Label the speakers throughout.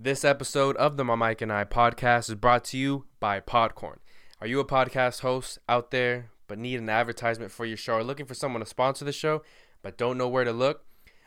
Speaker 1: This episode of the My Mike and I podcast is brought to you by Podcorn. Are you a podcast host out there but need an advertisement for your show or looking for someone to sponsor the show but don't know where to look?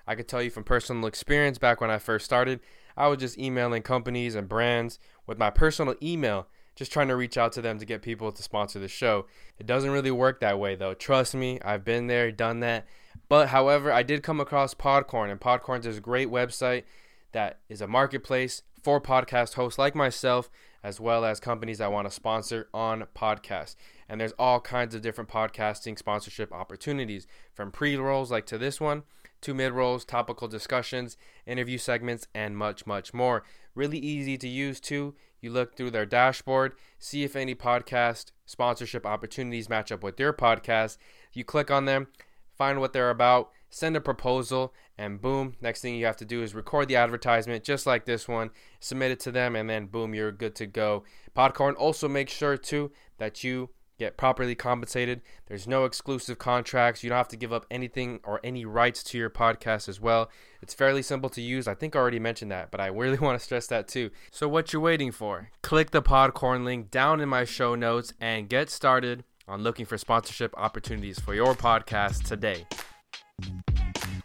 Speaker 1: I can tell you from personal experience back when I first started, I was just emailing companies and brands with my personal email, just trying to reach out to them to get people to sponsor the show. It doesn't really work that way though. Trust me, I've been there, done that. But however, I did come across Podcorn, and Podcorn is a great website that is a marketplace for podcast hosts like myself, as well as companies that want to sponsor on podcasts. And there's all kinds of different podcasting sponsorship opportunities from pre rolls like to this one to mid rolls, topical discussions, interview segments, and much, much more. Really easy to use too. You look through their dashboard, see if any podcast sponsorship opportunities match up with your podcast. You click on them, find what they're about, send a proposal, and boom, next thing you have to do is record the advertisement just like this one, submit it to them, and then boom, you're good to go. Podcorn also makes sure too that you get properly compensated. There's no exclusive contracts. You don't have to give up anything or any rights to your podcast as well. It's fairly simple to use. I think I already mentioned that, but I really want to stress that too. So what you're waiting for? Click the Podcorn link down in my show notes and get started on looking for sponsorship opportunities for your podcast today.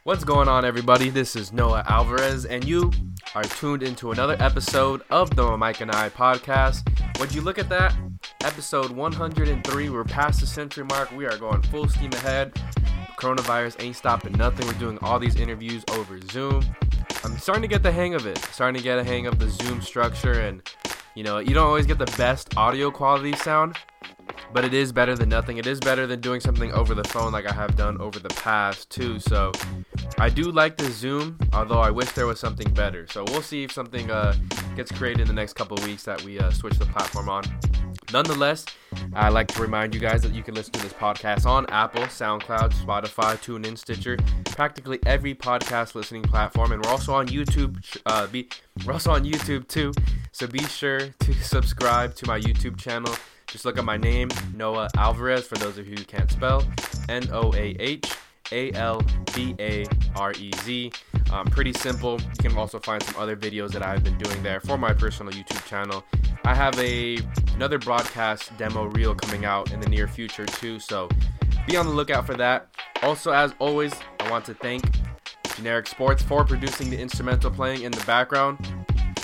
Speaker 1: What's going on, everybody? This is Noah Albarez, and you are tuned into another episode of the Mike and I podcast. Would you look at that? Episode 103. We're past the century mark. We are going full steam ahead. Coronavirus ain't stopping nothing. We're doing all these interviews over Zoom. I'm starting to get the hang of it. Starting to get a hang of the Zoom structure, and you know, you don't always get the best audio quality sound, but it is better than nothing. It is better than doing something over the phone like I have done over the past too. So I do like the Zoom, although I wish there was something better. So we'll see if something uh, gets created in the next couple weeks that we uh, switch the platform on. Nonetheless, I'd like to remind you guys that you can listen to this podcast on Apple, SoundCloud, Spotify, TuneIn, Stitcher, practically every podcast listening platform, and we're also on YouTube. Uh, be, we're also on YouTube too, so be sure to subscribe to my YouTube channel. Just look at my name, Noah Albarez, for those of you who can't spell, N O A H A L B A R E Z. Um, pretty simple. You can also find some other videos that I've been doing there for my personal YouTube channel. I have a another broadcast demo reel coming out in the near future too, so be on the lookout for that. Also, as always, I want to thank Generic Sports for producing the instrumental playing in the background.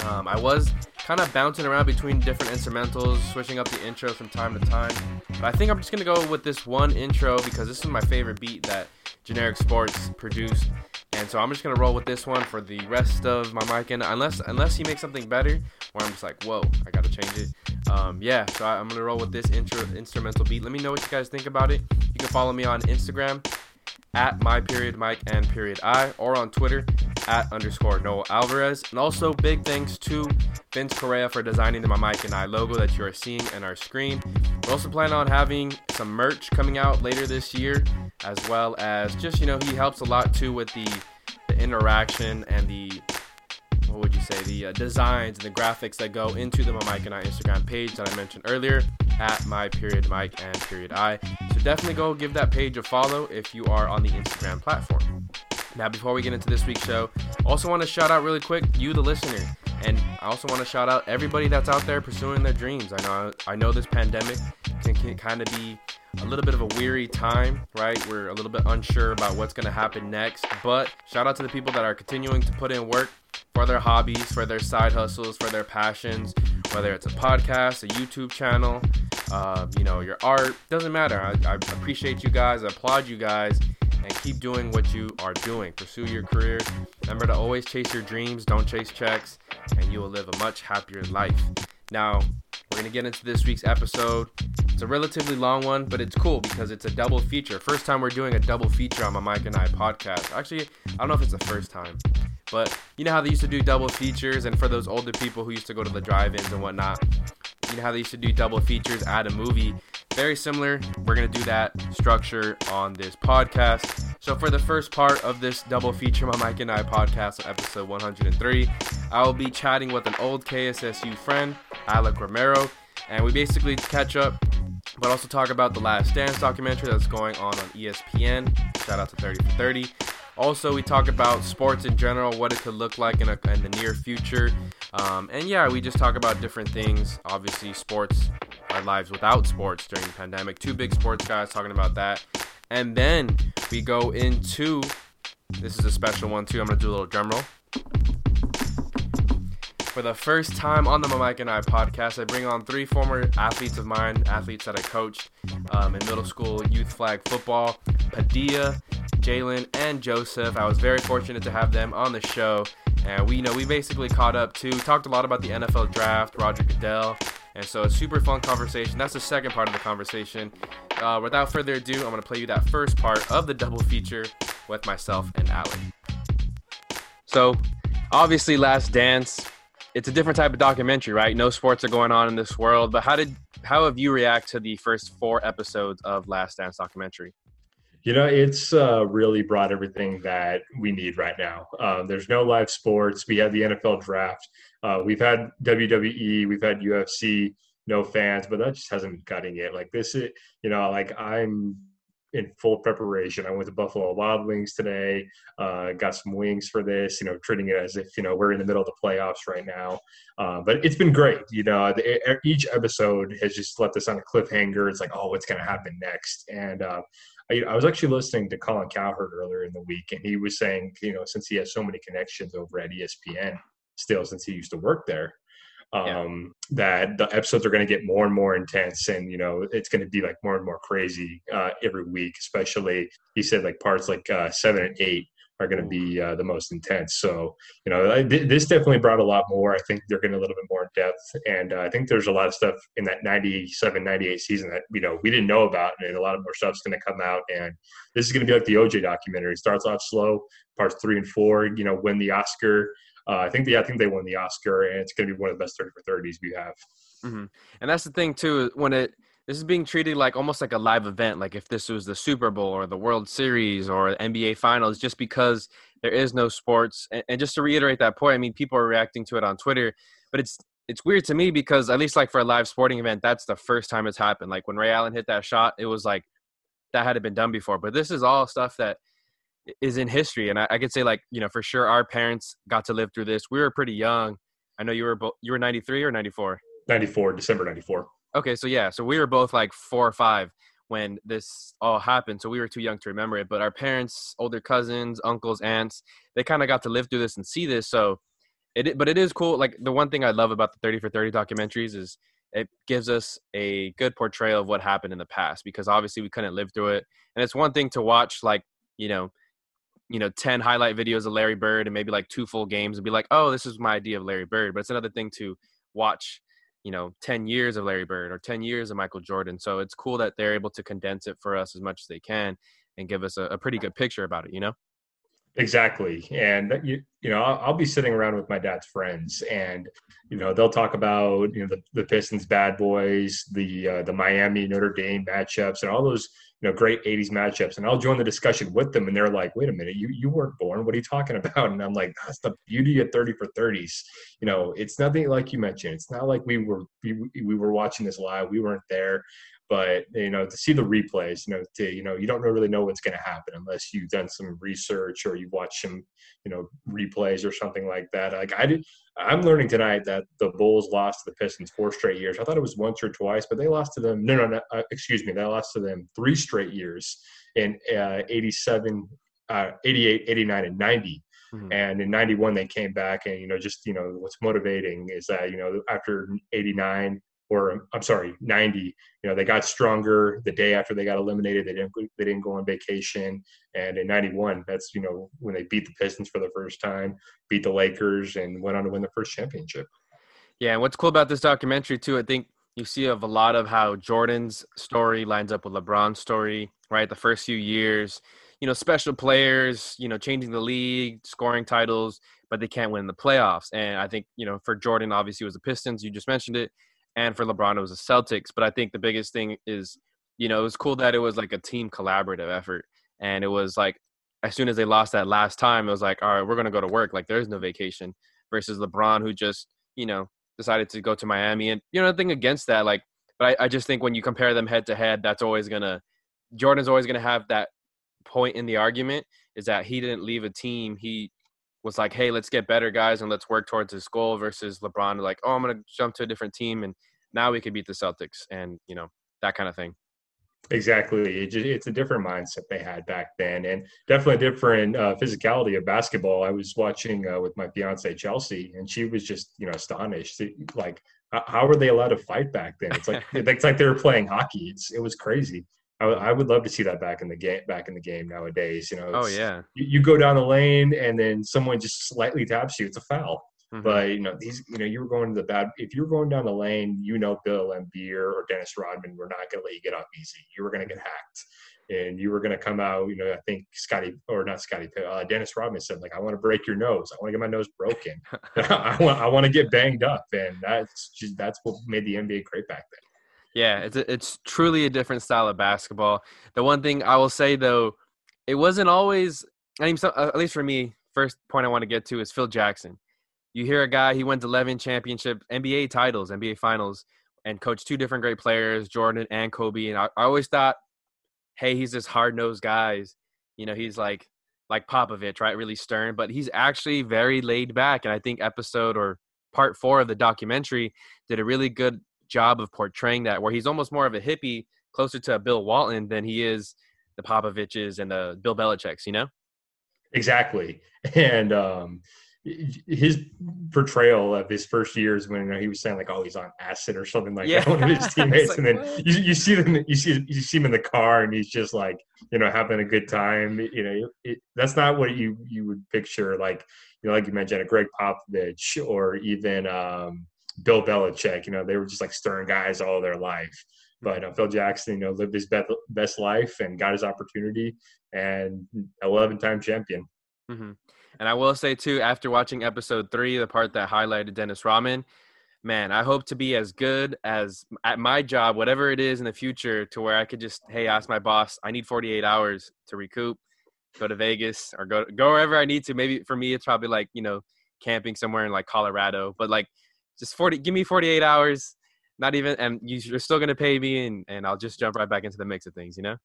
Speaker 1: Um, I was kind of bouncing around between different instrumentals, switching up the intro from time to time. But I think I'm just gonna go with this one intro because this is my favorite beat that Generic Sports produced. And so I'm just gonna roll with this one for the rest of my mic, and unless unless he makes something better, where I'm just like, whoa, I gotta change it. Um, yeah, so I, am gonna roll with this intro instrumental beat. Let me know what you guys think about it. You can follow me on Instagram at my period Mike and period I, or on Twitter at underscore Noah Albarez. And also big thanks to Vince Correa for designing the My Mike and I logo that you are seeing in our screen. We're also planning on having some merch coming out later this year, as well as just you know he helps a lot too with the the interaction and the what would you say the uh, designs and the graphics that go into the My Mike and I Instagram page that I mentioned earlier at my period Mike and period I. So definitely go give that page a follow if you are on the Instagram platform. Now, before we get into this week's show, also want to shout out really quick you, the listener, and I also want to shout out everybody that's out there pursuing their dreams. I know I know this pandemic can, can kind of be a little bit of a weary time, right? We're a little bit unsure about what's going to happen next, but shout out to the people that are continuing to put in work for their hobbies, for their side hustles, for their passions, whether it's a podcast, a YouTube channel, uh, you know, your art, doesn't matter. I, I appreciate you guys, I applaud you guys, and keep doing what you are doing. Pursue your career. Remember to always chase your dreams, don't chase checks, and you will live a much happier life. Now, we're going to get into this week's episode. It's a relatively long one, but it's cool because it's a double feature. First time we're doing a double feature on my Mike and I podcast. Actually, I don't know if it's the first time, but you know how they used to do double features, and for those older people who used to go to the drive-ins and whatnot, you know how they used to do double features at a movie. Very similar. We're gonna do that structure on this podcast. So for the first part of this double feature, my Mike and I podcast episode 103, I will be chatting with an old KSSU friend, Alec Romero, and we basically catch up, but also talk about the Last Dance documentary that's going on on ESPN. Shout out to 30 for 30. Also, we talk about sports in general, what it could look like in, a, in the near future, Um, and yeah, we just talk about different things. Obviously, sports, our lives without sports during the pandemic. Two big sports guys talking about that. And then we go into this is a special one too. I'm gonna do a little drum roll. For the first time on the Mike and I podcast, I bring on three former athletes of mine, athletes that I coached um, in middle school youth flag football Padilla, Jalen, and Joseph. I was very fortunate to have them on the show. And we you know we basically caught up too, talked a lot about the NFL draft, Roger Goodell, and so a super fun conversation. That's the second part of the conversation. Uh, without further ado, I'm gonna play you that first part of the double feature with myself and Alec. So, obviously, Last Dance it's a different type of documentary, right? No sports are going on in this world. But how did how have you react to the first four episodes of Last Dance documentary?
Speaker 2: You know, it's uh, really brought everything that we need right now. Uh, there's no live sports. We had the NFL draft. Uh, we've had WWE. We've had UFC. No fans, but that just hasn't been cutting it. Like this, is, you know, like I'm in full preparation. I went to Buffalo Wild Wings today. Uh, got some wings for this. You know, treating it as if you know we're in the middle of the playoffs right now. Uh, but it's been great. You know, the, each episode has just left us on a cliffhanger. It's like, oh, what's going to happen next? And uh, I, I, was actually listening to Colin Cowherd earlier in the week, and he was saying, you know, since he has so many connections over at ESPN, still since he used to work there, um, yeah. that the episodes are going to get more and more intense and you know it's going to be like more and more crazy uh, every week especially he said like parts like uh, seven and eight are going to be uh, the most intense. So you know th- this definitely brought a lot more. I think they're getting a little bit more in depth and uh, i think there's a lot of stuff in that 97 98 season that you know we didn't know about and a lot of more stuff's going to come out and this is going to be like the oj documentary. It starts off slow parts three and four you know win the oscar uh, I think they, I think they won the Oscar, and it's going to be one of the best thirty for thirties we have.
Speaker 1: Mm-hmm. And that's the thing too. When it this is being treated like almost like a live event, like if this was the Super Bowl or the World Series or NBA Finals, just because there is no sports. And, and just to reiterate that point, I mean, people are reacting to it on Twitter, but it's it's weird to me because at least like for a live sporting event, that's the first time it's happened. Like when Ray Allen hit that shot, it was like that hadn't been done before. But this is all stuff that is in history. And I, I, could say like, you know, for sure our parents got to live through this. We were pretty young. I know you were both, you were 93 or 94?
Speaker 2: 94, December 94.
Speaker 1: Okay. So yeah, so we were both like four or five when this all happened. So we were too young to remember it, but our parents, older cousins, uncles, aunts, they kind of got to live through this and see this. So it, but it is cool. Like the one thing I love about the 30 for 30 documentaries is it gives us a good portrayal of what happened in the past because obviously we couldn't live through it. And it's one thing to watch like, you know, you know 10 highlight videos of larry bird and maybe like two full games and be like oh this is my idea of larry bird but it's another thing to watch you know 10 years of larry bird or 10 years of michael jordan so it's cool that they're able to condense it for us as much as they can and give us a, a pretty good picture about it you know
Speaker 2: exactly. And you, you know I'll, I'll, be sitting around with my dad's friends and you know they'll talk about you know the, the pistons bad boys the uh, the miami notre dame matchups and all those you know great 80s matchups. And i'll join the discussion with them and they're like wait a minute you you weren't born. What are you talking about? And i'm like that's the beauty of 30 for 30s you know it's nothing like you mentioned. It's not like we were we, we were watching this live. We weren't there but you know to see the replays you know to you know you don't really know what's going to happen unless you've done some research or you watch some you know replays or something like that. Like i did i'm learning tonight that the bulls lost to the pistons four straight years. I thought it was once or twice but they lost to them no no no uh, excuse me they lost to them three straight years in uh, 87 uh, 88 89 and 90 mm-hmm. and in 91 they came back and you know just you know what's motivating is that you know after 89 or I'm sorry, 90. You know, they got stronger the day after they got eliminated. They didn't they didn't go on vacation. And in 91, that's you know when they beat the Pistons for the first time, beat the Lakers, and went on to win the first championship.
Speaker 1: Yeah, and what's cool about this documentary too, I think you see of a lot of how Jordan's story lines up with LeBron's story. Right, the first few years, you know, special players, you know, changing the league, scoring titles, but they can't win the playoffs. And I think you know, for Jordan, obviously, was the Pistons. You just mentioned it and for LeBron it was the Celtics. But I think the biggest thing is, you know, it was cool that it was like a team collaborative effort, and it was like as soon as they lost that last time, it was like, all right, we're gonna go to work. Like there's no vacation. Versus LeBron, who just you know decided to go to Miami, and you know nothing against that. Like, but I, I just think when you compare them head to head, that's always gonna Jordan's always gonna have that point in the argument is that he didn't leave a team. He was like, "Hey, let's get better, guys, and let's work towards this goal." Versus LeBron, like, "Oh, I'm gonna jump to a different team, and now we could beat the Celtics," and you know that kind of thing.
Speaker 2: Exactly. It just, it's a different mindset they had back then, and definitely a different uh, physicality of basketball. I was watching uh, with my fiance Chelsea, and she was just you know astonished. Like, how were they allowed to fight back then? It's like it's like they were playing hockey. It's it was crazy. I, I would love to see that back in the game. Back in the game nowadays, you know.
Speaker 1: Oh yeah.
Speaker 2: You, you go down the lane, and then someone just slightly taps you. It's a foul. Mm-hmm. But you know these, you know, you were going to the bad. If you were going down the lane, you know, Bill Laimbeer or Dennis Rodman were not going to let you get off easy. You were going to get hacked, and you were going to come out. You know, I think Scotty or not Scotty, uh, Dennis Rodman said like, "I want to break your nose. I want to get my nose broken. I want, I want to get banged up." And that's just that's what made the NBA great back then.
Speaker 1: Yeah, it's a, it's truly a different style of basketball. The one thing I will say though, it wasn't always. I mean, so, uh, at least for me, first point I want to get to is Phil Jackson you hear a guy he went 11 championship NBA titles, NBA finals, and coached two different great players, Jordan and Kobe. And I, I always thought, hey, he's this hard nosed guy. You know, he's like like Popovich, right? Really stern, but he's actually very laid back. And I think episode or part four of the documentary did a really good job of portraying that, where he's almost more of a hippie, closer to Bill Walton than he is the Popoviches and the Bill Belichick's. You know.
Speaker 2: Exactly, and um, his portrayal of his first years when you know, he was saying like, "Oh, he's on acid" or something like yeah. that. One of his teammates, like, and then you, you, see them, you see you see him in the car, and he's just like, you know, having a good time. You know, it, that's not what you you would picture. Like, you know, like you mentioned, a Gregg Popovich or even um, Bill Belichick. You know, they were just like stern guys all their life. But uh, Phil Jackson, you know, lived his best best life and got his opportunity, and 11 time champion.
Speaker 1: Mm-hmm. And I will say too, after watching episode three, the part that highlighted Dennis Rodman, man, I hope to be as good as at my job, whatever it is in the future, to where I could just, hey, ask my boss, I need 48 hours to recoup, go to Vegas or go go wherever I need to. Maybe for me, it's probably like you know, camping somewhere in like Colorado, but like just 40, give me 48 hours, not even, and you're still gonna pay me, and and I'll just jump right back into the mix of things, you know.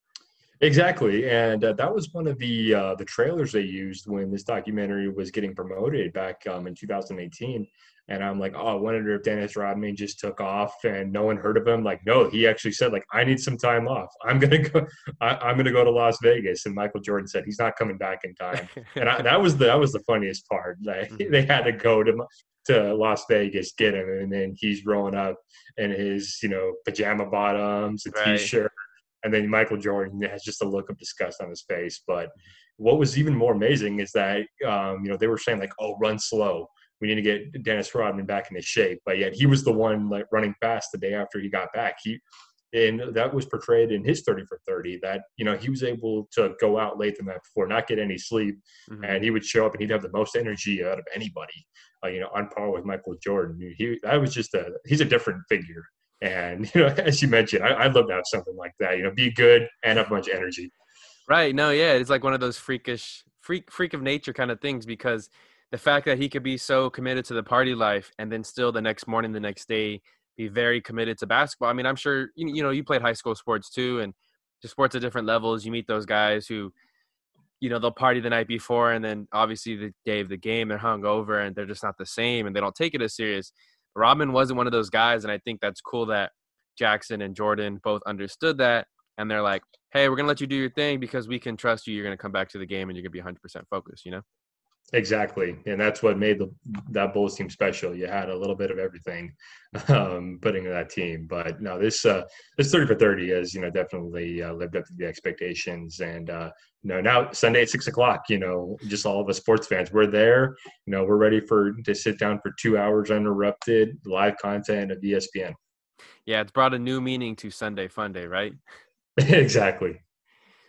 Speaker 2: Exactly, and uh, that was one of the uh, the trailers they used when this documentary was getting promoted back um, in 2018. And I'm like, oh, I wonder if Dennis Rodman just took off and no one heard of him. Like, no, he actually said, like, I need some time off. I'm gonna go. I, am gonna go to Las Vegas. And Michael Jordan said he's not coming back in time. and I, that was the that was the funniest part. Like, mm-hmm. they had to go to to Las Vegas get him, and then he's rolling up in his you know pajama bottoms, a right. t-shirt and then Michael Jordan has just a look of disgust on his face. But what was even more amazing is that um, you know they were saying like, "Oh, run slow. We need to get Dennis Rodman back into shape." But yet he was the one like running fast the day after he got back. He and that was portrayed in his 30 for 30 that you know he was able to go out late the night before not get any sleep mm-hmm. and he would show up and he'd have the most energy out of anybody uh, you know on par with michael jordan he that was just a he's a different figure and you know, as you mentioned, I, would love to have something like that. You know, be good and have a bunch of energy.
Speaker 1: Right. No. Yeah. It's like one of those freakish, freak, freak of nature kind of things because the fact that he could be so committed to the party life and then still the next morning, the next day, be very committed to basketball. I mean, I'm sure you you know you played high school sports too, and just sports at different levels. You meet those guys who, you know, they'll party the night before, and then obviously the day of the game they're hung over and they're just not the same, and they don't take it as serious. Rodman wasn't one of those guys, and I think that's cool that Jackson and Jordan both understood that, and they're like, "Hey, we're gonna let you do your thing because we can trust you. You're gonna come back to the game and you're gonna be 100% focused." You know.
Speaker 2: Exactly, and that's what made the that Bulls team special. You had a little bit of everything um, putting in that team, but no, this uh, this thirty for thirty has you know definitely uh, lived up to the expectations. And uh, you know now Sunday at six o'clock, you know, just all of us sports fans, we're there. You know, we're ready for to sit down for two hours uninterrupted live content of ESPN.
Speaker 1: Yeah, it's brought a new meaning to Sunday Funday, right?
Speaker 2: exactly.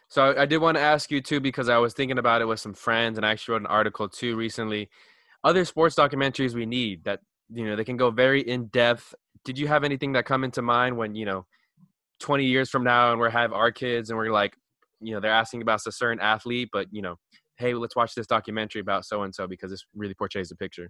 Speaker 1: So I did want to ask you too because I was thinking about it with some friends, and I actually wrote an article too recently. Other sports documentaries we need that you know they can go very in depth. Did you have anything that come into mind when you know, twenty years from now, and we have our kids, and we're like, you know, they're asking about a certain athlete, but you know, hey, let's watch this documentary about so and so because this really portrays the picture.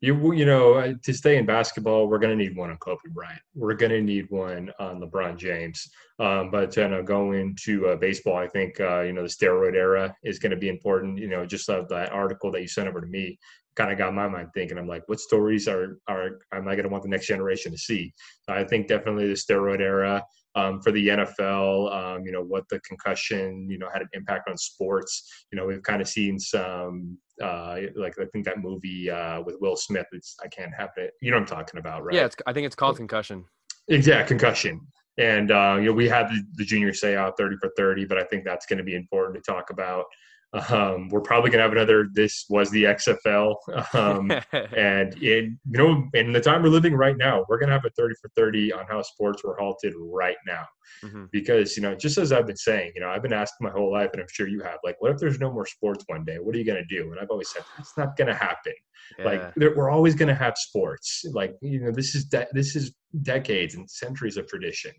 Speaker 2: You you know to stay in basketball, we're going to need one on Kobe Bryant. We're going to need one on LeBron James. Um, but you know, going to uh, baseball, I think uh, you know the steroid era is going to be important. You know, just uh, that article that you sent over to me kind of got my mind thinking. I'm like, what stories are are am I going to want the next generation to see? I think definitely the steroid era um, for the NFL. Um, you know what the concussion you know had an impact on sports. You know we've kind of seen some uh, like I think that movie uh, with Will Smith. It's I can't have it. You know what I'm talking about, right?
Speaker 1: Yeah, I think it's called concussion.
Speaker 2: Yeah, concussion. And uh, you know we had the, the Junior Seau 30 for 30, but I think that's going to be important to talk about. Um, we're probably going to have another. This was the XFL, um, and it, you know, in the time we're living right now, we're going to have a thirty for thirty on how sports were halted right now, mm-hmm. because you know, just as I've been saying, you know, I've been asked my whole life, and I'm sure you have, like, what if there's no more sports one day? What are you going to do? And I've always said that's not going to happen. Yeah. Like, we're always going to have sports. Like, you know, this is de- this is decades and centuries of tradition.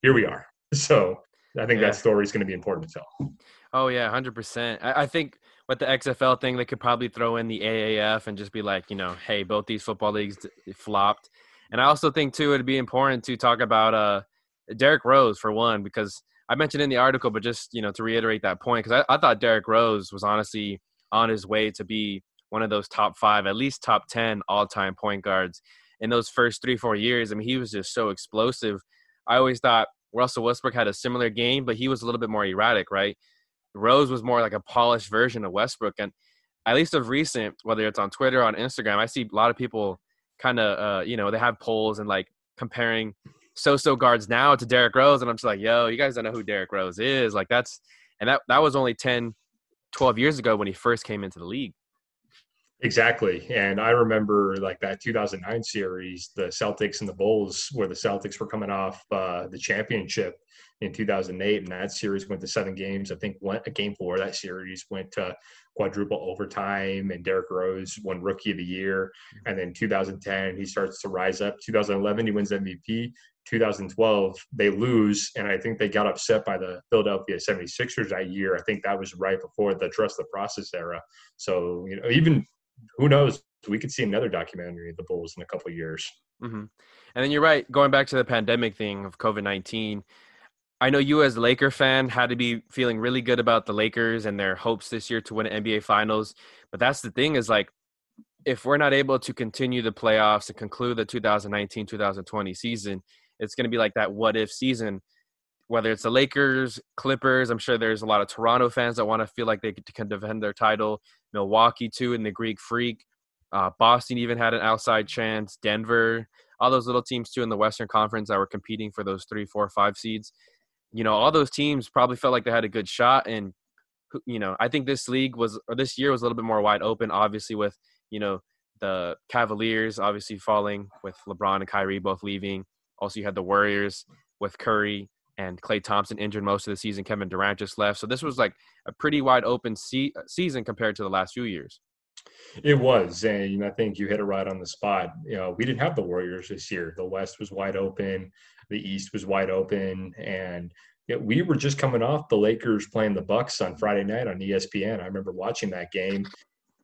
Speaker 2: Here we are. So I think yeah. that story is going to be important to tell.
Speaker 1: Oh yeah, hundred percent. I, I think with the XFL thing, they could probably throw in the AAF and just be like, you know, hey, both these football leagues flopped. And I also think too, it'd be important to talk about uh, Derrick Rose for one, because I mentioned in the article, but just you know to reiterate that point, because I, I thought Derrick Rose was honestly on his way to be one of those top five, at least top ten all-time point guards in those first three, four years. I mean, he was just so explosive. I always thought Russell Westbrook had a similar game, but he was a little bit more erratic, right? Rose was more like a polished version of Westbrook. And at least of recent, whether it's on Twitter or on Instagram, I see a lot of people kind of, uh, you know, they have polls and like comparing so-so guards now to Derrick Rose. And I'm just like, yo, you guys don't know who Derrick Rose is. Like that's, and that, that was only 10, 12 years ago when he first came into the league.
Speaker 2: Exactly. And I remember like that 2009 series, the Celtics and the Bulls, where the Celtics were coming off uh, the championship in 2008. And that series went to seven games. I think one, a game four that series went to quadruple overtime. And Derrick Rose won Rookie of the Year. And then 2010, he starts to rise up. 2011, he wins MVP. 2012 they lose and i think they got upset by the philadelphia 76ers that year i think that was right before the trust the process era so you know even who knows? We could see another documentary of the Bulls in a couple years.
Speaker 1: Mm-hmm. And then you're right. Going back to the pandemic thing of COVID nineteen, I know you as a Laker fan had to be feeling really good about the Lakers and their hopes this year to win an NBA Finals. But that's the thing is like, if we're not able to continue the playoffs and conclude the 2019-2020 season, it's going to be like that what if season. Whether it's the Lakers, Clippers, I'm sure there's a lot of Toronto fans that want to feel like they can defend their title. Milwaukee too in the Greek Freak. Uh, Boston even had an outside chance. Denver, all those little teams too in the Western Conference that were competing for those three, four, five seeds. You know, all those teams probably felt like they had a good shot. And you know, I think this league was or this year was a little bit more wide open. Obviously, with you know the Cavaliers obviously falling with LeBron and Kyrie both leaving. Also, you had the Warriors with Curry and Klay Thompson injured most of the season. Kevin Durant just left. So this was like a pretty wide open se- uh, season compared to the last few years.
Speaker 2: It was, and I think you hit it right on the spot. You know, we didn't have the Warriors this year. The West was wide open, the East was wide open, and we were just coming off the Lakers playing the Bucks on Friday night on ESPN. I remember watching that game,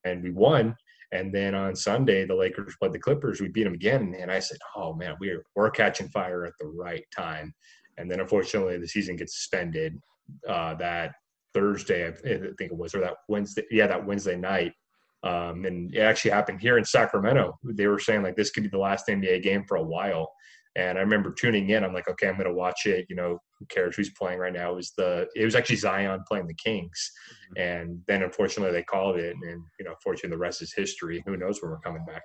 Speaker 2: and we won. And then on Sunday, the Lakers played the Clippers. We beat them again, and I said, "Oh man, we're we're catching fire at the right time." And then unfortunately the season gets suspended uh, that Thursday, I think it was, or that Wednesday, yeah, that Wednesday night. Um, and it actually happened here in Sacramento. They were saying like this could be the last NBA game for a while. And I remember tuning in. I'm like, okay, I'm going to watch it. You know, who cares who's playing right now? It was the it was actually Zion playing the Kings, mm-hmm. and then unfortunately they called it, and you know, fortunately the rest is history. Who knows when we're coming back?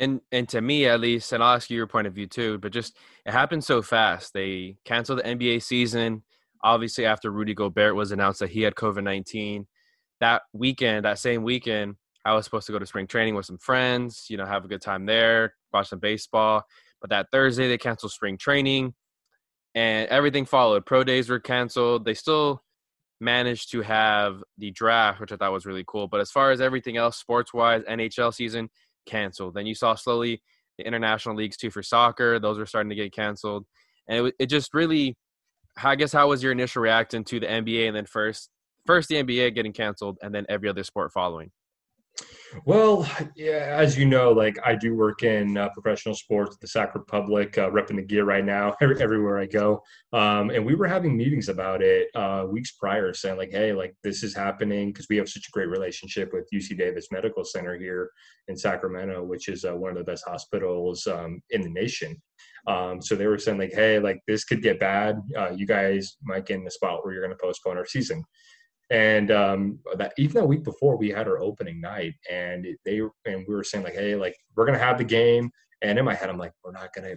Speaker 1: And and to me at least, and I'll ask you your point of view too, but just it happened so fast. They canceled the NBA season, obviously after Rudy Gobert was announced that he had COVID nineteen. That weekend, that same weekend, I was supposed to go to spring training with some friends, you know, have a good time there, watch some baseball. But that Thursday they canceled spring training and everything followed. Pro days were canceled. They still managed to have the draft, which I thought was really cool. But as far as everything else, sports wise, NHL season, canceled. Then you saw slowly the international leagues too for soccer; those were starting to get canceled, and it, it just really, I guess, how was your initial reaction to the NBA, and then first, first the NBA getting canceled, and then every other sport following?
Speaker 2: Well, yeah, as you know, like I do work in uh, professional sports, the Sac Republic, uh, repping the gear right now everywhere I go. Um, and we were having meetings about it uh, weeks prior, saying like, "Hey, like this is happening because we have such a great relationship with UC Davis Medical Center here in Sacramento, which is uh, one of the best hospitals um, in the nation." Um, so they were saying like, "Hey, like this could get bad. Uh, you guys might get in the spot where you're going to postpone our season." And um, that even that week before, we had our opening night, and they and we were saying like, hey, like we're gonna have the game. And in my head, I'm like, we're not gonna,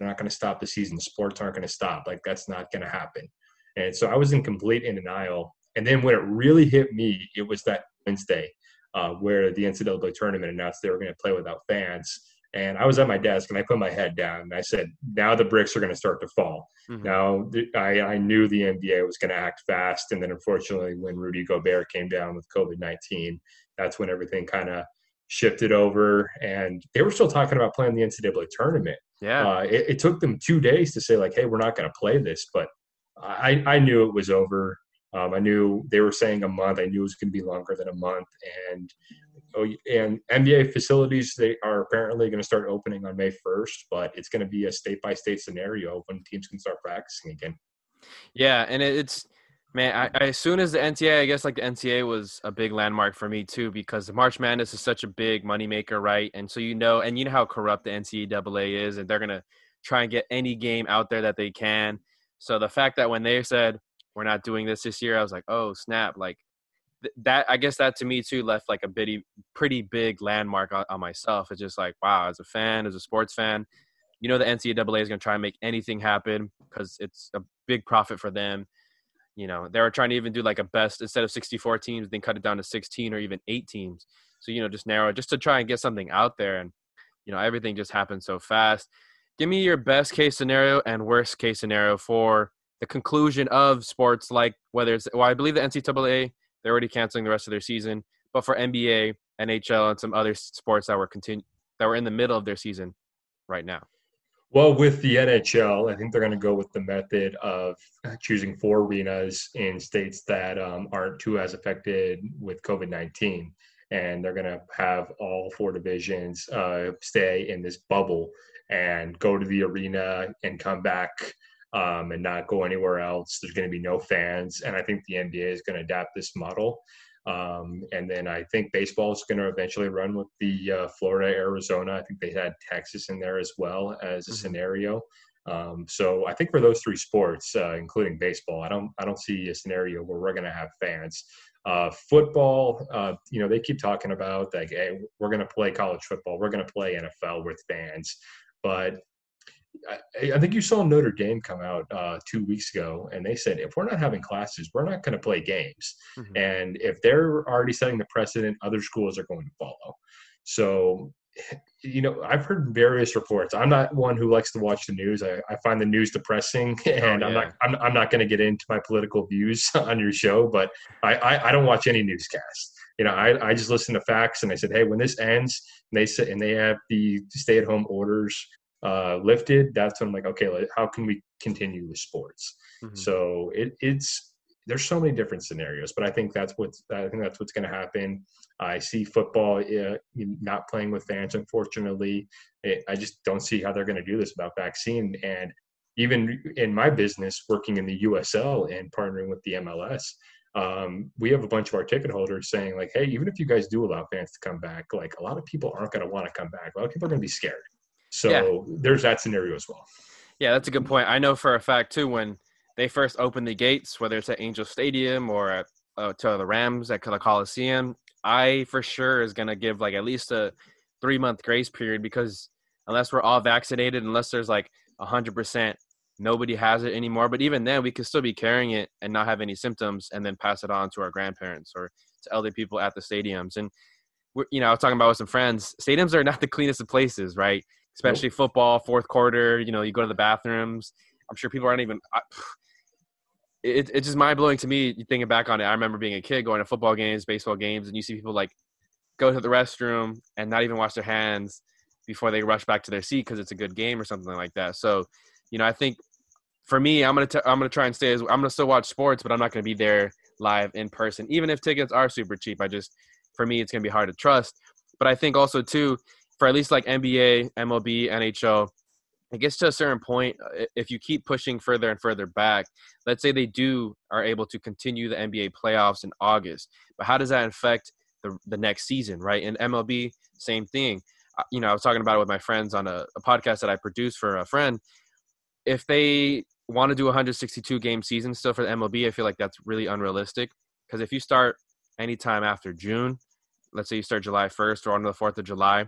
Speaker 2: we're not gonna stop the season. Sports aren't gonna stop. Like that's not gonna happen. And so I was in complete in denial. And then when it really hit me, it was that Wednesday uh, where the NCAA tournament announced they were going to play without fans. And I was at my desk and I put my head down and I said, now the bricks are going to start to fall. Mm-hmm. Now I, I knew the NBA was going to act fast. And then unfortunately, when Rudy Gobert came down with COVID 19, that's when everything kind of shifted over. And they were still talking about playing the NCAA tournament.
Speaker 1: Yeah.
Speaker 2: Uh, it, it, took them two days to say, like, hey, we're not going to play this. But I, I knew it was over. Um, I knew they were saying a month. I knew it was going to be longer than a month. And oh, and NBA facilities they are apparently going to start opening on May 1st, but it's going to be a state by state scenario when teams can start practicing again.
Speaker 1: Yeah, and it's man, I, as soon as the NCAA, I guess like the NCAA was a big landmark for me too because the March Madness is such a big moneymaker, right? And so you know, and you know how corrupt the NCAA is, and they're gonna try and get any game out there that they can. So the fact that when they said we're not doing this this year, I was like, oh snap! Like that I guess that to me too left like a bitty, pretty big landmark on, on, myself. It's just like wow, as a fan, as a sports fan, you know the NCAA is going to try and make anything happen because it's a big profit for them. You know they were trying to even do like a best instead of 64 teams, then cut it down to 16 or even eight teams. So you know just narrow just to try and get something out there, and you know everything just happened so fast. Give me your best case scenario and worst case scenario for the conclusion of sports, like whether it's well, I believe the NCAA they're already canceling the rest of their season. But for NBA, NHL, and some other sports that were continue that were in the middle of their season right now.
Speaker 2: Well, with the NHL, I think they're going to go with the method of choosing four arenas in states that um, aren't too as affected with COVID 19. And they're going to have all four divisions uh, stay in this bubble and go to the arena and come back um, and not go anywhere else. There's going to be no fans, and I think the NBA is going to adapt this model. Um, and then I think baseball is going to eventually run with the uh, Florida, Arizona. I think they had Texas in there as well as a mm-hmm. scenario. Um, so I think for those three sports, uh, including baseball, I don't I don't see a scenario where we're going to have fans. Uh, football, uh, you know, they keep talking about like, hey, we're going to play college football, we're going to play NFL with fans, but I, I, think you saw Notre Dame come out uh, two weeks ago, and they said if we're not having classes, we're not going to play games. Mm-hmm. And if they're already setting the precedent, other schools are going to follow. So, you know, I've heard various reports. I'm not one who likes to watch the news. I, I find the news depressing, oh, and oh, yeah. I'm not. I'm, I'm not going to get into my political views on your show, but I, I, I don't watch any newscasts you know, I, I just listen to facts and I said, hey, when this ends, and they said, and they have the stay at home orders uh, lifted, that's when I'm like, okay, how can we continue with sports? Mm-hmm. So it, it's there's so many different scenarios, but I think that's what's I think that's what's going to happen. I see football uh, not playing with fans, unfortunately. It, I just don't see how they're going to do this about vaccine. And even in my business, working in the USL and partnering with the MLS, um, we have a bunch of our ticket holders saying like, hey, even if you guys do allow fans to come back, like a lot of people aren't going to want to come back. A lot of people are going to be scared. So yeah. there's that scenario as well.
Speaker 1: Yeah, that's a good point. I know for a fact too when they first opened the gates, whether it's at Angel Stadium or at, uh, to the Rams at the Coliseum, I for sure is gonna give like at least a three month grace period because unless we're all vaccinated, unless there's like hundred percent nobody has it anymore. But even then, we could still be carrying it and not have any symptoms, and then pass it on to our grandparents or to elder people at the stadiums. And you know, I was talking about with some friends. Stadiums are not the cleanest of places, right? Especially nope. football, fourth quarter. You know, you go to the bathrooms. I'm sure people aren't even. I, it, it's just mind blowing to me thinking back on it. I remember being a kid going to football games, baseball games, and you see people like go to the restroom and not even wash their hands before they rush back to their seat because it's a good game or something like that. So, you know, I think for me, I'm gonna t- I'm gonna try and stay. As, I'm gonna still watch sports, but I'm not gonna be there live in person, even if tickets are super cheap. I just for me, it's to be hard to trust. But I think also too, for at least like NBA, MLB, NHL, it gets to a certain point uh, if you keep pushing further and further back let's say they do are able to continue the nba playoffs in august but how does that affect the, the next season right? In mlb same thing. Uh, you know i was talking about it with my friends on a, a podcast that i produced for a friend. If they want to do a 162 game season still for the mlb i feel like that's really unrealistic because if you start anytime after june let's say you start july 1st or on the 4th of july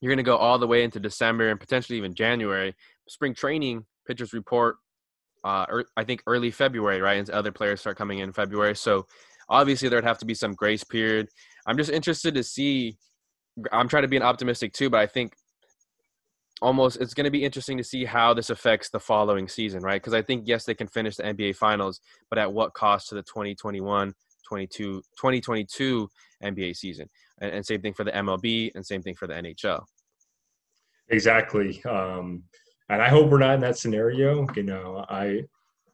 Speaker 1: you're going to go all the way into December and potentially even January. Spring training pitchers report, uh, er, I think early February, right? And other players start coming in February. So obviously there'd have to be some grace period. I'm just interested to see. I'm trying to be an optimistic too, but I think almost it's going to be interesting to see how this affects the following season, right? Because I think yes, they can finish the NBA Finals, but at what cost to the 2021, 22, 2022 NBA season? and, and same thing for the MLB, and same thing for the NHL.
Speaker 2: Exactly, um, and I hope we're not in that scenario. You know, I,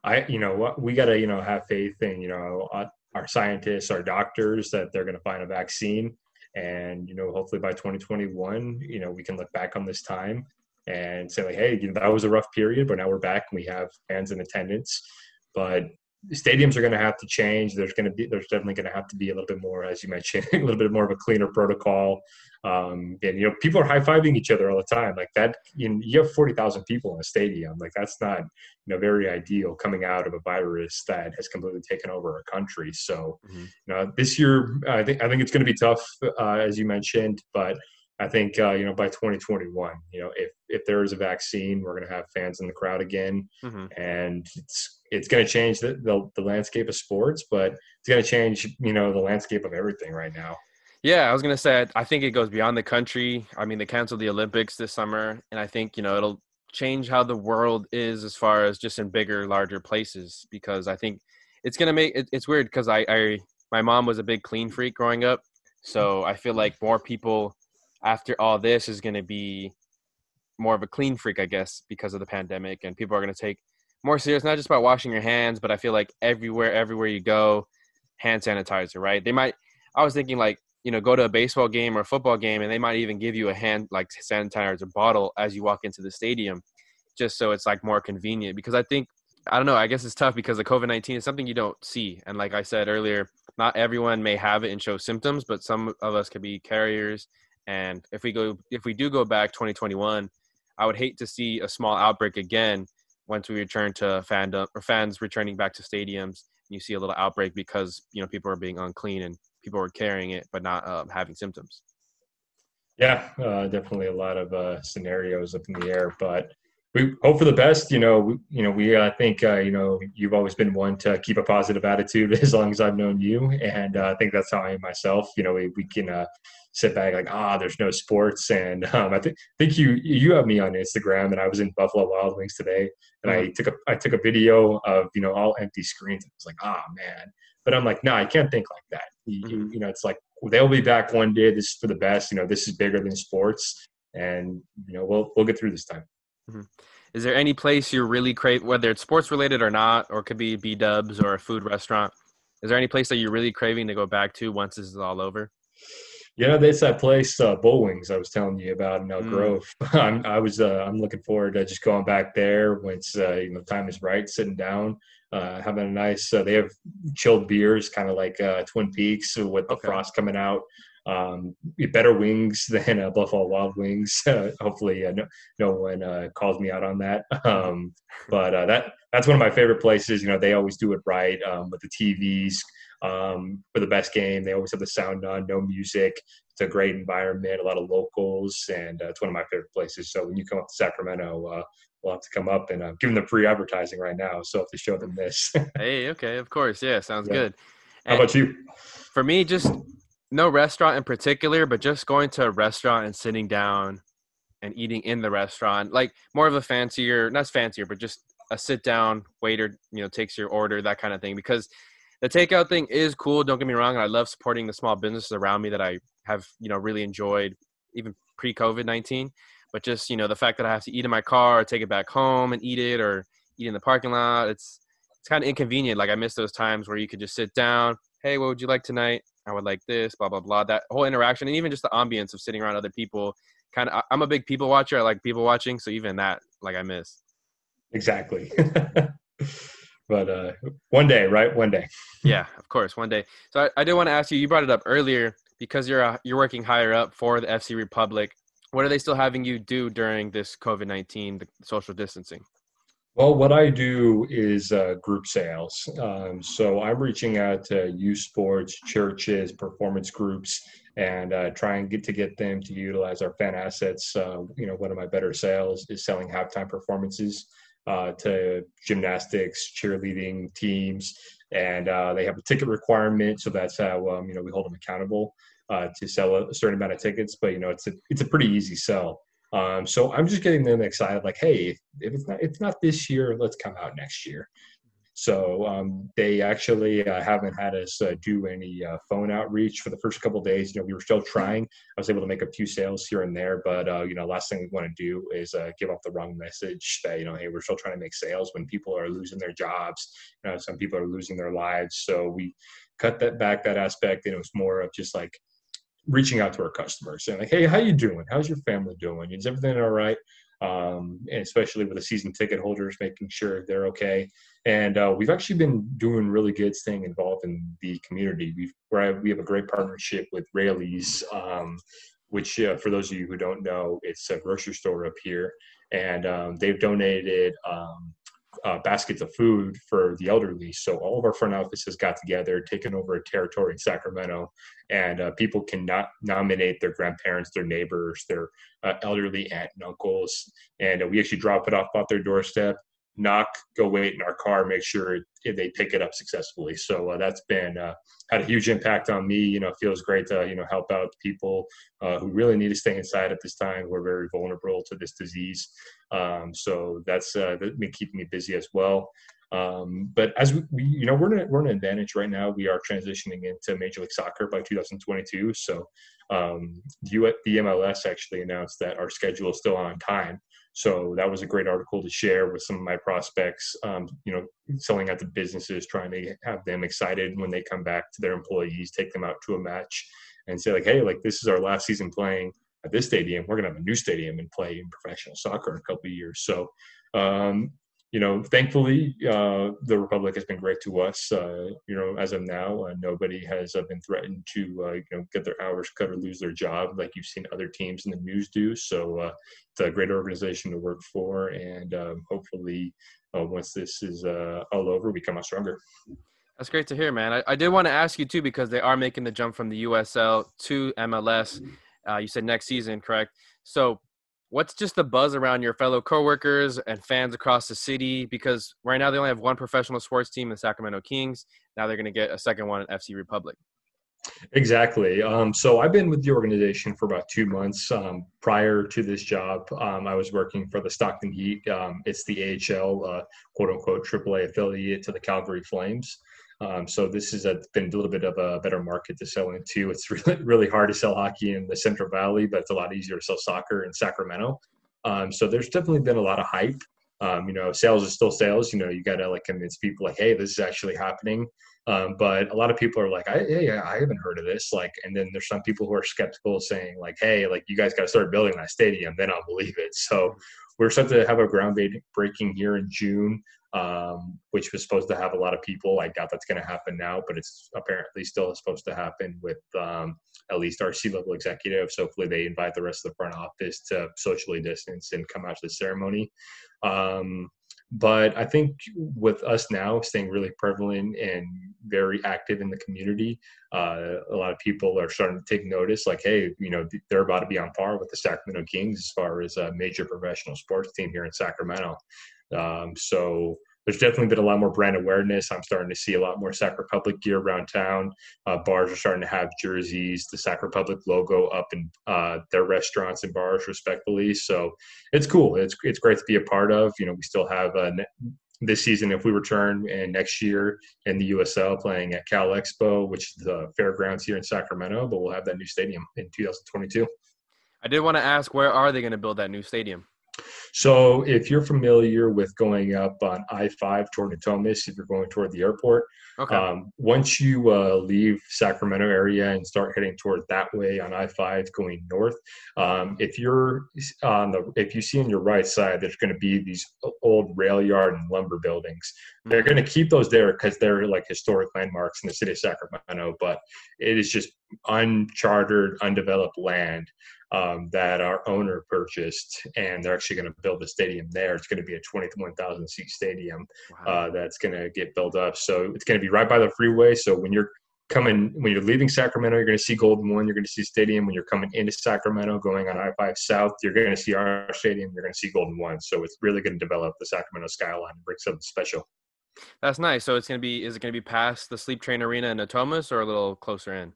Speaker 2: I, you know, we got to you know have faith in you know uh, our scientists, our doctors that they're going to find a vaccine, and you know, hopefully by 2021, you know, we can look back on this time and say like, hey, you know, that was a rough period, but now we're back and we have fans in attendance. But stadiums are going to have to change. There's going to be there's definitely going to have to be a little bit more, as you mentioned, a little bit more of a cleaner protocol. Um, and you know, people are high fiving each other all the time. Like that, you, know, you have forty thousand people in a stadium. Like that's not you know very ideal coming out of a virus that has completely taken over our country. So, mm-hmm. you know, this year I think I think it's going to be tough, uh, as you mentioned, but. I think uh, you know by 2021, you know if if there is a vaccine, we're going to have fans in the crowd again, mm-hmm. and it's it's going to change the, the, the landscape of sports, but it's going to change you know the landscape of everything right now.
Speaker 1: Yeah, I was going to say I think it goes beyond the country. I mean, they canceled the Olympics this summer, and I think you know it'll change how the world is as far as just in bigger, larger places because I think it's going to make it, it's weird because I, I my mom was a big clean freak growing up, so I feel like more people after all this is going to be more of a clean freak, I guess, because of the pandemic, and people are going to take more serious, not just about washing your hands, but I feel like everywhere, everywhere you go, hand sanitizer, right? They might. I was thinking like you know go to a baseball game or a football game, and they might even give you a hand like sanitizer bottle as you walk into the stadium, just so it's like more convenient. Because I think I don't know. I guess it's tough because the COVID nineteen is something you don't see, and like I said earlier, not everyone may have it and show symptoms, but some of us could be carriers and if we go, if we do go back 2021, I would hate to see a small outbreak again once we return to fandom or fans returning back to stadiums. You see a little outbreak because you know people are being unclean and people are carrying it but not um, having symptoms.
Speaker 2: Yeah, uh, definitely a lot of uh, scenarios up in the air, but we hope for the best. You know, we, you know, we uh, think uh, you know you've always been one to keep a positive attitude as long as I've known you, and uh, I think that's how I am myself. You know, we, we can uh, sit back like ah there's no sports and um, I think think you you have me on Instagram and I was in Buffalo Wild Wings today and mm-hmm. I took a I took a video of you know all empty screens I was like ah man but I'm like no I can't think like that you, mm-hmm. you know it's like they'll be back one day this is for the best you know this is bigger than sports and you know we'll we'll get through this time.
Speaker 1: Mm-hmm. Is there any place you're really crave whether it's sports related or not or could be B Dubs or a food restaurant? Is there any place that you're really craving to go back to once this is all over?
Speaker 2: You know, there's that place, uh, Bull Wings, I was telling you about in Elk mm. Grove. I'm, I was, uh, I'm looking forward to just going back there once, uh, you know, time is right, sitting down, uh, having a nice, uh, they have chilled beers, kind of like uh, Twin Peaks with the okay. frost coming out. Um, better wings than uh, Buffalo Wild Wings. Uh, hopefully, uh, no, no one uh, calls me out on that. Um, but uh, that that's one of my favorite places. You know, they always do it right um, with the TVs um, for the best game. They always have the sound on, no music. It's a great environment, a lot of locals, and uh, it's one of my favorite places. So when you come up to Sacramento, uh, we'll have to come up and uh, give them the free advertising right now. So if to show them this.
Speaker 1: hey, okay, of course, yeah, sounds yeah. good.
Speaker 2: And How about you?
Speaker 1: For me, just no restaurant in particular, but just going to a restaurant and sitting down and eating in the restaurant, like more of a fancier, not fancier, but just a sit down waiter, you know, takes your order, that kind of thing. Because the takeout thing is cool. Don't get me wrong. I love supporting the small businesses around me that I have, you know, really enjoyed even pre COVID 19. But just, you know, the fact that I have to eat in my car or take it back home and eat it or eat in the parking lot, it's, it's kind of inconvenient. Like I miss those times where you could just sit down. Hey, what would you like tonight? I would like this, blah blah blah. That whole interaction and even just the ambience of sitting around other people. Kind of, I'm a big people watcher. I like people watching, so even that, like, I miss.
Speaker 2: Exactly. but uh, one day, right? One day.
Speaker 1: yeah, of course, one day. So I, I did want to ask you. You brought it up earlier because you're uh, you're working higher up for the FC Republic. What are they still having you do during this COVID nineteen, the social distancing?
Speaker 2: Well, what I do is uh, group sales. Um, so I'm reaching out to youth sports, churches, performance groups, and uh, try and get to get them to utilize our fan assets. Uh, you know, one of my better sales is selling halftime performances uh, to gymnastics, cheerleading teams, and uh, they have a ticket requirement. So that's how um, you know we hold them accountable uh, to sell a certain amount of tickets. But you know, it's a it's a pretty easy sell. Um, so I'm just getting them excited, like, hey, if, if it's not it's not this year, let's come out next year. So um, they actually uh, haven't had us uh, do any uh, phone outreach for the first couple days. You know, we were still trying. I was able to make a few sales here and there, but uh, you know, last thing we want to do is uh, give off the wrong message that you know, hey, we're still trying to make sales when people are losing their jobs. You know, some people are losing their lives. So we cut that back that aspect, and it was more of just like reaching out to our customers saying like, hey, how you doing? How's your family doing? Is everything all right? Um, and especially with the season ticket holders, making sure they're okay. And uh, we've actually been doing really good staying involved in the community. We've we have a great partnership with Raley's, um, which uh, for those of you who don't know, it's a grocery store up here, and um, they've donated um, uh, baskets of food for the elderly. So all of our front offices got together, taken over a territory in Sacramento, and uh, people can not nominate their grandparents, their neighbors, their uh, elderly aunt and uncles, and we actually drop it off at their doorstep knock, go wait in our car, make sure they pick it up successfully. So uh, that's been uh, had a huge impact on me. You know, it feels great to you know help out people uh, who really need to stay inside at this time. We're very vulnerable to this disease. Um, so that's uh, that's been keeping me busy as well. Um, but as we, we, you know, we're in, we're in an advantage right now. We are transitioning into Major League Soccer by 2022. So um, the MLS actually announced that our schedule is still on time. So that was a great article to share with some of my prospects. Um, you know, selling out to businesses, trying to have them excited when they come back to their employees, take them out to a match, and say like, hey, like this is our last season playing at this stadium. We're gonna have a new stadium and play in professional soccer in a couple of years. So um, you know, thankfully, uh, the Republic has been great to us. Uh, you know, as of now, uh, nobody has uh, been threatened to, uh, you know, get their hours cut or lose their job like you've seen other teams in the news do. So uh, it's a great organization to work for, and um, hopefully, once this is all over, we come out stronger.
Speaker 1: That's great to hear, man. I, I did want to ask you too because they are making the jump from the USL to MLS. you said next season, correct? So what's just the buzz around your fellow coworkers and fans across the city? Because right now they only have one professional sports team, the Sacramento Kings. Now they're going to get a second one at FC Republic.
Speaker 2: Exactly. Um, so I've been with the organization for about two months. Um, prior to this job, um, I was working for the Stockton Heat. Um, it's the AHL, uh, quote unquote, AAA affiliate to the Calgary Flames. Um, so this has been a little bit of a better market to sell into. It's really really hard to sell hockey in the Central Valley, but it's a lot easier to sell soccer in Sacramento. Um, so there's definitely been a lot of hype. Um, you know, sales is still sales. You know, you got to like convince people like, hey, this is actually happening. Um, but a lot of people are like, I, hey, I haven't heard of this. Like, and then there's some people who are skeptical, saying like, hey, like you guys got to start building that stadium, then I'll believe it. So we're set to have a groundbreaking here in June um, which was supposed to have a lot of people. I doubt that's going to happen now, but it's apparently still supposed to happen with um, at least our C-level executives. Hopefully they invite the rest of the front office to socially distance and come out to the ceremony. Um, but I think with us now staying really prevalent and very active in the community, uh, a lot of people are starting to take notice. Like, hey, you know, they're about to be on par with the Sacramento Kings as far as a major professional sports team here in Sacramento. Um, so there's definitely been a lot more brand awareness. I'm starting to see a lot more Sac Republic gear around town. Uh, bars are starting to have jerseys, the Sac Republic logo up in uh, their restaurants and bars, respectfully. So it's cool. It's it's great to be a part of. You know, we still have uh, this season if we return and next year in the USL playing at Cal Expo, which is the fairgrounds here in Sacramento, but we'll have that new stadium in 2022.
Speaker 1: I did want to ask, where are they going to build that new stadium?
Speaker 2: So if you're familiar with going up on I-5 toward Natomas, if you're going toward the airport,
Speaker 1: Okay.
Speaker 2: um, once you uh, leave Sacramento area and start heading toward that way on I-5 going north, um, if you're on the if you see on your right side, there's going to be these old rail yard and lumber buildings. They're
Speaker 1: Mm-hmm.
Speaker 2: going to keep those there because they're like historic landmarks in the city of Sacramento, but it is just uncharted, undeveloped land um, that our owner purchased, and they're actually going to build a stadium there. It's going to be a 21,000 seat stadium
Speaker 1: Wow.
Speaker 2: uh, that's going to get built up. So it's going to be right by the freeway. So when you're coming, when you're leaving Sacramento, you're going to see Golden One. You're going to see stadium. When you're coming into Sacramento, going on I-5 South, you're going to see our stadium. You're going to see Golden One. So it's really going to develop the Sacramento skyline and bring something special.
Speaker 1: That's nice. So it's gonna be is it gonna be past the Sleep Train Arena in Natomas or a little closer in?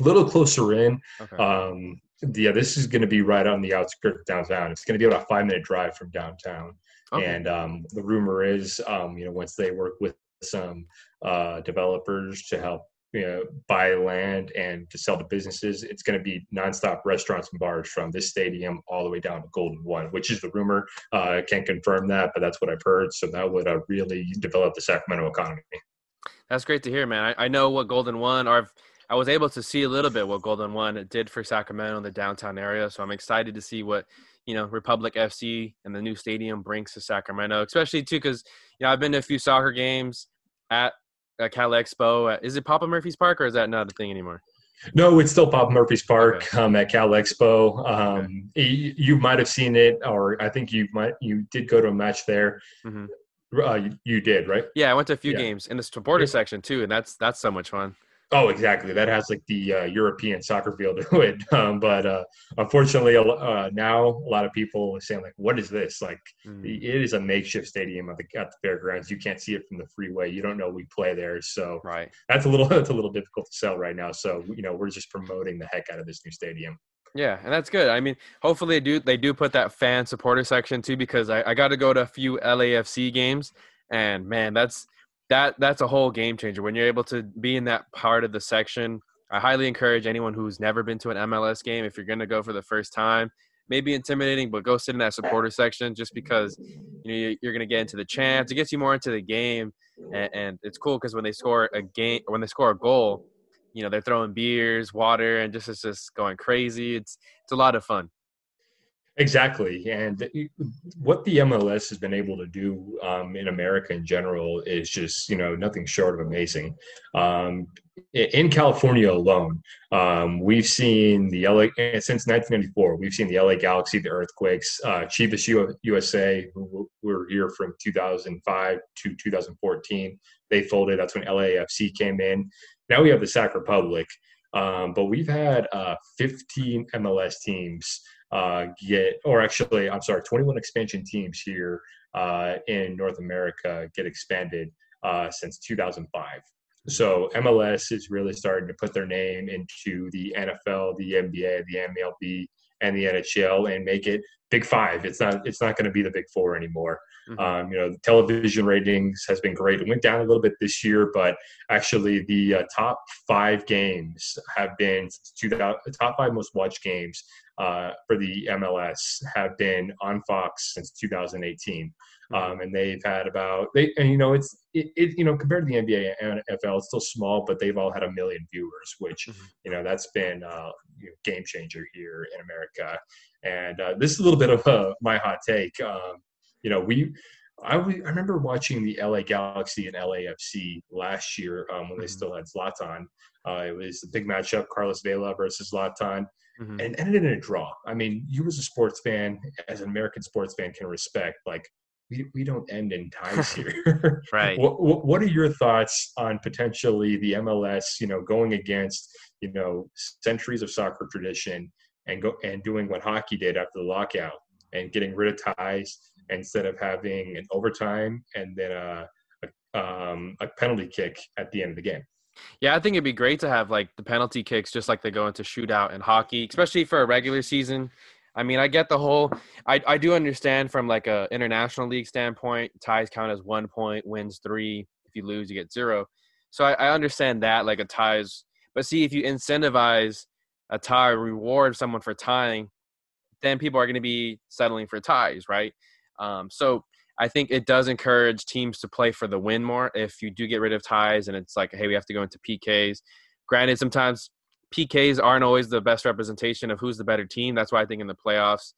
Speaker 2: A little closer in.
Speaker 1: Okay.
Speaker 2: Um, yeah, this is going to be right on the outskirts of downtown. It's going to be about a five minute drive from downtown.
Speaker 1: okay.
Speaker 2: And um, the rumor is, um, you know, once they work with some uh, developers to help, you know, buy land and to sell to businesses, it's going to be nonstop restaurants and bars from this stadium all the way down to Golden One, which is the rumor. Uh, I can't confirm that, but that's what I've heard. So that would uh, really develop the Sacramento economy.
Speaker 1: That's great to hear, man. I, I know what Golden One, or I've, I was able to see a little bit what Golden One did for Sacramento in the downtown area. So I'm excited to see what you know Republic FC and the new stadium brings to Sacramento, especially too because you know I've been to a few soccer games at, at Cal Expo. Is it Papa Murphy's Park or is that not a thing anymore?
Speaker 2: No, it's still Papa Murphy's Park um, at Cal Expo. Um, you, you might have seen it, or I think you might you did go to a match there.
Speaker 1: Mhm.
Speaker 2: Uh, you, you did, right?
Speaker 1: Yeah, I went to a few
Speaker 2: Yeah.
Speaker 1: games in the supporter
Speaker 2: Yeah.
Speaker 1: section too, and that's that's so much fun.
Speaker 2: Oh, exactly. That has like the uh, European soccer field to it. Um, but uh, unfortunately, uh, now a lot of people are saying like, "What is this?" Like,
Speaker 1: Mm.
Speaker 2: it is a makeshift stadium at the, at the fairgrounds. You can't see it from the freeway. You don't know we play there, so
Speaker 1: Right.
Speaker 2: that's a little that's a little difficult to sell right now. So you know, we're just promoting the heck out of this new stadium.
Speaker 1: Yeah, and that's good. I mean, hopefully they do they do put that fan supporter section too because I, I got to go to a few LAFC games and man, that's that that's a whole game changer when you're able to be in that part of the section. I highly encourage anyone who's never been to an MLS game if you're going to go for the first time. Maybe intimidating, but go sit in that supporter section just because you know you- you're going to get into the chants. It gets you more into the game, and, and it's cool because when they score a game, when they score a goal, you know they're throwing beers water and just it's just going crazy it's it's a lot of fun
Speaker 2: Exactly, and what the MLS has been able to do um, in America in general is just you know nothing short of amazing. Um, in California alone, um, we've seen the LA since 1994. We've seen the LA Galaxy, the Earthquakes, uh, Chivas U- USA, who were here from 2005 to 2014. They folded. That's when LAFC came in. Now we have the Sac Republic, um, but we've had uh, 15 MLS teams uh, get, or actually, I'm sorry, 21 expansion teams here uh, in North America get expanded uh, since 2005. So MLS is really starting to put their name into the NFL, the NBA, the MLB, and the NHL, and make it Big Five. It's not. It's not going to be the Big Four anymore.
Speaker 1: Mhm.
Speaker 2: Um, you know, the television ratings has been great. It went down a little bit this year, but actually, the uh, top five games have been since 2000, the top five most watched games uh, for the MLS have been on Fox since 2018, um, and they've had about they and you know it's it, it you know compared to the NBA and NFL, it's still small, but they've all had a million viewers, which
Speaker 1: Mhm.
Speaker 2: you know that's been uh, you know, game changer here in America. And uh, this is a little bit of uh, my hot take. Um, you know, we I, w- I remember watching the LA Galaxy and LAFC last year um, when they
Speaker 1: Mhm.
Speaker 2: still had Zlatan. Uh, it was a big matchup, Carlos Vela versus Zlatan
Speaker 1: Mhm.
Speaker 2: and it ended in a draw. I mean, you as a sports fan, as an American sports fan, can respect like we, we don't end in ties here.
Speaker 1: Right.
Speaker 2: what, what what are your thoughts on potentially the MLS, you know, going against you know centuries of soccer tradition and go and doing what hockey did after the lockout and getting rid of ties instead of having an overtime and then a a, um, a penalty kick at the end of the game.
Speaker 1: Yeah, I think it'd be great to have like the penalty kicks just like they go into shootout in hockey, especially for a regular season. I mean, I get the whole I, I do understand from like a international league standpoint, ties count as one point, wins three. If you lose, you get zero. So I, I understand that, like a ties. But see, if you incentivize a tie, reward someone for tying, then people are going to be settling for ties, right? Um, so I think it does encourage teams to play for the win more. If you do get rid of ties and it's like, hey, we have to go into PKs. Granted, sometimes PKs aren't always the best representation of who's the better team. That's why I think in the playoffs,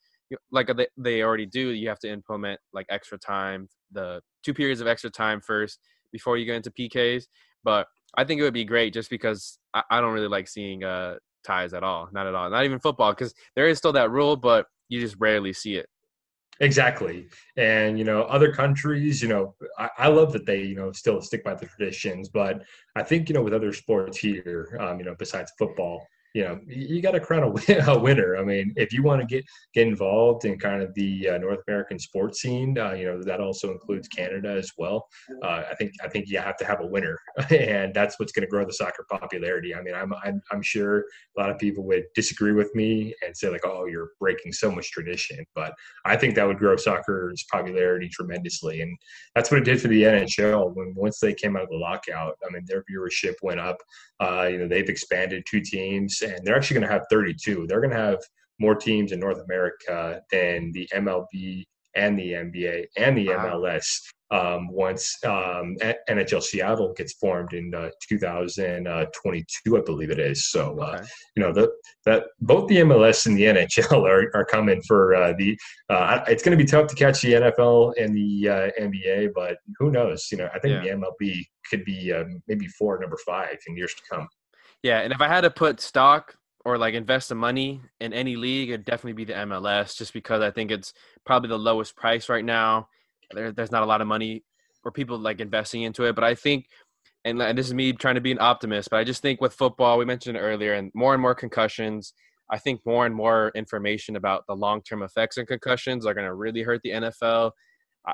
Speaker 1: like they already do, you have to implement like extra time, the two periods of extra time first before you go into PKs. But I think it would be great just because I, I don't really like seeing uh, ties at all. Not at all. Not even football because there is still that rule, but you just rarely see it.
Speaker 2: Exactly. And, you know, other countries, you know, I, I, love that they, you know, still stick by the traditions. But I think, you know, with other sports here, um, you know, besides football, you know you got to crown a, a, winner. I mean, if you want to get get involved in kind of the uh, North American sports scene, uh, you know that also includes Canada as well. Uh, I think I think you have to have a winner, and that's what's going to grow the soccer popularity. I mean, I'm, I'm I'm sure a lot of people would disagree with me and say like, oh, you're breaking so much tradition, but I think that would grow soccer's popularity tremendously, and that's what it did for the NHL. When once they came out of the lockout, I mean, their viewership went up. Uh, you know, they've expanded two teams and they're actually going to have 32. They're going to have more teams in North America than the MLB and the NBA and the wow. MLS um, once um, NHL Seattle gets formed in uh, 2022, I believe it is. So, uh, okay. you know, the, that both the MLS and the NHL are, are coming for uh, the. Uh, it's going to be tough to catch the NFL and the uh, NBA, but who knows? You know, I think yeah. the MLB could be um, maybe four, number five in years to come.
Speaker 1: Yeah, and if I had to put stock or like invest some money in any league, it'd definitely be the MLS, just because I think it's probably the lowest price right now. There, there's not a lot of money or people like investing into it, but I think, and, and this is me trying to be an optimist, but I just think with football, we mentioned earlier, and more and more concussions. I think more and more information about the long-term effects of concussions are going to really hurt the NFL.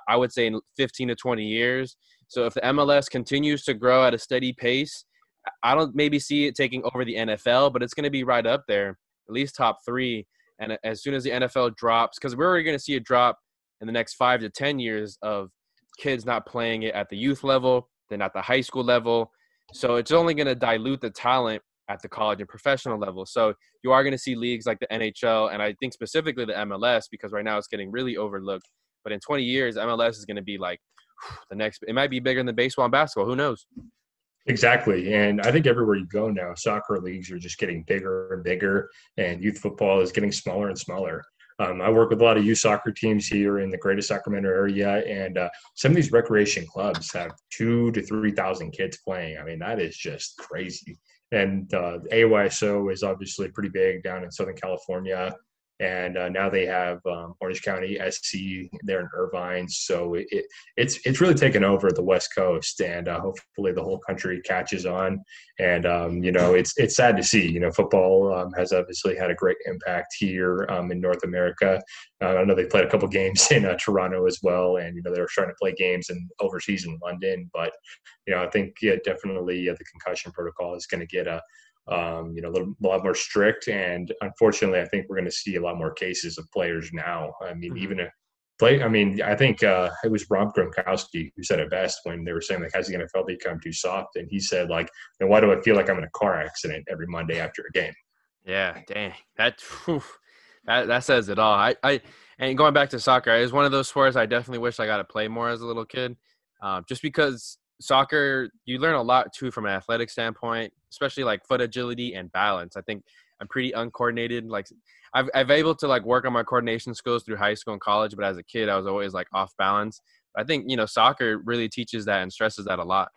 Speaker 1: I would say in 15 to 20 years. So if the MLS continues to grow at a steady pace I don't maybe see it taking over the NFL, but it's going to be right up there, at least top three. And as soon as the NFL drops, because we're going to see a drop in the next five to 10 years of kids not playing it at the youth level, then at the high school level. So it's only going to dilute the talent at the college and professional level. So you are going to see leagues like the NHL, and I think specifically the MLS, because right now it's getting really overlooked. But in 20 years, MLS is going to be like the next, it might be bigger than baseball and basketball. Who knows?
Speaker 2: Exactly. And I think everywhere you go now, soccer leagues are just getting bigger and bigger, and youth football is getting smaller and smaller. Um, I work with a lot of youth soccer teams here in the greater Sacramento area, and uh, some of these recreation clubs have two to 3,000 kids playing. I mean, that is just crazy. And uh, AYSO is obviously pretty big down in Southern California and uh, now they have um, Orange County SC there in Irvine. So it, it's it's really taken over the West Coast, and uh, hopefully the whole country catches on. And um, you know, it's it's sad to see. You know, football um, has obviously had a great impact here um, in North America. Uh, I know they played a couple games in uh, Toronto as well, and you know they were starting to play games in overseas in London. But you know, I think yeah, definitely uh, the concussion protocol is going to get a um, you know, a, little, a lot more strict. And unfortunately, I think we're going to see a lot more cases of players now. I mean, mm-hmm. even a play, I mean, I think uh, it was Rob Gronkowski who said it best when they were saying, like, has the NFL become too soft? And he said, like, then why do I feel like I'm in a car accident every Monday after a game?
Speaker 1: Yeah, dang. That, whew, that, that says it all. I, I, and going back to soccer, it's one of those sports I definitely wish I got to play more as a little kid. Uh, just because soccer you learn a lot too from an athletic standpoint especially like foot agility and balance. I think i'm pretty uncoordinated like i've, I've able to like work on my coordination skills through high school and college but as a kid i was always like off balance. I think you know soccer really teaches that and stresses that a lot.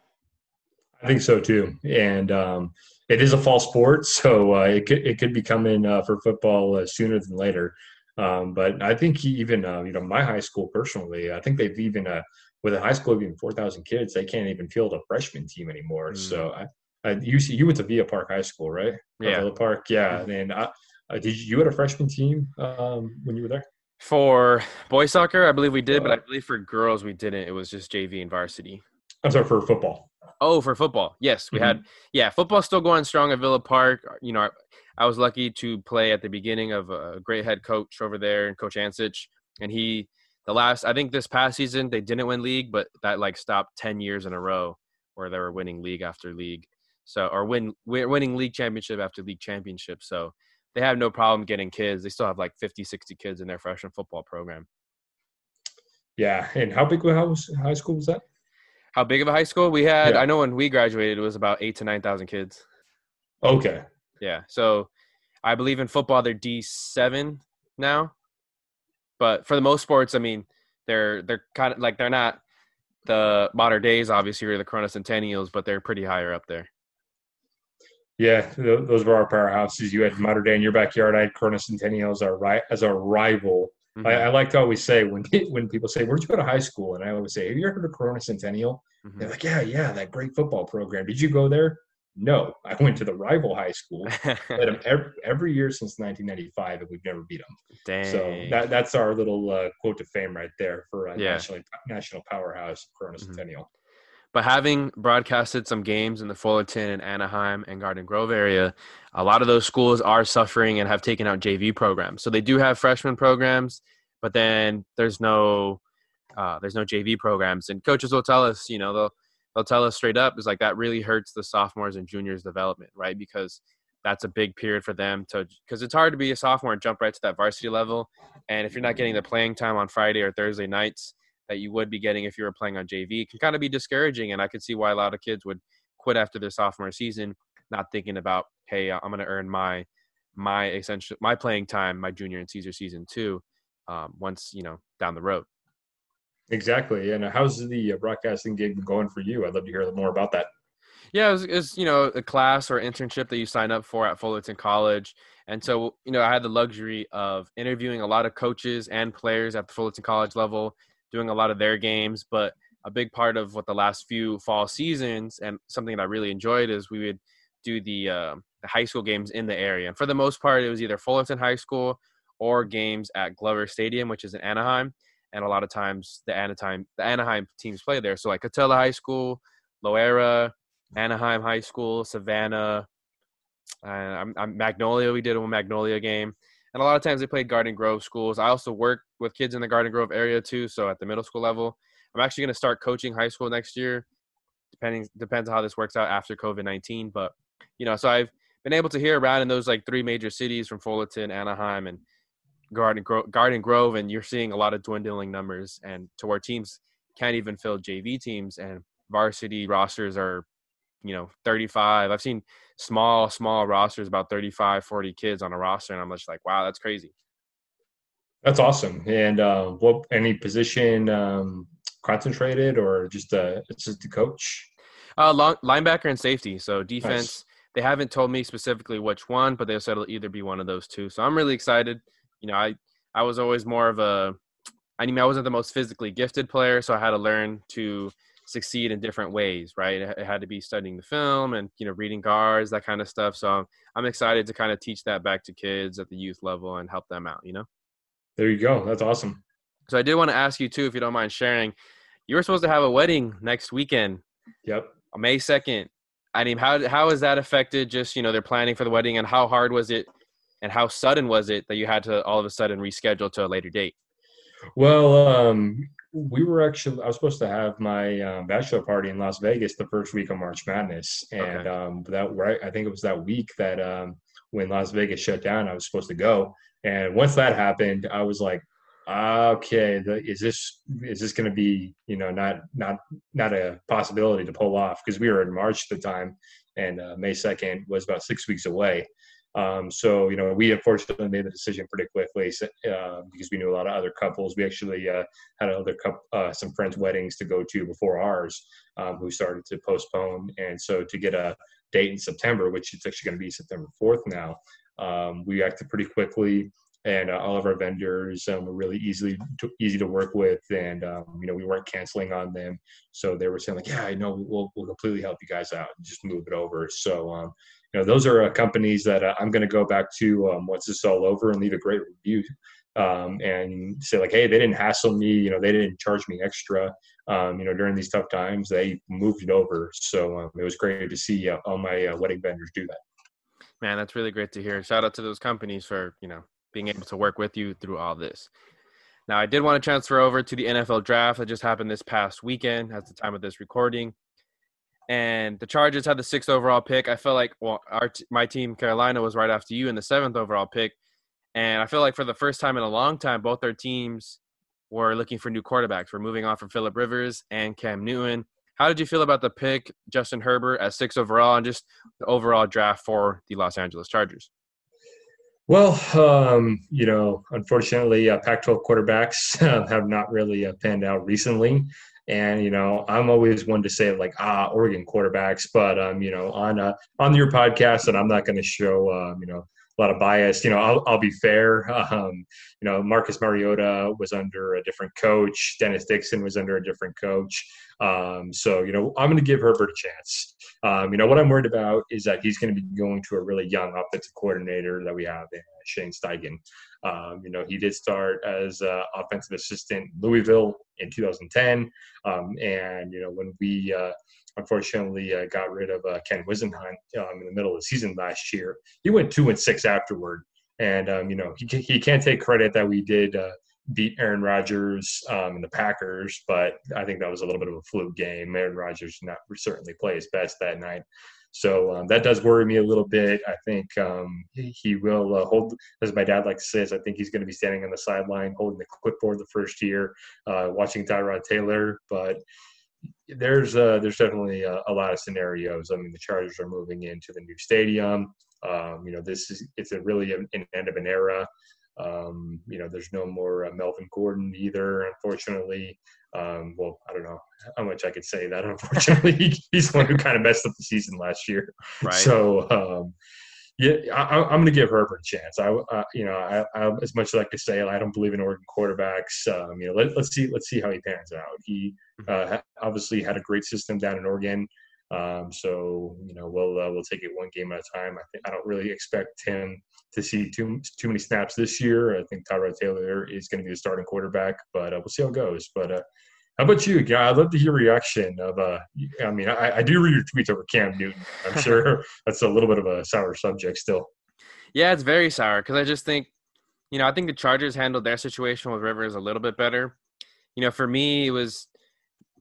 Speaker 2: I think so too and um, it is a fall sport so uh, it, could, it could be coming uh, for football uh, sooner than later. Um, but i think even uh, you know my high school personally i think they've even uh, with a high school of even 4,000 kids, they can't even field a freshman team anymore. Mm. So I, I, you you went to Villa Park High School, right?
Speaker 1: Yeah.
Speaker 2: Villa Park, yeah. Mm-hmm. And I, uh, did you, you had a freshman team um, when you were there?
Speaker 1: For boys soccer, I believe we did, uh, but I believe for girls we didn't. It was just JV and varsity.
Speaker 2: I'm sorry for football.
Speaker 1: Oh, for football, yes, we mm-hmm. had. Yeah, football still going strong at Villa Park. You know, I, I was lucky to play at the beginning of a great head coach over there, and Coach Ansich, and he the last I think this past season they didn't win league, but that like stopped ten years in a row where they were winning league after league. So or win winning league championship after league championship. So they have no problem getting kids. They still have like 50, 60 kids in their freshman football program.
Speaker 2: Yeah, and how big was high school was that?
Speaker 1: How big of a high school we had? Yeah. I know when we graduated, it was about eight to nine thousand kids.
Speaker 2: Okay.
Speaker 1: Yeah. So, I believe in football they're D seven now, but for the most sports, I mean, they're they're kind of like they're not the Mater Deis, obviously, or the Corona Centennials, but they're pretty higher up there.
Speaker 2: Yeah, those were our powerhouses. You had Mater Dei in your backyard. I had Corona Centennials our right as our rival. Mm-hmm. I, I, like to always say when when people say, "Where'd you go to high school?" and I always say, "Have you ever heard of Corona Centennial?" Mm-hmm. They're like, "Yeah, yeah, that great football program. Did you go there?" No, I went to the rival high school. Played them every, every year since 1995, and we've never beat them.
Speaker 1: Dang.
Speaker 2: So that, that's our little uh, quote to fame right there for a yeah. national national powerhouse, Corona mm-hmm. Centennial.
Speaker 1: But having broadcasted some games in the Fullerton and Anaheim and Garden Grove area, a lot of those schools are suffering and have taken out JV programs. So they do have freshman programs, but then there's no uh, there's no JV programs. And coaches will tell us, you know, they'll they'll tell us straight up is like that really hurts the sophomores and juniors development, right? Because that's a big period for them to because it's hard to be a sophomore and jump right to that varsity level. And if you're not getting the playing time on Friday or Thursday nights, that you would be getting if you were playing on JV can kind of be discouraging. And I could see why a lot of kids would quit after their sophomore season, not thinking about, hey, I'm going to earn my my essential my playing time my junior and Caesar season too, um, once you know down the road.
Speaker 2: Exactly. And how's the uh, broadcasting gig going for you? I'd love to hear more about that.
Speaker 1: Yeah, it was, it was, you know a class or internship that you sign up for at Fullerton College, and so you know I had the luxury of interviewing a lot of coaches and players at the Fullerton College level, doing a lot of their games. But a big part of what the last few fall seasons and something that I really enjoyed is we would do the, uh, the high school games in the area. And for the most part, it was either Fullerton High School or games at Glover Stadium, which is in Anaheim. And a lot of times the Anaheim the Anaheim teams play there. So like Katella High School, Loara, Anaheim High School, Savanna, uh, I'm, I'm Magnolia. We did a Magnolia game and a lot of times they played Garden Grove schools. I also work with kids in the Garden Grove area too, so at the middle school level. I'm actually going to start coaching high school next year, depending depends on how this works out after COVID nineteen. But you know, so I've been able to hear around in those like three major cities from Fullerton, Anaheim, and Garden Grove, Garden Grove, and you're seeing a lot of dwindling numbers, and to where teams can't even fill JV teams, and varsity rosters are, you know, 35. I've seen small, small rosters, about 35, 40 kids on a roster. And I'm just like, wow, that's crazy.
Speaker 2: That's awesome. And uh, what any position um, concentrated or just a just a coach?
Speaker 1: Uh, long, linebacker and safety. So defense. Nice. They haven't told me specifically which one, but they said it'll either be one of those two. So I'm really excited. You know, I I was always more of a. I mean, I wasn't the most physically gifted player, so I had to learn to succeed in different ways, right? It had to be studying the film and you know reading guards, that kind of stuff. So I'm excited to kind of teach that back to kids at the youth level and help them out. You know.
Speaker 2: There you go. That's awesome.
Speaker 1: So I did want to ask you too, if you don't mind sharing. You were supposed to have a wedding next weekend.
Speaker 2: Yep.
Speaker 1: May second. I mean, how how has that affected just you know their planning for the wedding and how hard was it, and how sudden was it that you had to all of a sudden reschedule to a later date?
Speaker 2: Well, um, we were actually I was supposed to have my um, bachelor party in Las Vegas the first week of March Madness, and okay. um, that right I think it was that week that um, when Las Vegas shut down, I was supposed to go. And once that happened, I was like, okay, the, is this is this going to be you know not not not a possibility to pull off because we were in March at the time, and uh, May second was about six weeks away. Um, so, you know, we unfortunately made the decision pretty quickly uh, because we knew a lot of other couples. We actually uh, had other couple, uh, some friends' weddings to go to before ours um, who started to postpone. And so to get a date in September, which it's actually going to be September 4th now, um, we acted pretty quickly. And uh, all of our vendors um, were really easily to, easy to work with, and um, you know we weren't canceling on them. So they were saying like, "Yeah, I know, we'll, we'll completely help you guys out and just move it over." So you know, those are uh, companies that uh, I'm going to go back to um, once this all over and leave a great review um, and say like, hey, they didn't hassle me. You know, they didn't charge me extra. Um, you know, during these tough times, they moved it over. So um, it was great to see uh, all my uh, wedding vendors do that.
Speaker 1: Man, that's really great to hear. Shout out to those companies for you know being able to work with you through all this. Now, I did want to transfer over to the NFL draft that just happened this past weekend at the time of this recording and the Chargers had the sixth overall pick. I felt like well, our t- my team Carolina was right after you in the seventh overall pick, and I feel like for the first time in a long time, both their teams we're looking for new quarterbacks. We're moving on from Philip Rivers and Cam Newton. How did you feel about the pick, Justin Herbert, at six overall, and just the overall draft for the Los Angeles Chargers?
Speaker 2: Well, um, you know, unfortunately, uh, Pac-12 quarterbacks have not really uh, panned out recently. And you know, I'm always one to say like ah Oregon quarterbacks, but um, you know, on uh, on your podcast, and I'm not going to show um, you know a lot of bias. You know, I'll, I'll be fair. Um, you know, Marcus Mariota was under a different coach. Dennis Dixon was under a different coach. Um, so, you know, I'm going to give Herbert a chance. Um, you know, what I'm worried about is that he's going to be going to a really young offensive coordinator that we have, Shane Steichen. Um, you know, he did start as uh, offensive assistant Louisville in 2010. Um, and, you know, when we, uh, unfortunately uh, got rid of uh, Ken Whisenhunt um, in the middle of the season last year. He went two and six afterward, and um, you know he he can't take credit that we did uh, beat Aaron Rodgers um, and the Packers, but I think that was a little bit of a fluke game. Aaron Rodgers not certainly play his best that night. So um, that does worry me a little bit. I think um, he will uh, hold, as my dad likes to say, I think he's going to be standing on the sideline holding the clipboard the first year, uh, watching Tyrod Taylor. But there's uh, there's definitely a, a, lot of scenarios. I mean, the Chargers are moving into the new stadium. Um, you know, this is it's a really an, end of an era. Um, you know, there's no more uh, Melvin Gordon either, unfortunately. Um, well, I don't know how much I could say that. Unfortunately, he's the one who kind of messed up the season last year. Right. So, um, yeah, I, am going to give Herbert a chance. I, uh, you know, I, I, as much as I like to say, I don't believe in Oregon quarterbacks. Um, you know, let, us see, let's see how he pans out. He mm-hmm. uh, obviously had a great system down in Oregon, um, so you know, we'll uh, we'll take it one game at a time. I think I don't really expect him to see too too many snaps this year. I think Tyrod Taylor is going to be the starting quarterback, but uh, we'll see how it goes. But uh, how about you? Yeah, I'd love to hear reaction of. Uh, I mean, I, I do read your tweets over Cam Newton. I'm sure that's a little bit of a sour subject still.
Speaker 1: Yeah, it's very sour because I just think, you know, I think the Chargers handled their situation with Rivers a little bit better. You know, for me, it was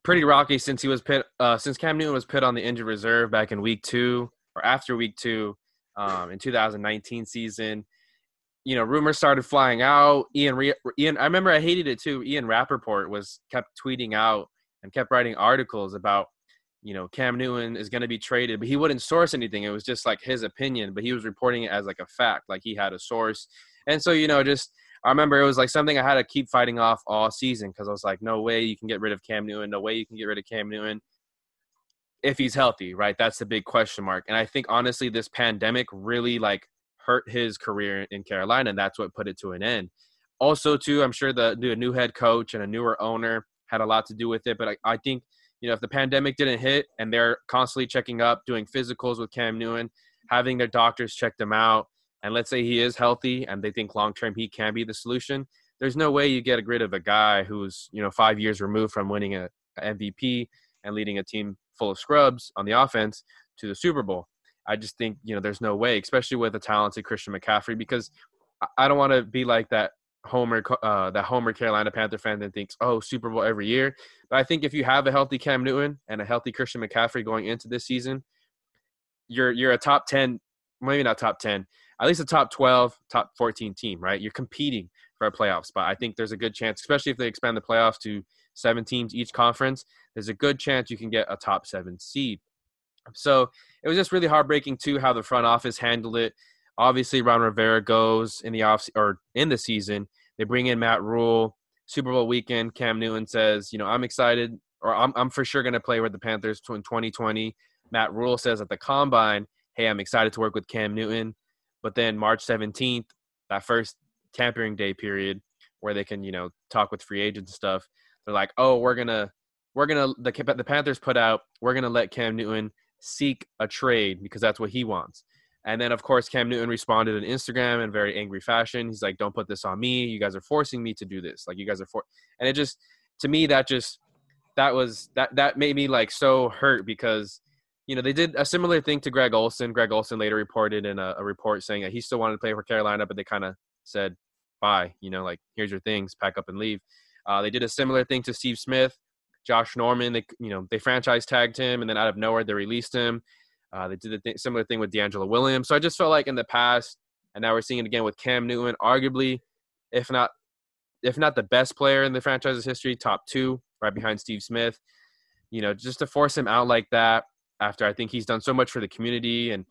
Speaker 1: pretty rocky since he was put, uh, since Cam Newton was put on the injured reserve back in week two or after week two um, in 2019 season you know, rumors started flying out. Ian, Re- Ian, I remember I hated it too. Ian Rapoport was kept tweeting out and kept writing articles about, you know, Cam Newton is going to be traded, but he wouldn't source anything. It was just like his opinion, but he was reporting it as like a fact, like he had a source. And so, you know, just I remember it was like something I had to keep fighting off all season because I was like, no way you can get rid of Cam Newton. No way you can get rid of Cam Newton if he's healthy, right? That's the big question mark. And I think honestly, this pandemic really like hurt his career in Carolina, and that's what put it to an end. Also, too, I'm sure the, new head coach and a newer owner had a lot to do with it. But I, I think you know if the pandemic didn't hit and they're constantly checking up, doing physicals with Cam Newton, having their doctors check them out, and let's say he is healthy and they think long term he can be the solution. There's no way you get rid of a guy who's you know five years removed from winning a MVP and leading a team full of scrubs on the offense to the Super Bowl. I just think you know there's no way, especially with a talented Christian McCaffrey, because I don't want to be like that Homer, uh, that Homer Carolina Panther fan that thinks, oh, Super Bowl every year. But I think if you have a healthy Cam Newton and a healthy Christian McCaffrey going into this season, you're you're a top ten, maybe not top ten, at least a top twelve, top fourteen team, right? You're competing for a playoff spot. I think there's a good chance, especially if they expand the playoffs to seven teams each conference. There's a good chance you can get a top seven seed. So it was just really heartbreaking too how the front office handled it. Obviously, Ron Rivera goes in the off or in the season. They bring in Matt Rhule. Super Bowl weekend, Cam Newton says, you know, I'm excited, or I'm I'm for sure going to play with the Panthers in 2020. Matt Rhule says at the combine, hey, I'm excited to work with Cam Newton. But then March 17th, that first tampering day period where they can, you know, talk with free agents and stuff, they're like, oh, we're gonna, we're gonna, the the Panthers put out, we're gonna let Cam Newton seek a trade because that's what he wants. And then, of course, Cam Newton responded on Instagram in very angry fashion. He's like, "Don't put this on me. You guys are forcing me to do this. Like, you guys are for." And it just, to me, that just, that was that that made me like so hurt because, you know, they did a similar thing to Greg Olsen. Greg Olsen later reported in a, a report saying that he still wanted to play for Carolina, but they kind of said, "Bye. You know, like here's your things, pack up and leave." Uh, they did a similar thing to Steve Smith. Josh Norman. They you know they franchise tagged him, and then out of nowhere they released him. Uh, they did a th- similar thing with DeAngelo Williams. So I just felt like in the past, and now we're seeing it again with Cam Newton, arguably, if not if not the best player in the franchise's history, top two, right behind Steve Smith. You know, just to force him out like that after I think he's done so much for the community and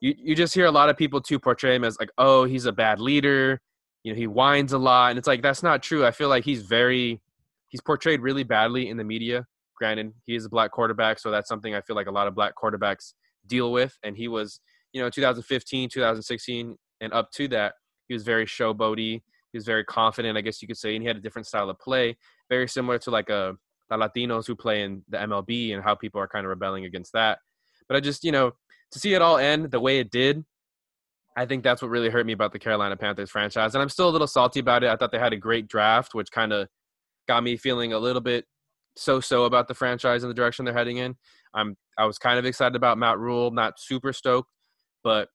Speaker 1: you, you just hear a lot of people too portray him as like, oh, he's a bad leader. You know, he whines a lot. And it's like that's not true. I feel like he's very he's portrayed really badly in the media. Granted, he is a black quarterback, so that's something I feel like a lot of black quarterbacks deal with. And he was, you know, 2015, 2016, and up to that, he was very showboaty. He was very confident, I guess you could say, and he had a different style of play, very similar to like a the Latinos who play in the MLB and how people are kind of rebelling against that. But I just, you know, to see it all end the way it did, I think that's what really hurt me about the Carolina Panthers franchise. And I'm still a little salty about it. I thought they had a great draft, which kind of got me feeling a little bit so-so about the franchise and the direction they're heading in. I'm I was kind of excited about Matt Rhule, not super stoked, but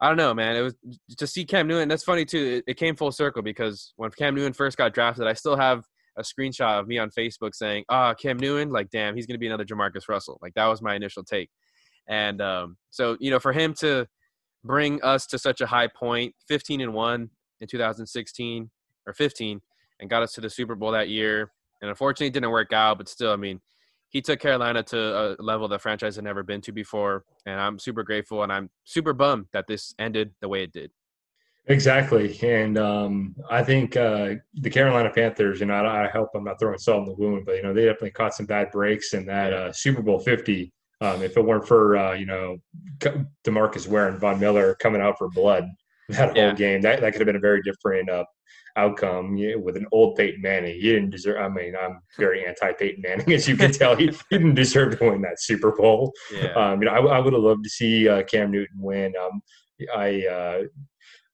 Speaker 1: I don't know, man. It was to see Cam Newton. That's funny too. It, it came full circle because when Cam Newton first got drafted, I still have a screenshot of me on Facebook saying, "Ah, oh, Cam Newton, like, damn, he's gonna be another Jamarcus Russell." Like that was my initial take, and um, so you know, for him to bring us to such a high point, 15 and one in 2016 or 15, and got us to the Super Bowl that year, and unfortunately, it didn't work out. But still, I mean, he took Carolina to a level the franchise had never been to before, and I'm super grateful, and I'm super bummed that this ended the way it did.
Speaker 2: Exactly, and um, I think uh, the Carolina Panthers. You know, I, I, hope I'm not throwing salt in the wound, but you know they definitely caught some bad breaks in that uh, Super Bowl 50. Um, if it weren't for uh, you know Demarcus Ware and Von Miller coming out for blood that yeah. whole game, that, that could have been a very different uh, outcome you know, with an old Peyton Manning. He didn't deserve. I mean, I'm very anti Peyton Manning, as you can tell. he, he, didn't deserve to win that Super Bowl. Yeah. Um, you know, I, I would have loved to see uh, Cam Newton win. Um, I uh,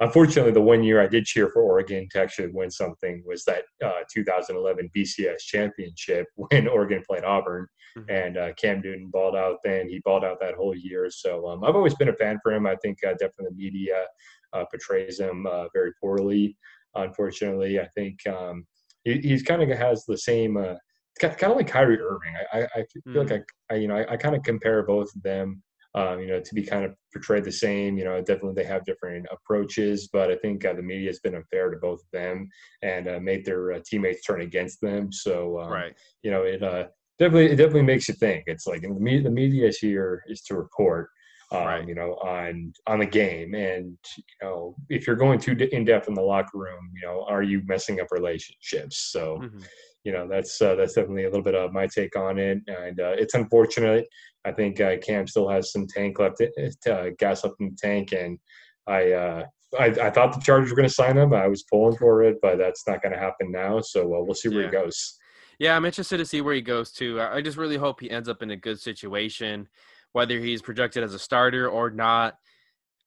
Speaker 2: unfortunately, the one year I did cheer for Oregon to actually win something was that uh, 2011 BCS championship when Oregon played Auburn, mm-hmm. and uh, Cam Newton balled out. Then he balled out that whole year. So um, I've always been a fan for him. I think uh, definitely the media uh, portrays him uh, very poorly. Unfortunately, I think um, he, he's kind of has the same. Uh, kind of like Kyrie Irving. I, I, I feel mm-hmm. like I, I, you know, I, I kind of compare both of them um, you know, to be kind of portrayed the same. You know, definitely they have different approaches, but I think uh, the media has been unfair to both of them and uh, made their uh, teammates turn against them. So, um, right. you know, it uh, definitely it definitely makes you think. It's like the media, the media is here is to report. Um, right. you know, on on the game, and you know, if you're going too in depth in the locker room, you know, are you messing up relationships? So, mm-hmm you know that's uh, that's definitely a little bit of my take on it, and uh, it's unfortunate. I think uh, Cam still has some tank left, uh, uh, gas left in the tank, and I, uh, I, I thought the Chargers were going to sign him. I was pulling for it, but that's not going to happen now. So we'll see where yeah. he goes.
Speaker 1: Yeah, I'm interested to see where he goes to. I just really hope he ends up in a good situation, whether he's projected as a starter or not.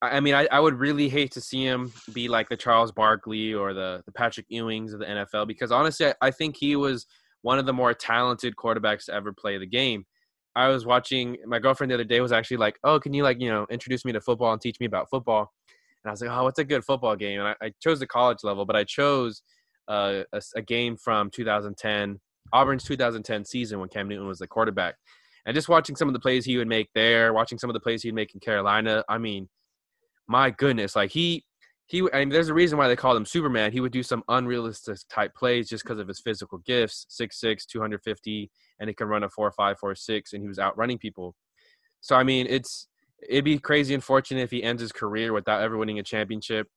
Speaker 1: I mean, I, I would really hate to see him be like the Charles Barkley or the, the Patrick Ewings of the NFL because honestly, I, I think he was one of the more talented quarterbacks to ever play the game. I was watching my girlfriend the other day was actually like, "Oh, can you like you know introduce me to football and teach me about football?" And I was like, "Oh, what's a good football game?" And I, I chose the college level, but I chose uh, a, a, game from 2010, Auburn's 2010 season when Cam Newton was the quarterback, and just watching some of the plays he would make there, watching some of the plays he'd make in Carolina. I mean, my goodness, like he he I mean, there's a reason why they called him Superman. He would do some unrealistic type plays just because of his physical gifts, 6'6", 250, and he can run a 4'5", 4'6", and he was outrunning people. So I mean, it's it'd be crazy and fortunate if he ends his career without ever winning a championship.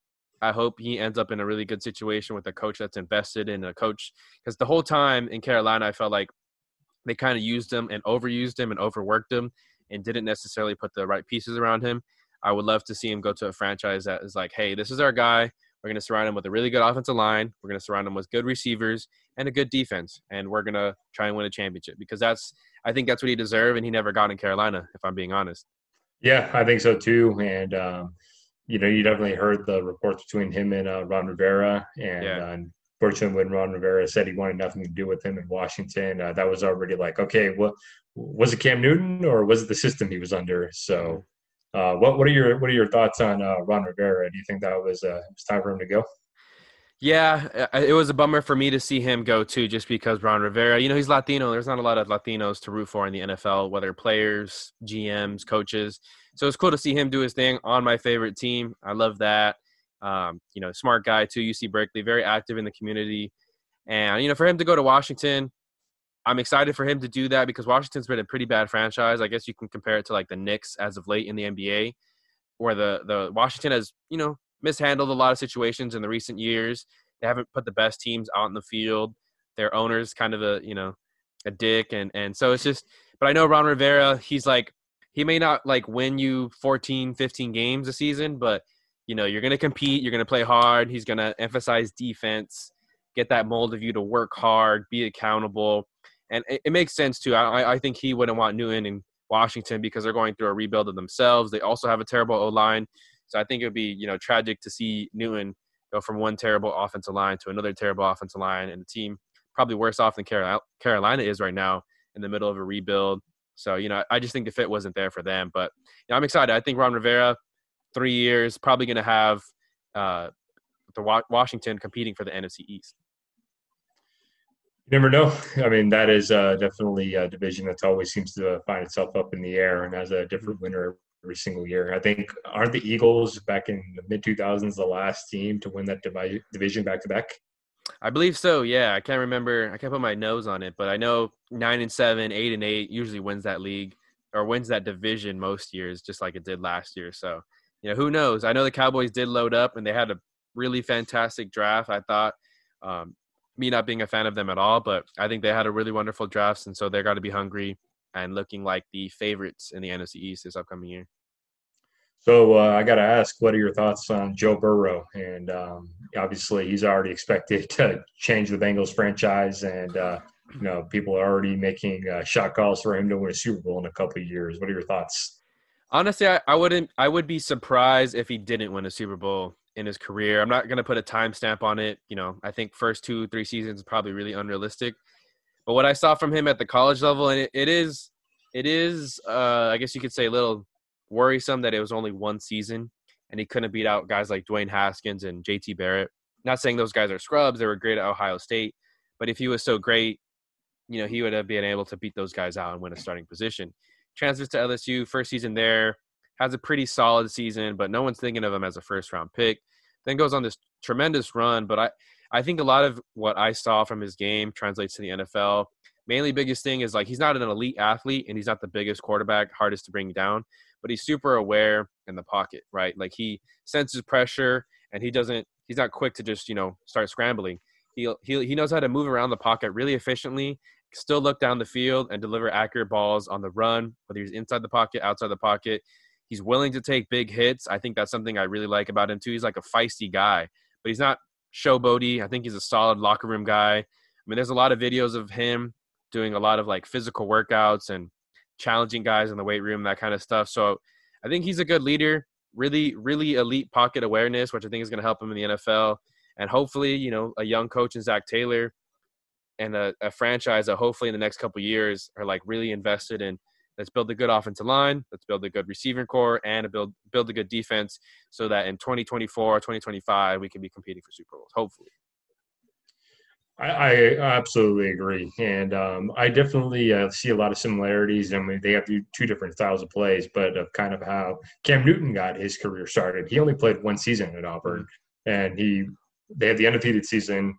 Speaker 1: I hope he ends up in a really good situation with a coach that's invested in a coach because the whole time in Carolina, I felt like they kind of used him and overused him and overworked him and didn't necessarily put the right pieces around him. I would love to see him go to a franchise that is like, hey, this is our guy. We're going to surround him with a really good offensive line. We're going to surround him with good receivers and a good defense, and we're going to try and win a championship because that's I think that's what he deserved, and he never got in Carolina, if I'm being honest.
Speaker 2: Yeah, I think so too. And um, you know, you definitely heard the reports between him and uh, Ron Rivera, and yeah. uh, unfortunately, when Ron Rivera said he wanted nothing to do with him in Washington, uh, that was already like, okay, what was it Cam Newton or was it the system he was under? So uh, what what are your what are your thoughts on uh, Ron Rivera? Do you think that was uh, it was time for him to go?
Speaker 1: Yeah, it was a bummer for me to see him go too, just because Ron Rivera, you know, he's Latino. There's not a lot of Latinos to root for in the NFL, whether players, GMs, coaches. So it's cool to see him do his thing on my favorite team. I love that. Um, you know, smart guy too. UC Berkeley, very active in the community. And you know, for him to go to Washington, I'm excited for him to do that because Washington's been a pretty bad franchise. I guess you can compare it to like the Knicks as of late in the NBA, where the the Washington has you know mishandled a lot of situations in the recent years. They haven't put the best teams out in the field. Their owner's kind of a you know a dick, and and so it's just. But I know Ron Rivera. He's like he may not like win you 14, 15 games a season, but you know you're going to compete. You're going to play hard. He's going to emphasize defense, get that mold of you to work hard, be accountable and it, it makes sense too. I, I think he wouldn't want Newton in Washington because they're going through a rebuild of themselves. They also have a terrible O line, so I think it would be you know tragic to see Newton go from one terrible offensive line to another terrible offensive line, and the team probably worse off than Carolina is right now in the middle of a rebuild. So you know, I just think the fit wasn't there for them. But you know, I'm excited. I think Ron Rivera, three years, probably going to have uh, the Washington competing for the NFC East.
Speaker 2: You never know. I mean, that is uh, definitely a division that always seems to find itself up in the air and has a different winner every single year. I think aren't the Eagles back in the mid 2000s the last team to win that divi- division back to back?
Speaker 1: I believe so. Yeah, I can't remember. I can't put my nose on it, but I know nine and seven, eight and eight usually wins that league or wins that division most years, just like it did last year. So, you know, who knows? I know the Cowboys did load up and they had a really fantastic draft. I thought um, me not being a fan of them at all, but I think they had a really wonderful draft, and so they're got to be hungry and looking like the favorites in the NFC East this upcoming year.
Speaker 2: So uh, I got to ask, what are your thoughts on Joe Burrow? And um, obviously, he's already expected to change the Bengals franchise, and uh, you know people are already making uh, shot calls for him to win a Super Bowl in a couple of years. What are your thoughts?
Speaker 1: Honestly, I, I wouldn't. I would be surprised if he didn't win a Super Bowl in his career. I'm not going to put a timestamp on it. You know, I think first two, three seasons is probably really unrealistic. But what I saw from him at the college level, and it, it is, it is, uh, I guess you could say a little worrisome that it was only one season and he couldn't beat out guys like Dwayne Haskins and JT Barrett. Not saying those guys are scrubs; they were great at Ohio State. But if he was so great, you know, he would have been able to beat those guys out and win a starting position. Transfers to LSU, first season there, has a pretty solid season, but no one's thinking of him as a first round pick. Then goes on this tremendous run, but I, I think a lot of what I saw from his game translates to the NFL. Mainly, biggest thing is like he's not an elite athlete and he's not the biggest quarterback, hardest to bring down, but he's super aware in the pocket, right? Like he senses pressure and he doesn't. He's not quick to just you know start scrambling. He he he knows how to move around the pocket really efficiently, still look down the field and deliver accurate balls on the run, whether he's inside the pocket, outside the pocket. He's willing to take big hits. I think that's something I really like about him too. He's like a feisty guy, but he's not showboaty. I think he's a solid locker room guy. I mean, there's a lot of videos of him doing a lot of like physical workouts and challenging guys in the weight room, that kind of stuff. So I think he's a good leader. Really, really elite pocket awareness, which I think is going to help him in the NFL. And hopefully, you know, a young coach in Zac Taylor and a, a franchise that hopefully in the next couple years are like really invested in Let's build a good offensive line. Let's build a good receiving core and build build a good defense so that in 2024, 2025, we can be competing for Super Bowls. Hopefully.
Speaker 2: I, I absolutely agree, and um, I definitely uh, see a lot of similarities. Mean, they have two different styles of plays, but of kind of how Cam Newton got his career started. He only played one season at Auburn, and he they had the undefeated season.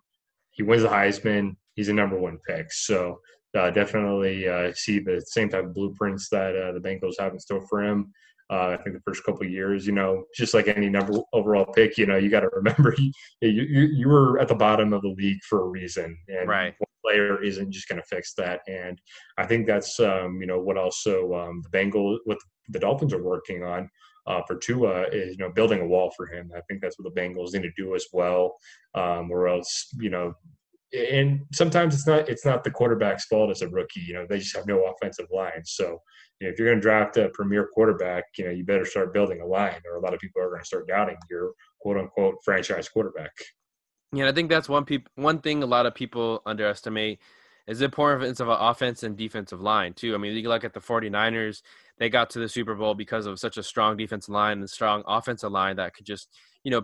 Speaker 2: He wins the Heisman. He's a number one pick. So uh, definitely uh, see the same type of blueprints that uh, the Bengals have in store for him. Uh, I think the first couple years, you know, just like any number overall pick, you know, you got to remember you, you, you were at the bottom of the league for a reason, and
Speaker 1: right.
Speaker 2: one player isn't just going to fix that. And I think that's um, you know what also um, the Bengals, what the Dolphins are working on. Uh, for Tua is you know building a wall for him. I think that's what the Bengals need to do as well, um, or else you know and sometimes it's not it's not the quarterback's fault as a rookie. You know, they just have no offensive line. So you know, if you're going to draft a premier quarterback, you know, you better start building a line, or a lot of people are going to start doubting your quote unquote franchise quarterback.
Speaker 1: Yeah, I think that's one peop- one thing a lot of people underestimate is the importance of an offense and defensive line too. I mean, you look at the 49ers, they got to the Super Bowl because of such a strong defensive line and strong offensive line that could just, you know,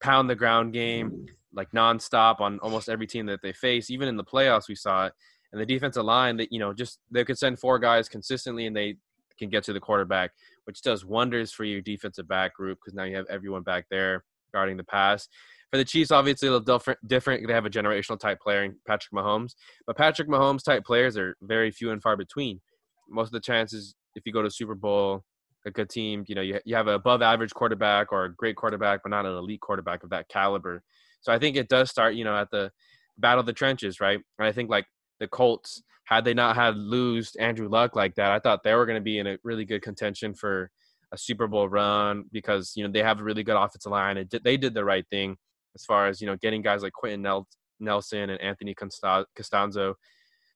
Speaker 1: pound the ground game like nonstop on almost every team that they face. Even in the playoffs, we saw it. And the defensive line that you know just they could send four guys consistently and they can get to the quarterback, which does wonders for your defensive back group because now you have everyone back there guarding the pass. for the Chiefs, obviously, a little different. Different. They have a generational type player in Patrick Mahomes, but Patrick Mahomes type players are very few and far between. Most of the chances, if you go to Super Bowl, a good team, you know, you you have an above average quarterback or a great quarterback, but not an elite quarterback of that caliber. So I think it does start, you know, at the battle of the trenches, right? And I think like the Colts, had they not had lose Andrew Luck like that, I thought they were going to be in a really good contention for a Super Bowl run because you know they have a really good offensive line. and they did the right thing as far as you know getting guys like Quenton Nelson and Anthony Castonzo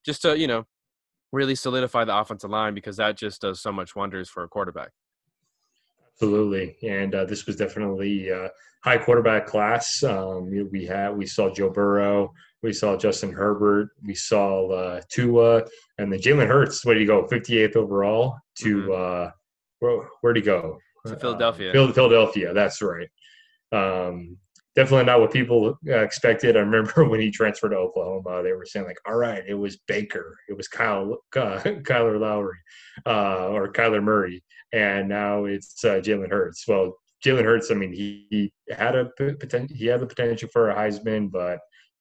Speaker 1: just to you know really solidify the offensive line because that just does so much wonders for a quarterback.
Speaker 2: Absolutely, and uh, this was definitely a high quarterback class. Um, we had we saw Joe Burrow, we saw Justin Herbert, we saw uh, Tua, and then Jalen Hurts. Where did he go? 58th overall to mm-hmm. uh, where where'd he go?
Speaker 1: To Philadelphia.
Speaker 2: Uh, Philadelphia, that's right. Um, definitely not what people uh, expected. I remember when he transferred to Oklahoma, they were saying like, "All right, it was Baker, it was Kyle, uh, Kyler Lowry, uh, or Kyler Murray, and now it's uh, Jalen Hurts." Well, Jalen Hurts, I mean, he, he had a potential, he had the potential for a Heisman, but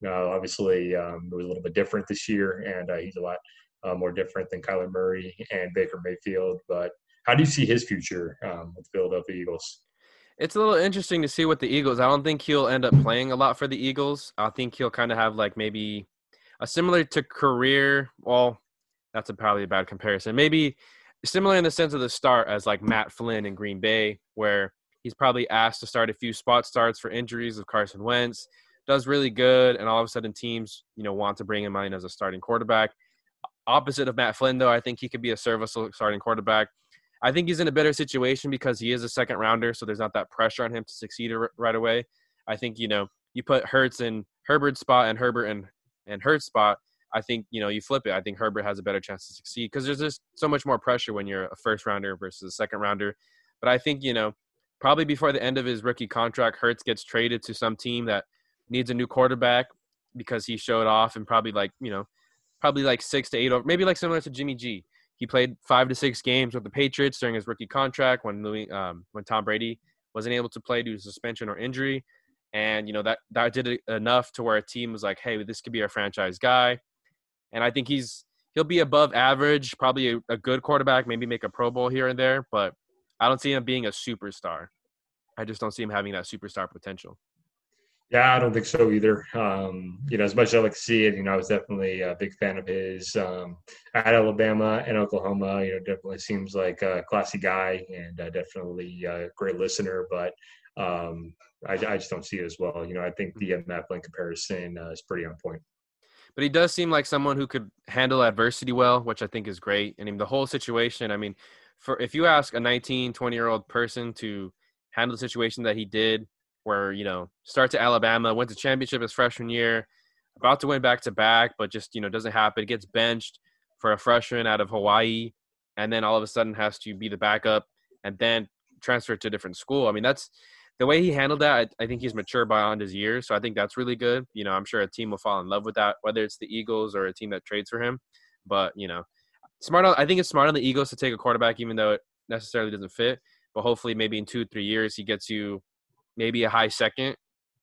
Speaker 2: obviously, um, it was a little bit different this year, and uh, he's a lot uh, more different than Kyler Murray and Baker Mayfield. But how do you see his future um, with the Philadelphia Eagles?
Speaker 1: It's a little interesting to see what the Eagles. I don't think he'll end up playing a lot for the Eagles. I think he'll kind of have like maybe a similar to career. Well, that's a, probably a bad comparison. Maybe similar in the sense of the start as like Matt Flynn in Green Bay, where he's probably asked to start a few spot starts for injuries of Carson Wentz does really good, and all of a sudden teams, you know, want to bring him in as a starting quarterback. Opposite of Matt Flynn, though, I think he could be a serviceable starting quarterback. I think he's in a better situation because he is a second rounder, so there's not that pressure on him to succeed right away. I think you know you put Hurts in Herbert's spot and Herbert and and Hurts spot. I think you know you flip it. I think Herbert has a better chance to succeed because there's just so much more pressure when you're a first rounder versus a second rounder. But I think you know probably before the end of his rookie contract, Hurts gets traded to some team that needs a new quarterback because he showed off and probably like you know probably like six to eight over maybe like similar to Jimmy G. He played five to six games with the Patriots during his rookie contract when Louis, um, when Tom Brady wasn't able to play due to suspension or injury, and you know that that did enough to where a team was like, hey, this could be our franchise guy, and I think he's he'll be above average, probably a, a good quarterback, maybe make a Pro Bowl here and there, but I don't see him being a superstar. I just don't see him having that superstar potential.
Speaker 2: Yeah, I don't think so either. Um, you know, as much as I like to see it, you know, I was definitely a big fan of his um, at Alabama and Oklahoma. You know, definitely seems like a classy guy and uh, definitely a great listener. But um, I, I, just don't see it as well. You know, I think the Matt Flynn comparison uh, is pretty on point.
Speaker 1: But he does seem like someone who could handle adversity well, which I think is great. And I mean, the whole situation. I mean, for if you ask a 19, 20 year old person to handle the situation that he did where you know starts at Alabama, went to championship his freshman year, about to win back to back, but just you know doesn't happen. Gets benched for a freshman out of Hawaii, and then all of a sudden has to be the backup, and then transfer to a different school. I mean that's the way he handled that. I, I think he's mature beyond his years, so I think that's really good. You know, I'm sure a team will fall in love with that, whether it's the Eagles or a team that trades for him. But you know, smart. I think it's smart on the Eagles to take a quarterback, even though it necessarily doesn't fit. But hopefully, maybe in two, three years, he gets you maybe a high second,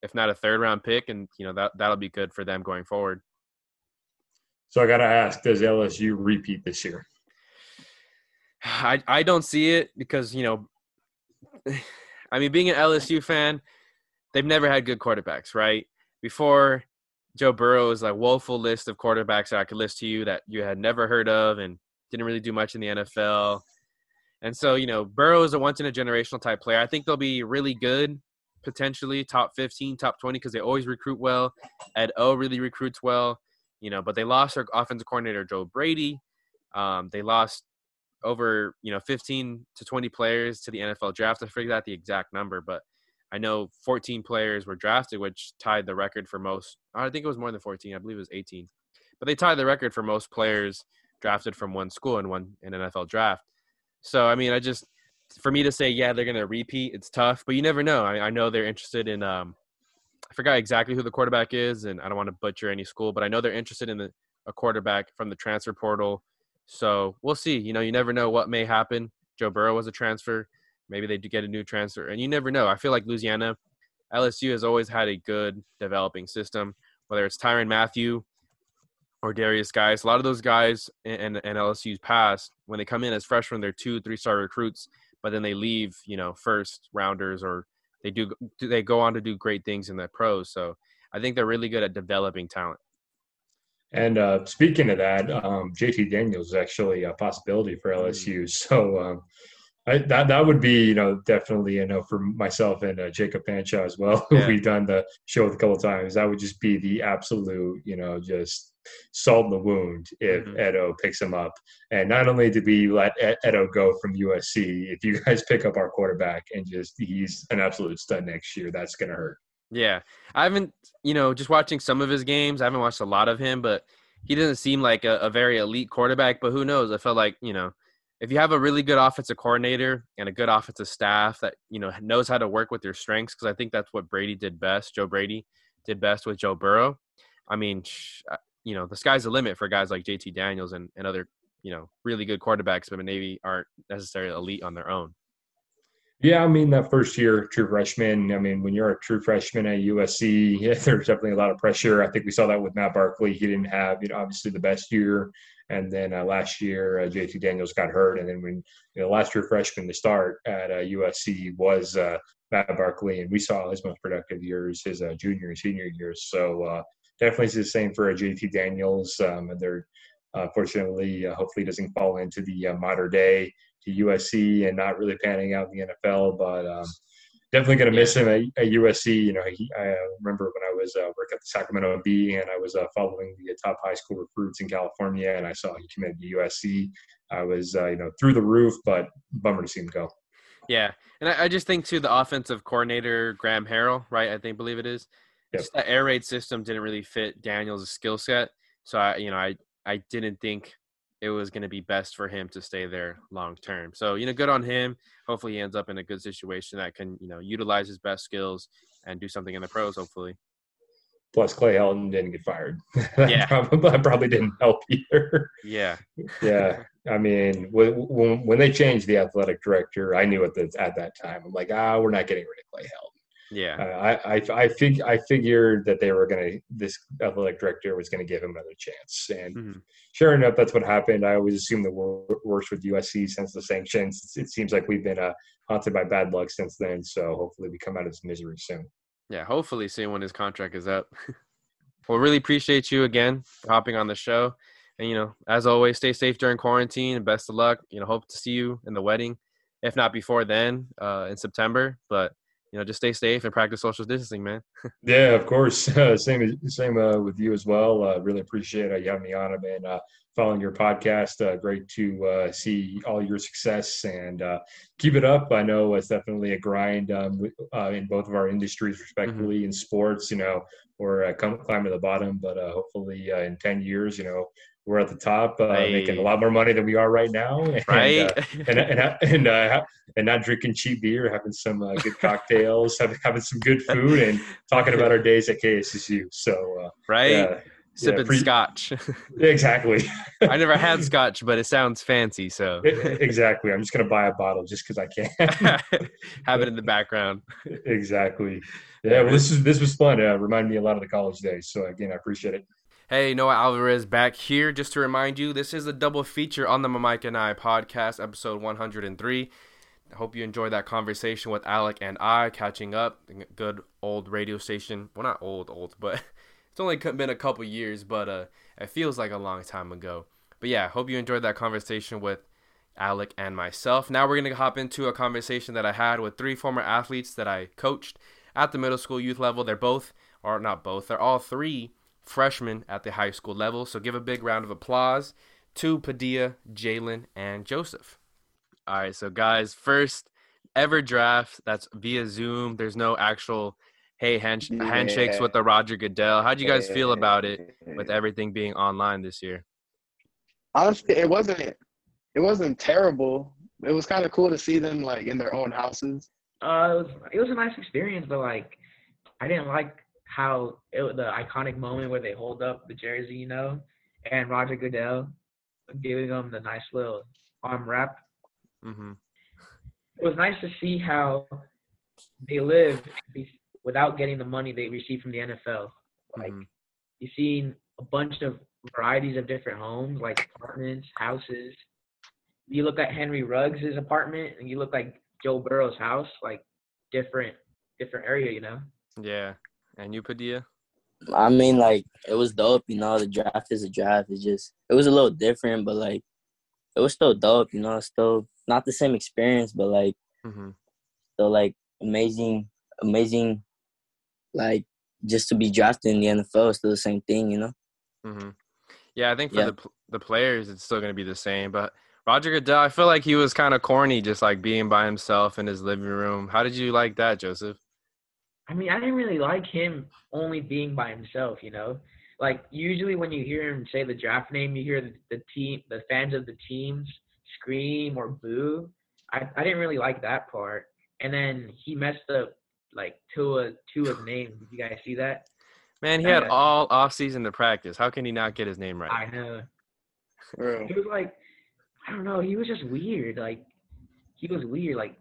Speaker 1: if not a third round pick, and you know that that'll be good for them going forward.
Speaker 2: So I got to ask, does LSU repeat this year?
Speaker 1: I I don't see it because you know, I mean, being an LSU fan, they've never had good quarterbacks, right? Before Joe Burrow was like woeful list of quarterbacks that I could list to you that you had never heard of and didn't really do much in the NFL. And so, you know, Burrow is a once in a generational type player. I think they'll be really good potentially top 15, top 20 because they always recruit well. Ed O really recruits well, you know, but they lost their offensive coordinator Joe Brady. Um, they lost over you know 15 to 20 players to the NFL draft. I forget out the exact number, but I know 14 players were drafted, which tied the record for most. I think it was more than 14. I believe it was 18, but they tied the record for most players drafted from one school in one in NFL draft. So I mean, I just for me to say, yeah, they're going to repeat, it's tough, but you never know. I, I know they're interested in, um, I forgot exactly who the quarterback is, and I don't want to butcher any school, but I know they're interested in the, a quarterback from the transfer portal. So we'll see. You know, you never know what may happen. Joe Burrow was a transfer. Maybe they do get a new transfer, and you never know. I feel like Louisiana LSU has always had a good developing system, whether it's Tyrann Mathieu or Darius guys. A lot of those guys and in LSU's past, when they come in as freshmen, they're two, three star recruits, but then they leave, you know, first rounders or they do do they go on to do great things in the pros. So I think they're really good at developing talent.
Speaker 2: And uh, speaking of that, um, JT Daniels is actually a possibility for LSU. Mm. So um, I, that that would be you know definitely you know for myself and uh, Jacob Pancha as well. Yeah. We've done the show a couple times. That would just be the absolute you know just salt in the wound if mm-hmm. Edo picks him up. And not only did we let Edo go from USC, if you guys pick up our quarterback and just he's an absolute stud next year, that's gonna hurt.
Speaker 1: Yeah, I haven't you know just watching some of his games. I haven't watched a lot of him, but he doesn't seem like a, a very elite quarterback. But who knows? I felt like you know if you have a really good offensive coordinator and a good offensive staff that you know knows how to work with your strengths, because I think that's what Brady did best. Joe Brady did best with Joe Burrow. I mean, you know, the sky's the limit for guys like JT Daniels and, and other you know really good quarterbacks, but maybe aren't necessarily elite on their own.
Speaker 2: Yeah, I mean that first year true freshman. I mean, when you're a true freshman at USC, yeah, there's definitely a lot of pressure. I think we saw that with Matt Barkley. He didn't have, you know, obviously the best year and then uh, last year, uh, JT Daniels got hurt. And then when you know, last year freshman to start at uh, USC was uh, Matt Barkley, and we saw his most productive years his uh, junior and senior years. So uh, definitely the same for JT Daniels. Um, and they're fortunately, hopefully, doesn't fall into the modern day to USC and not really panning out in the NFL. But um, definitely going to miss him at, at, USC. You know, he, I uh, remember when I was uh, working at the Sacramento Bee and I was uh, following the top high school recruits in California, and I saw he committed to USC. I was, uh, you know, through the roof, but bummer to see him go.
Speaker 1: Yeah, and I, I just think too the offensive coordinator Graham Harrell, right? I think believe it is. Yep. Just the air raid system didn't really fit Daniels' skill set, so I, you know, I I didn't think it was going to be best for him to stay there long term. So, you know, good on him. Hopefully he ends up in a good situation that can, you know, utilize his best skills and do something in the pros, hopefully.
Speaker 2: Plus, Clay Helton didn't get fired. that, yeah. probably, that probably didn't help either.
Speaker 1: Yeah.
Speaker 2: yeah. I mean, when, when they changed the athletic director, I knew at, the, at that time, I'm like, ah, we're not getting rid of Clay Helton.
Speaker 1: Yeah,
Speaker 2: uh, I I I, fig- I figured that they were gonna this athletic director was gonna give him another chance, and mm-hmm. sure enough, that's what happened. I always assumed the worst with USC since the sanctions. It seems like we've been uh, haunted by bad luck since then. So hopefully, we come out of this misery soon.
Speaker 1: Yeah, hopefully soon when his contract is up. well, really appreciate you again hopping on the show, and you know, as always, stay safe during quarantine and best of luck. You know, hope to see you in the wedding, if not before then, uh, in September, but you know, just stay safe and practice social distancing, man.
Speaker 2: yeah, of course. Uh, same same uh, with you as well. Uh, really appreciate uh, you having me on. I've been uh, following your podcast. Uh, great to see all your success and keep it up. I know it's definitely a grind um, in both of our industries, mm-hmm. respectively. Mm-hmm. In sports, you know, we're uh, climbing to the bottom, but hopefully in ten years, you know, we're at the top, uh, hey. making a lot more money than we are right now, and,
Speaker 1: right?
Speaker 2: Uh, and and and, uh, and not drinking cheap beer, having some uh, good cocktails, having having some good food, and talking about our days at KSSU. So uh,
Speaker 1: right. Yeah, Sipping yeah, pre- scotch.
Speaker 2: exactly.
Speaker 1: I never had scotch, but it sounds fancy. So
Speaker 2: exactly, I'm just gonna buy a bottle just because I can.
Speaker 1: Have it in the background.
Speaker 2: Exactly. Yeah. Well, this is this was fun. Uh, reminded me a lot of the college days. So again, I appreciate it.
Speaker 1: Hey, Noah Albarez back here. Just to remind you, this is a double feature on the Mike and I podcast, episode 103. I hope you enjoyed that conversation with Alec and I, catching up. Good old radio station. Well, not old, old, but it's only been a couple years, but uh, it feels like a long time ago. But yeah, hope you enjoyed that conversation with Alec and myself. Now we're going to hop into a conversation that I had with three former athletes that I coached at the middle school youth level. They're both, or not both, they're all three freshmen at the high school level. So give a big round of applause to Padilla, Jalen, and Joseph. All right, so guys, first ever draft that's via Zoom. There's no actual hey hand- yeah. handshakes with the Roger Goodell. How'd you guys feel about it with everything being online this year?
Speaker 3: Honestly, it wasn't it wasn't terrible. It was kind of cool to see them like in their own houses.
Speaker 4: Uh, it was it was a nice experience, but like I didn't like how it, the iconic moment where they hold up the jersey, you know, and Roger Goodell giving them the nice little arm wrap.
Speaker 1: Mm-hmm.
Speaker 4: It was nice to see how they live without getting the money they receive from the NFL. Like
Speaker 1: Mhm.
Speaker 4: you've seen a bunch of varieties of different homes, like apartments, houses. You look at Henry Ruggs' apartment, and you look like Joe Burrow's house, like different, different area, you know.
Speaker 1: Yeah. And you, Padilla?
Speaker 5: I mean, like it was dope. You know, the draft is a draft. It's just it was a little different, but like it was still dope. You know, it's still not the same experience, but like
Speaker 1: Mm-hmm.
Speaker 5: still like amazing, amazing. Like just to be drafted in the NFL is still the same thing. You know.
Speaker 1: Mm-hmm. Yeah, I think for
Speaker 5: Yeah.
Speaker 1: the the players, it's still going to be the same. But Roger Goodell, I feel like he was kind of corny, just like being by himself in his living room. How did you like that, Joseph?
Speaker 4: I mean, I didn't really like him only being by himself, you know. Like usually when you hear him say the draft name, you hear the, the team, the fans of the teams scream or boo. I, I didn't really like that part. And then he messed up like Tua Tua's name. Did you guys see that?
Speaker 1: Man, he had
Speaker 4: Yeah.
Speaker 1: all off season to practice. How can he not get his name right?
Speaker 4: I know.
Speaker 3: Bro.
Speaker 4: It was like I don't know. He was just weird. Like he was weird. Like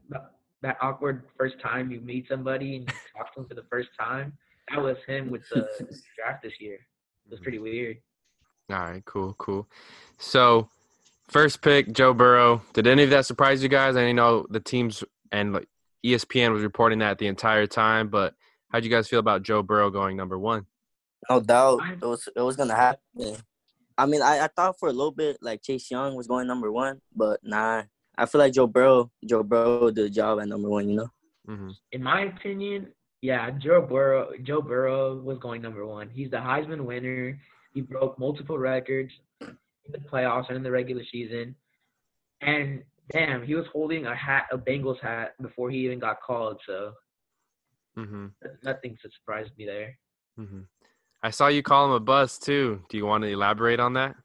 Speaker 4: that, that awkward first time you meet somebody and talk to them for the first time. That was him with the draft this year. It was pretty weird.
Speaker 1: All right, cool, cool. So, first pick, Joe Burrow. Did any of that surprise you guys? I know the teams and like ESPN was reporting that the entire time, but how'd you guys feel about Joe Burrow going number one?
Speaker 5: No doubt, it was it was gonna happen. I mean, I, I thought for a little bit like Chase Young was going number one, but nah. I feel like Joe Burrow, Joe Burrow did the job at number one. You know.
Speaker 1: hmm
Speaker 4: In my opinion, yeah, Joe Burrow Joe Burrow was going number one. He's the Heisman winner. He broke multiple records in the playoffs and in the regular season. And damn, he was holding a hat, a Bengals hat, before he even got called. So
Speaker 1: hmm
Speaker 4: nothing surprised me there.
Speaker 1: hmm I saw you call him a bust too. Do you want to elaborate on that?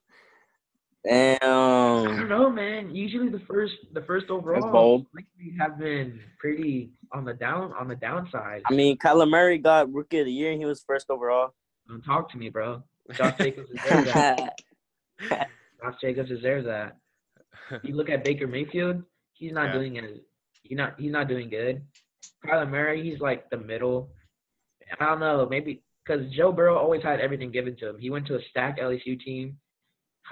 Speaker 4: I don't know, man. Usually the first the first overall have been pretty on the down on the downside.
Speaker 5: I mean, Kyler Murray got Rookie of the Year. and He was first overall.
Speaker 4: Don't talk to me, bro. Josh Jacobs deserves that. Josh Jacobs deserves that. You look at Baker Mayfield, he's not
Speaker 1: Yeah.
Speaker 4: doing as he's not he's not doing good. Kyler Murray, he's like the middle. I don't know, maybe because Joe Burrow always had everything given to him. He went to a stacked LSU team.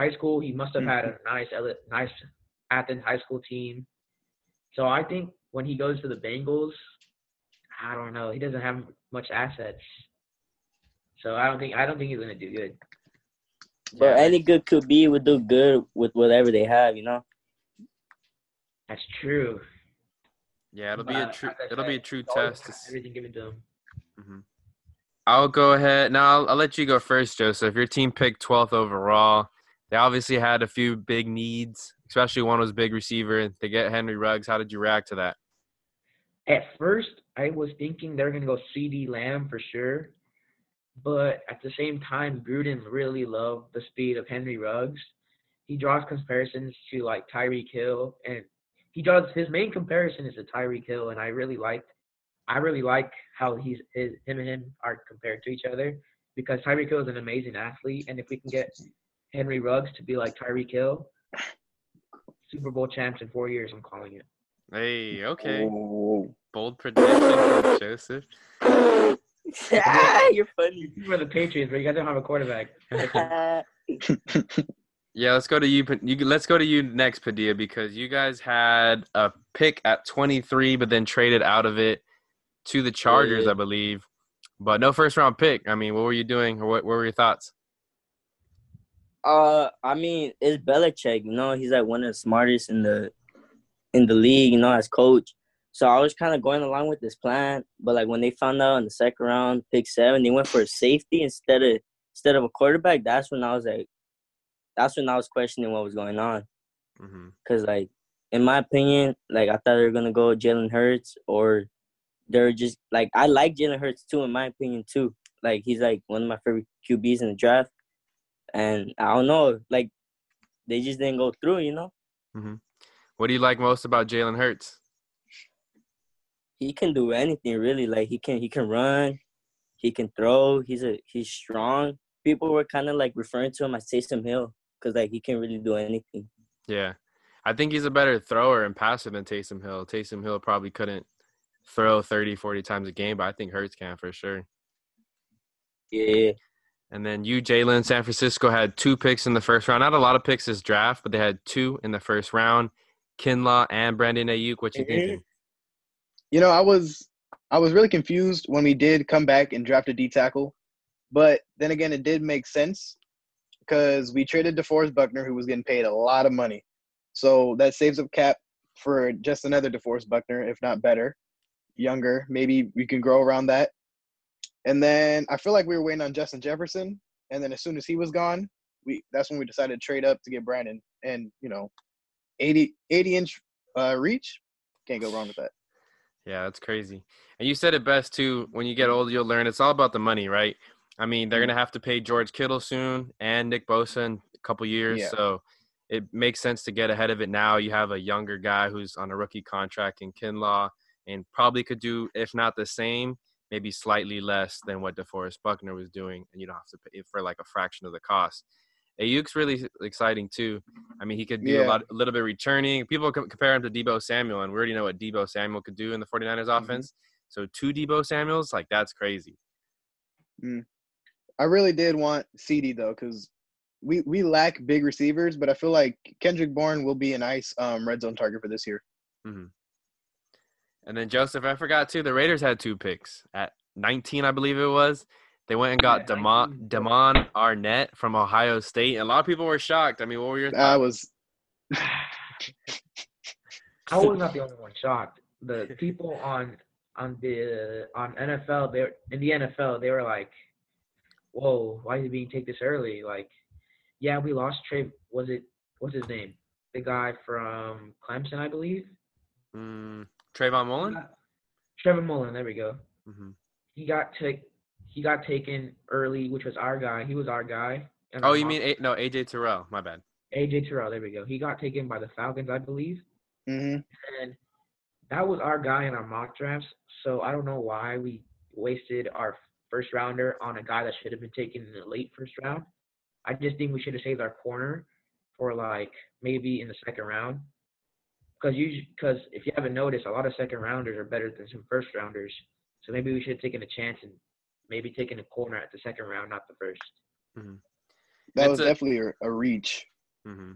Speaker 4: High school, he must have had a nice nice Athens high school team. So I think when he goes to the Bengals, I don't know. He doesn't have much assets. So I don't think I don't think he's gonna do good.
Speaker 5: But
Speaker 1: Yeah.
Speaker 5: any good QB would do good with whatever they have. You know.
Speaker 4: That's true.
Speaker 1: Yeah, it'll
Speaker 4: But
Speaker 1: be a true. It'll be a true test. to
Speaker 4: had
Speaker 1: s-
Speaker 4: Everything given to him.
Speaker 1: Mhm. I'll go ahead. Now I'll, I'll let you go first, Joseph. Your team picked 12th overall. They obviously had a few big needs, especially one was big receiver. They get Henry Ruggs. How did you react to that?
Speaker 4: At first, I was thinking they're gonna go CeeDee Lamb for sure, but at the same time, Gruden really loved the speed of Henry Ruggs. He draws comparisons to like Tyreek Hill, and he draws his main comparison is to Tyreek Hill, and I really like, I really like how he's his, him and him are compared to each other because Tyreek Hill is an amazing athlete, and if we can get Henry Ruggs to be like Tyreek Hill, Super Bowl champs in four years, I'm calling it.
Speaker 1: Hey, okay.
Speaker 5: Ooh.
Speaker 1: Bold prediction Joseph.
Speaker 5: ah, you're funny.
Speaker 4: You were the Patriots, but you guys don't have a quarterback.
Speaker 1: Yeah, let's go to you. You let's go to you next, Padilla, because you guys had a pick at 23, but then traded out of it to the Chargers,
Speaker 5: yeah.
Speaker 1: I believe. But no first round pick. I mean, what were you doing, or what, what were your thoughts?
Speaker 5: Uh, I mean, it's Belichick. You know, he's like one of the smartest in the in the league. You know, as coach. So I was kind of going along with this plan, but like when they found out in the second round, pick seven, they went for a safety instead of instead of a quarterback. That's when I was like, that's when I was questioning what was going on.
Speaker 1: hmm
Speaker 5: Cause like, in my opinion, like I thought they were gonna go Jalen Hurts or they're just like I like Jalen Hurts too. In my opinion too, like he's like one of my favorite QBs in the draft, and I don't know, like they just didn't go through. You know, mm-hmm.
Speaker 1: What do you like most about Jalen Hurts?
Speaker 5: he can do anything really. Like he can he can run, he can throw. He's a he's strong. People were kind of like referring to him as Taysom Hill because like he can really do anything.
Speaker 1: Yeah, I think he's a better thrower and passer than Taysom Hill. Taysom Hill probably couldn't throw 30, 40 times a game, but I think Hurts can for sure.
Speaker 5: Yeah.
Speaker 1: And then you, Jalen, San Francisco had two picks in the first round. Not a lot of picks this draft, but they had two in the first round. Kinlaw and Brandon Aiyuk. What you
Speaker 3: Mhm.
Speaker 1: thinking?
Speaker 3: You know, I was I was really confused when we did come back and draft a D tackle, but then again, it did make sense because we traded DeForest Buckner, who was getting paid a lot of money, so that saves up cap for just another DeForest Buckner, if not better, younger. Maybe we can grow around that. And then I feel like we were waiting on Justin Jefferson, and then as soon as he was gone, we that's when we decided to trade up to get Brandon, and you know, 80, 80 inch uh, reach, can't go wrong with that.
Speaker 1: Yeah, that's crazy. And you said it best too. When you get older, you'll learn it's all about the money, right? I mean, they're gonna have to pay George Kittle soon and Nick Bosa in a couple years,
Speaker 3: Yeah.
Speaker 1: so it makes sense to get ahead of it now. You have a younger guy who's on a rookie contract in Kinlaw, and probably could do, if not the same, maybe slightly less than what DeForest Buckner was doing, and you don't have to pay for like a fraction of the cost. Aiyuk's really exciting too. I mean, he could do a lot, a little bit returning. People compare him to Deebo Samuel, and we already know what Deebo Samuel could do in the 49ers
Speaker 3: Mhm.
Speaker 1: offense. So two Deebo Samuels, like that's crazy.
Speaker 3: I really did want CeeDee though, because we we lack big receivers, but I feel like Kendrick Bourne will be a nice um, red zone target for this year.
Speaker 1: And then Joseph, I forgot too. The Raiders had two picks at 19, I believe it was. They went and got
Speaker 4: Yeah,
Speaker 1: Damon
Speaker 4: 19.
Speaker 1: Damon Arnette from Ohio State. And a lot of people were shocked. I mean, what were your
Speaker 3: I
Speaker 1: thoughts?
Speaker 3: was
Speaker 4: I was not the only one shocked. The people on on the on NFL, they in the NFL, they were like, "Whoa, why is he being taken this early?" Like, yeah, we lost Trey. Was it what's his name? The guy from Clemson, I believe.
Speaker 1: Mm, Trayvon Mullen.
Speaker 4: Trevor Mullen. There we go.
Speaker 1: hmm
Speaker 4: He got take he got taken early, which was our guy. He was our guy.
Speaker 1: Oh, you
Speaker 4: mock-
Speaker 1: mean A- no AJ Terrell? My bad.
Speaker 4: AJ Terrell? There we go. He got taken by the Falcons, I believe.
Speaker 3: hmm
Speaker 4: and that was our guy in our mock drafts. So I don't know why we wasted our first rounder on a guy that should have been taken in the late first round. I just think we should have saved our corner for like maybe in the second round. Because you, because if you haven't noticed, a lot of second rounders are better than some first rounders. So maybe we should have taken a chance and maybe taken a corner at the second round, not the first.
Speaker 3: that
Speaker 1: It's
Speaker 3: was
Speaker 1: a-
Speaker 3: definitely a, a reach.
Speaker 1: hmm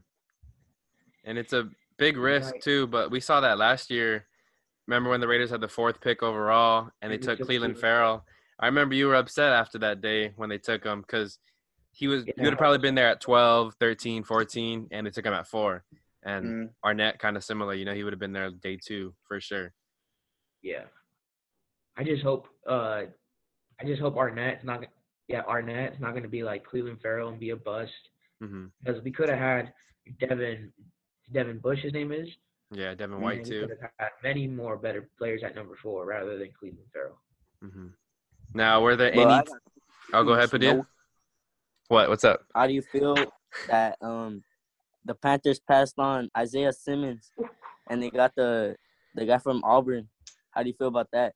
Speaker 1: And it's a big risk
Speaker 4: Right.
Speaker 1: too. But we saw that last year. Remember when the Raiders had the fourth pick overall and they took
Speaker 4: took
Speaker 1: Cleveland
Speaker 4: Cleveland.
Speaker 1: Ferrell? I remember you were upset after that day when they took him because he was you would have probably been there at 12, 13, 14, and they took him at four. And
Speaker 3: Mm.
Speaker 1: Arnette kind of similar, you know, he would have been there day two for sure.
Speaker 4: Yeah. I just hope uh I just hope Arnette's not gonna yeah, Arnette's not gonna be like Cleveland Ferrell and be a bust.
Speaker 1: hmm
Speaker 4: Because we could have had Devin Devin Bush his name is.
Speaker 1: Yeah, Devin White
Speaker 4: we
Speaker 1: too.
Speaker 4: could have had many more better players at number four rather than Cleveland Ferrell.
Speaker 1: Mm-hmm. Now, were there
Speaker 5: Bro,
Speaker 1: any?
Speaker 5: I got
Speaker 1: Oh, go ahead,
Speaker 5: questions.
Speaker 1: Padilla. What? What's up?
Speaker 5: How do you feel that um the Panthers passed on Isaiah Simmons and they got the the guy from Auburn? How do you feel about that?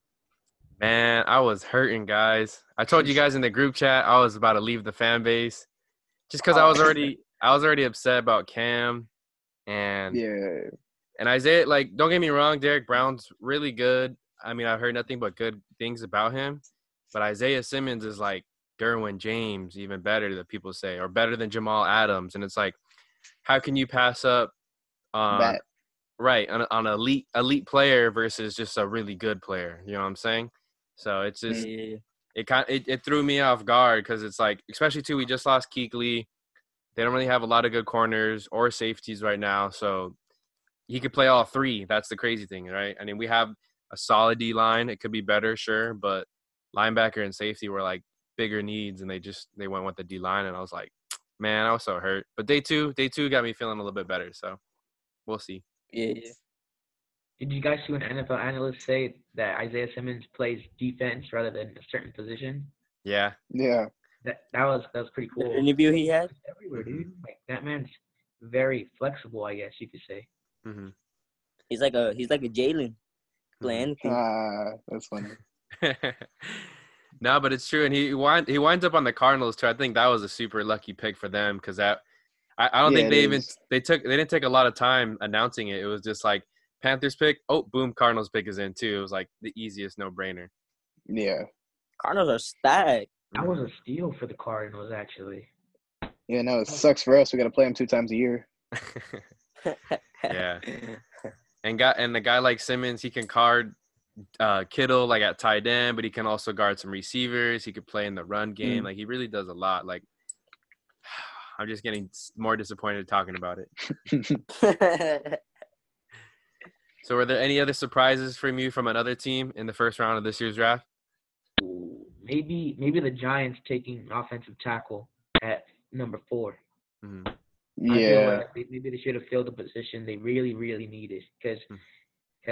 Speaker 1: Man, I was hurting, guys. I told you guys in the group chat I was about to leave the fan base, just because I was already I was already upset about Cam, and
Speaker 3: Yeah,
Speaker 1: and Isaiah. Like, don't get me wrong, Derrick Brown's really good. I mean, I've heard nothing but good things about him, but Isaiah Simmons is like Derwin James, even better that people say, or better than Jamal Adams, and it's like, how can you pass up um, on
Speaker 3: that
Speaker 1: right on, on an elite elite player versus just a really good player? You know what I'm saying? So it's just
Speaker 5: Yeah.
Speaker 1: it kind it, it threw me off guard because it's like especially too we just lost Kuechly. They don't really have a lot of good corners or safeties right now, so he could play all three. That's the crazy thing, right? I mean, we have a solid D line. It could be better, sure, but linebacker and safety were like bigger needs, and they just they went with the D line, and I was like, man, I was so hurt. But day two, day two got me feeling a little bit better, so we'll see.
Speaker 5: Yeah.
Speaker 4: Did you guys see an NFL analyst say that Isaiah Simmons plays defense rather than a certain position?
Speaker 1: Yeah,
Speaker 3: yeah.
Speaker 4: That that was that was pretty
Speaker 5: The
Speaker 4: cool.
Speaker 5: interview he had.
Speaker 4: Everywhere, dude. Like that man's very flexible, I guess you could say.
Speaker 1: hmm
Speaker 5: He's like a he's like a Jalen. Play anything.
Speaker 3: Ah, that's funny.
Speaker 1: no, but it's true, and he wind he winds up on the Cardinals too. I think that was a super lucky pick for them because that I, I don't
Speaker 3: Yeah,
Speaker 1: think they even
Speaker 3: is.
Speaker 1: they took they didn't take a lot of time announcing it. It was just like Panthers pick. Oh, boom, Cardinals pick is in too. It was like the easiest no brainer.
Speaker 3: Yeah.
Speaker 5: Cardinals are stacked.
Speaker 4: That was a steal for the Cardinals, actually.
Speaker 3: Yeah, no, it sucks for us. We got to play them two times a year.
Speaker 1: Yeah. and got and the guy like Simmons, he can guard uh, Kittle like at tight end, but he can also guard some receivers. He could play in the run game.
Speaker 3: Mm.
Speaker 1: Like he really does a lot. Like I'm just getting more disappointed talking about it. So, were there any other surprises from you from another team in the first round of this year's draft?
Speaker 4: Maybe maybe the Giants taking offensive tackle at number four.
Speaker 1: Mhm.
Speaker 4: I feel
Speaker 3: yeah.
Speaker 4: like maybe they should have filled the position they really, really needed. Because,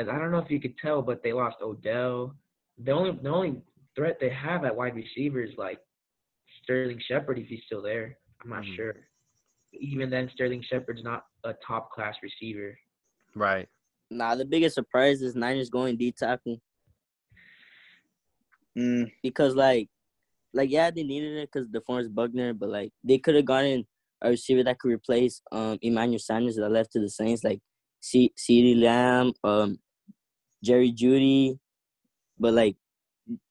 Speaker 1: Hmm.
Speaker 4: I don't know if you could tell, but they lost Odell. The only the only threat they have at wide receiver is like Sterling Shepard if he's still there. I'm not
Speaker 1: Mhm.
Speaker 4: sure. Even then, Sterling Shepard's not a top class receiver.
Speaker 1: Right.
Speaker 5: nah, the biggest surprise is Niners going D tackle
Speaker 3: Mm,
Speaker 5: because like, like yeah, they needed it because the DeForest Buckner, but like they could have gotten a receiver that could replace um Emmanuel Sanders that left to the Saints, like C. CeeDee Lamb, um, Jerry Jeudy, but like,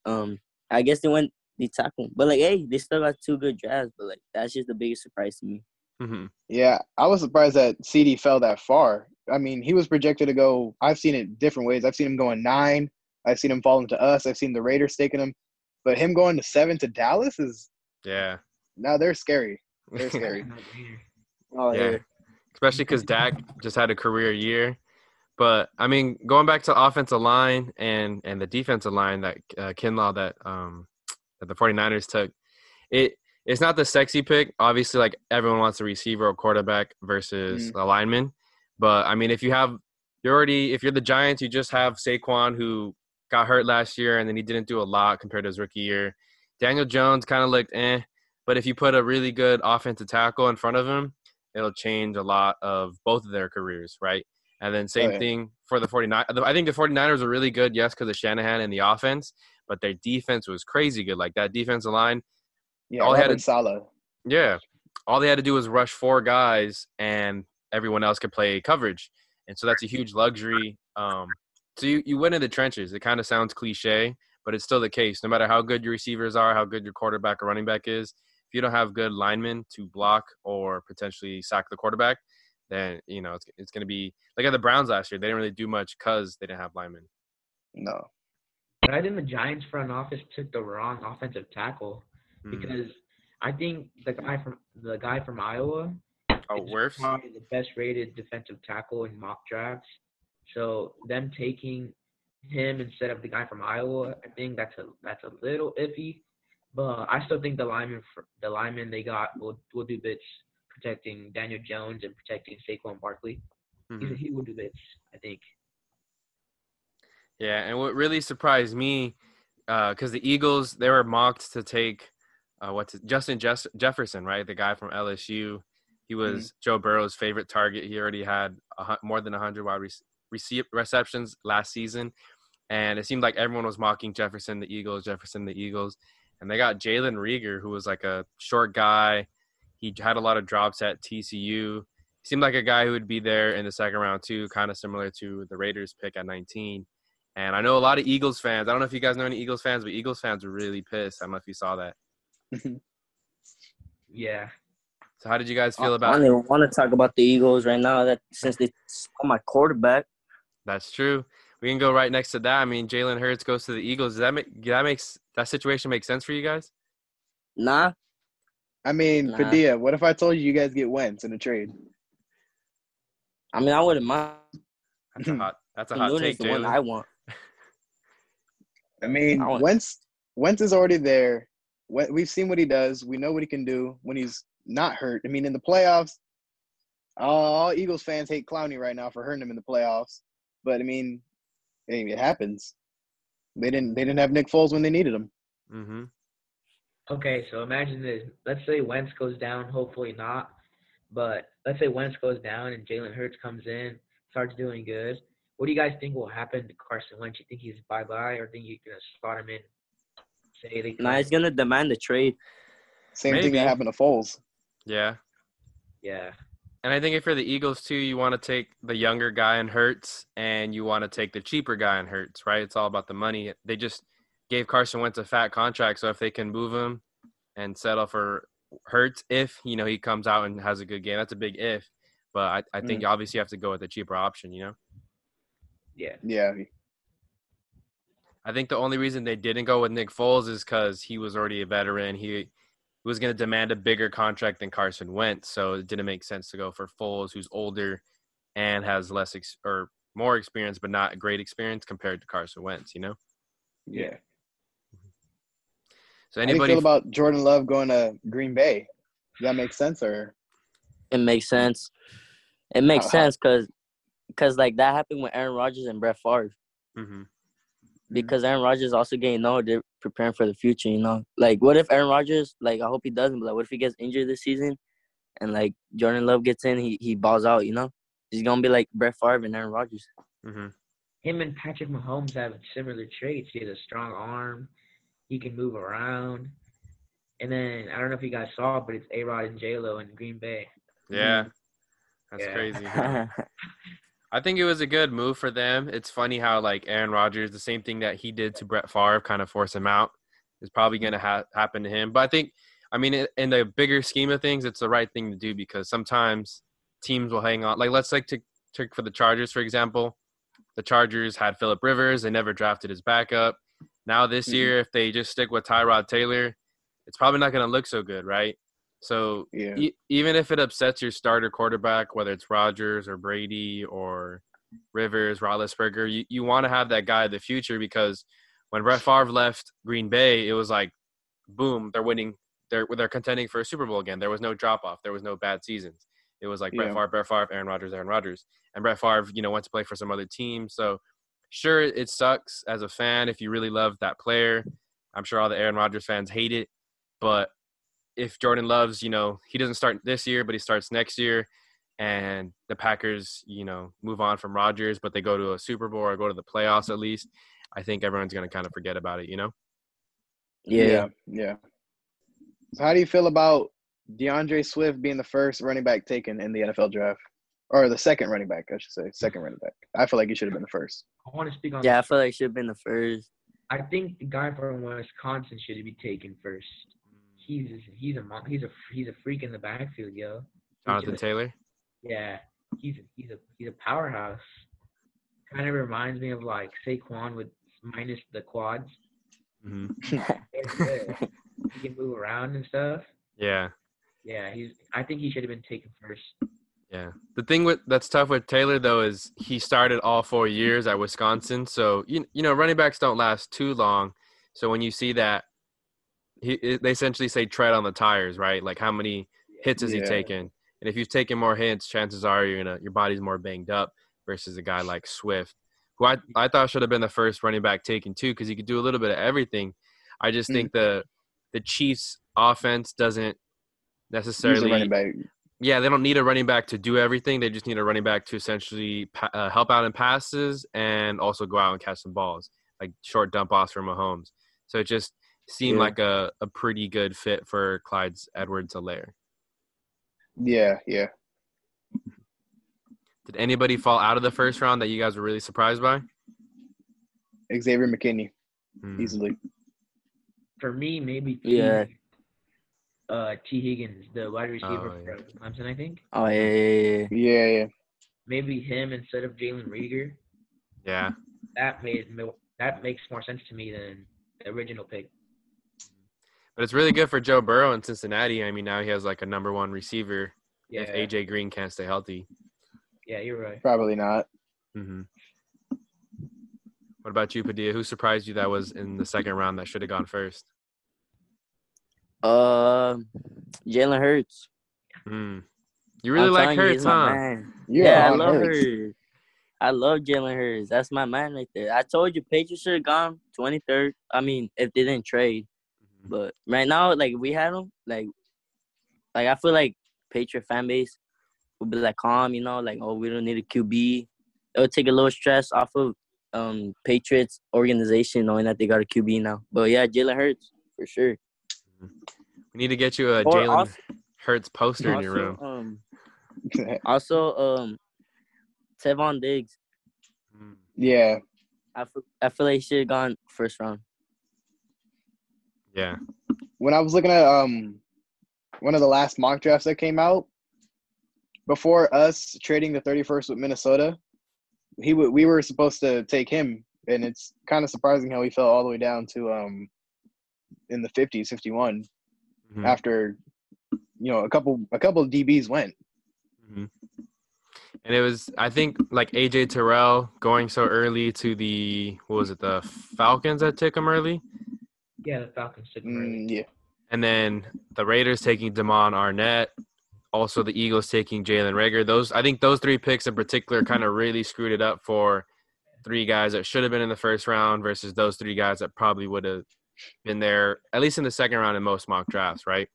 Speaker 5: um, I guess they went D tackle, but like, hey, they still got two good drafts, but like that's just the biggest surprise to me.
Speaker 1: hmm
Speaker 3: yeah, I was surprised that CeeDee fell that far. I mean, he was projected to go. I've seen it different ways. I've seen him going nine. I've seen him falling to us. I've seen the Raiders taking him, but him going to seven to Dallas is
Speaker 1: Yeah.
Speaker 3: now they're scary. They're scary.
Speaker 5: Oh
Speaker 1: Yeah.
Speaker 5: yeah,
Speaker 1: Especially because Dak just had a career year. But I mean, going back to offensive line and and the defensive line that uh, Kinlaw that um that the 49ers took, it it's not the sexy pick. Obviously, like everyone wants a receiver or quarterback versus a lineman. But I mean, if you have you're already if you're the Giants, you just have Saquon who got hurt last year and then he didn't do a lot compared to his rookie year. Daniel Jones kind of looked eh, but if you put a really good offensive tackle in front of him, it'll change a lot of both of their careers, right? And then same
Speaker 3: yeah.
Speaker 1: thing for the 49ers. I think the 49ers are really good, yes, because of Shanahan and the offense, but their defense was crazy good. Like that defensive line,
Speaker 3: Yeah,
Speaker 1: All he had to-
Speaker 3: Saleh.
Speaker 1: yeah. All they had to do was rush four guys and everyone else could play coverage. And so that's a huge luxury. Um, so you, you win in the trenches. It kind of sounds cliche, but it's still the case. No matter how good your receivers are, how good your quarterback or running back is, if you don't have good linemen to block or potentially sack the quarterback, then you know it's, it's going to be like at the Browns last year. They didn't really do much because they didn't have linemen.
Speaker 3: No.
Speaker 4: But I think the Giants front office took the wrong offensive tackle
Speaker 1: Hmm.
Speaker 4: because I think the guy from the guy from Iowa
Speaker 1: oh,
Speaker 4: is
Speaker 1: Wirfs?
Speaker 4: probably the best rated defensive tackle in mock drafts. So them taking him instead of the guy from Iowa, I think that's a that's a little iffy. But I still think the lineman fr- the lineman they got will will do bits protecting Daniel Jones and protecting Saquon Barkley.
Speaker 1: Mhm.
Speaker 4: He, he will do this, I think.
Speaker 1: Yeah, and what really surprised me, because the Eagles they were mocked to take, uh, what's it, Justin Jess- Jefferson, right? The guy from LSU. He was Joe Burrow's favorite target. He already had a, more than 100 wide rec- receive receptions last season, and it seemed like everyone was mocking Jefferson, the Eagles, Jefferson, the Eagles, and they got Jalen Reagor, who was like a short guy. He had a lot of drops at TCU. Seemed like a guy who would be there in the second round too, kind of similar to the Raiders pick at 19. And I know a lot of Eagles fans. I don't know if you guys know any Eagles fans, but Eagles fans were really pissed. I don't know if you saw that.
Speaker 4: Yeah.
Speaker 1: So how did you guys feel about
Speaker 5: I don't even want to talk about the Eagles right now. That since they stole my quarterback.
Speaker 1: That's true. We can go right next to that. I mean, Jalen Hurts goes to the Eagles. Does that make that makes that situation make sense for you guys?
Speaker 5: Nah,
Speaker 3: I mean,
Speaker 5: Nah.
Speaker 3: Padilla, what if I told you you guys get Wentz in a trade?
Speaker 5: I mean I wouldn't mind.
Speaker 1: That's a hot. That's a hot
Speaker 5: Nunes
Speaker 1: take,
Speaker 5: the one I want.
Speaker 3: I mean,
Speaker 5: I want-
Speaker 3: Wentz Wentz is already there. We've seen what he does. We know what he can do when he's not hurt. I mean, in the playoffs, all Eagles fans hate Clowney right now for hurting him in the playoffs. But I mean, it happens. They didn't. They didn't have Nick Foles when they needed him.
Speaker 1: Mm-hmm.
Speaker 4: Okay, so imagine this. Let's say Wentz goes down, hopefully not. But let's say Wentz goes down and Jalen Hurts comes in, starts doing good. What do you guys think will happen to Carson Wentz? You think he's bye bye, or think you're gonna slot him in? Say they
Speaker 5: Nah, he's gonna demand a trade.
Speaker 3: Same thing
Speaker 1: Maybe.
Speaker 3: that happened to Foles.
Speaker 1: Yeah.
Speaker 4: yeah.
Speaker 1: And I think if you're the Eagles too, you want to take the younger guy in Hurts, and you want to take the cheaper guy in Hurts, right? It's all about the money. They just gave Carson Wentz a fat contract, so if they can move him and settle for Hurts, if you know he comes out and has a good game, that's a big if. But I, I think mm. obviously you have to go with the cheaper option. You know,
Speaker 4: Yeah.
Speaker 3: Yeah,
Speaker 1: I think the only reason they didn't go with Nick Foles is because he was already a veteran. He was going to demand a bigger contract than Carson Wentz, so it didn't make sense to go for Foles, who's older and has less ex- or more experience, but not great experience compared to Carson Wentz. You know,
Speaker 3: yeah.
Speaker 1: So
Speaker 3: How do you feel about Jordan Love going to Green Bay? Does that make sense or?
Speaker 5: It makes sense. It makes
Speaker 3: How-
Speaker 5: sense because, cause like that happened with Aaron Rodgers and Brett Favre.
Speaker 1: hmm
Speaker 5: Because Aaron Rodgers also getting know they're preparing for the future. You know, like what if Aaron Rodgers? Like I hope he doesn't. But like, what if he gets injured this season, and like Jordan Love gets in, he he balls out. You know, he's gonna be like Brett Favre and Aaron Rodgers.
Speaker 1: hmm
Speaker 4: Him and Patrick Mahomes have similar traits. He has a strong arm. He can move around. And then I don't know if you guys saw, but it's A Rod and J Lo in Green Bay.
Speaker 1: yeah, mm-hmm. that's
Speaker 4: Yeah.
Speaker 1: crazy. I think it was a good move for them. It's funny how like Aaron Rodgers, the same thing that he did to Brett Favre, kind of force him out, is probably going to ha- happen to him. But I think, I mean, in the bigger scheme of things, it's the right thing to do because sometimes teams will hang on. Like let's like take take for the Chargers for example. The Chargers had Philip Rivers. They never drafted his backup. Now this
Speaker 3: Mhm.
Speaker 1: year, if they just stick with Tyrod Taylor, it's probably not going to look so good, right? So
Speaker 3: Yeah.
Speaker 1: e- even if it upsets your starter quarterback, whether it's Rodgers or Brady or Rivers, Roethlisberger, you, you want to have that guy of the future because when Brett Favre left Green Bay, it was like, boom, they're winning. They're they're contending for a Super Bowl again. There was no drop off. There was no bad seasons. It was like Brett
Speaker 3: Yeah.
Speaker 1: Favre, Brett Favre, Aaron Rodgers, Aaron Rodgers, and Brett Favre, you know, went to play for some other team. So sure, it sucks as a fan if you really love that player. I'm sure all the Aaron Rodgers fans hate it, but if Jordan loves, you know, he doesn't start this year, but he starts next year, and the Packers, you know, move on from Rodgers, but they go to a Super Bowl or go to the playoffs at least, I think everyone's going to kind of forget about it, you know?
Speaker 5: yeah.
Speaker 3: yeah, yeah. So how do you feel about DeAndre Swift being the first running back taken in the NFL draft, or the second running back, I should say, second running back? I feel like he should have been the first.
Speaker 4: I want to speak on
Speaker 5: Yeah, I feel like he should have been the first.
Speaker 4: I think the guy from Wisconsin should be taken first. He's he's a he's a he's a freak in the backfield, yo.
Speaker 1: Jonathan
Speaker 4: just-
Speaker 1: Taylor.
Speaker 4: Yeah, he's a, he's a he's a powerhouse. Kind of reminds me of like Saquon with minus the quads.
Speaker 1: hmm
Speaker 4: he can move around and stuff.
Speaker 1: Yeah.
Speaker 4: Yeah, he's. I think he should have been taken first.
Speaker 1: Yeah. The thing with that's tough with Taylor though is he started all four years at Wisconsin, so you you know running backs don't last too long. So when you see that, he they essentially say tread on the tires, right? Like how many hits has he
Speaker 3: Yeah.
Speaker 1: taken? And if you've taken more hits, chances are you're gonna your body's more banged up versus a guy like Swift, who I I thought should have been the first running back taken too because he could do a little bit of everything. I just
Speaker 3: Mm.
Speaker 1: think the the Chiefs offense doesn't necessarily
Speaker 3: running back.
Speaker 1: Yeah, they don't need a running back to do everything. They just need a running back to essentially pa- uh, help out in passes and also go out and catch some balls, like short dump offs for Mahomes. So it just seemed
Speaker 3: Yeah.
Speaker 1: like a, a pretty good fit for Clyde's Edwards-Helaire.
Speaker 3: Yeah, yeah.
Speaker 1: Did anybody fall out of the first round that you guys were really surprised by?
Speaker 3: Xavier McKinney,
Speaker 1: Hmm.
Speaker 3: easily.
Speaker 4: For me, maybe T,
Speaker 5: Yeah.
Speaker 4: Uh, Tee Higgins, the wide receiver
Speaker 1: Oh, yeah.
Speaker 4: for Clemson, I think.
Speaker 5: Oh yeah, yeah, yeah.
Speaker 3: Yeah, yeah.
Speaker 4: Maybe him instead of Jalen Reagor.
Speaker 1: Yeah,
Speaker 4: That made that makes more sense to me than the original pick.
Speaker 1: but it's really good for Joe Burrow in Cincinnati. I mean, now he has like a number one receiver
Speaker 4: Yeah,
Speaker 1: if AJ Green can't stay healthy.
Speaker 4: yeah, you're right.
Speaker 3: Probably not.
Speaker 1: hmm What about you, Padilla? Who surprised you that was in the second round that should have gone first?
Speaker 5: Uh, Jalen Hurts.
Speaker 1: Hmm. You really
Speaker 5: I'm
Speaker 1: like
Speaker 5: telling you,
Speaker 1: Hurts, huh?
Speaker 5: man.
Speaker 3: You're
Speaker 5: yeah, I love
Speaker 3: Hurts.
Speaker 5: Hurts. I love Jalen Hurts. That's my man right there. I told you Patriots should have gone 23rd. I mean, if they didn't trade. But right now, like we had him, like, like I feel like Patriot fan base would be like calm, you know, like oh we don't need a QB. It would take a little stress off of um Patriots organization knowing that they got a QB now. But yeah, Jalen Hurts for sure.
Speaker 1: We need to get you a
Speaker 5: Or
Speaker 1: Jalen
Speaker 5: also-
Speaker 1: Hurts poster in your room.
Speaker 5: Um, Also, um, Trevon Diggs.
Speaker 1: Mm.
Speaker 3: yeah,
Speaker 5: I feel, I feel like he should have gone first round.
Speaker 1: Yeah.
Speaker 3: when I was looking at um one of the last mock drafts that came out before us trading the 31st with Minnesota, he w- we were supposed to take him, and it's kind of surprising how he fell all the way down to um in the 50s, 51
Speaker 1: Mhm.
Speaker 3: after you know a couple a couple of DBs went.
Speaker 1: Mhm. And it was, I think, like AJ Terrell going so early to the what was it, the Falcons that took him early,
Speaker 4: Yeah, the Falcons took him early.
Speaker 3: Mm, yeah,
Speaker 1: and then the Raiders taking Damon Arnette. Also, the Eagles taking Jalen Reagor. Those, I think, those three picks in particular kind of really screwed it up for three guys that should have been in the first round versus those three guys that probably would have been there at least in the second round in most mock drafts, right?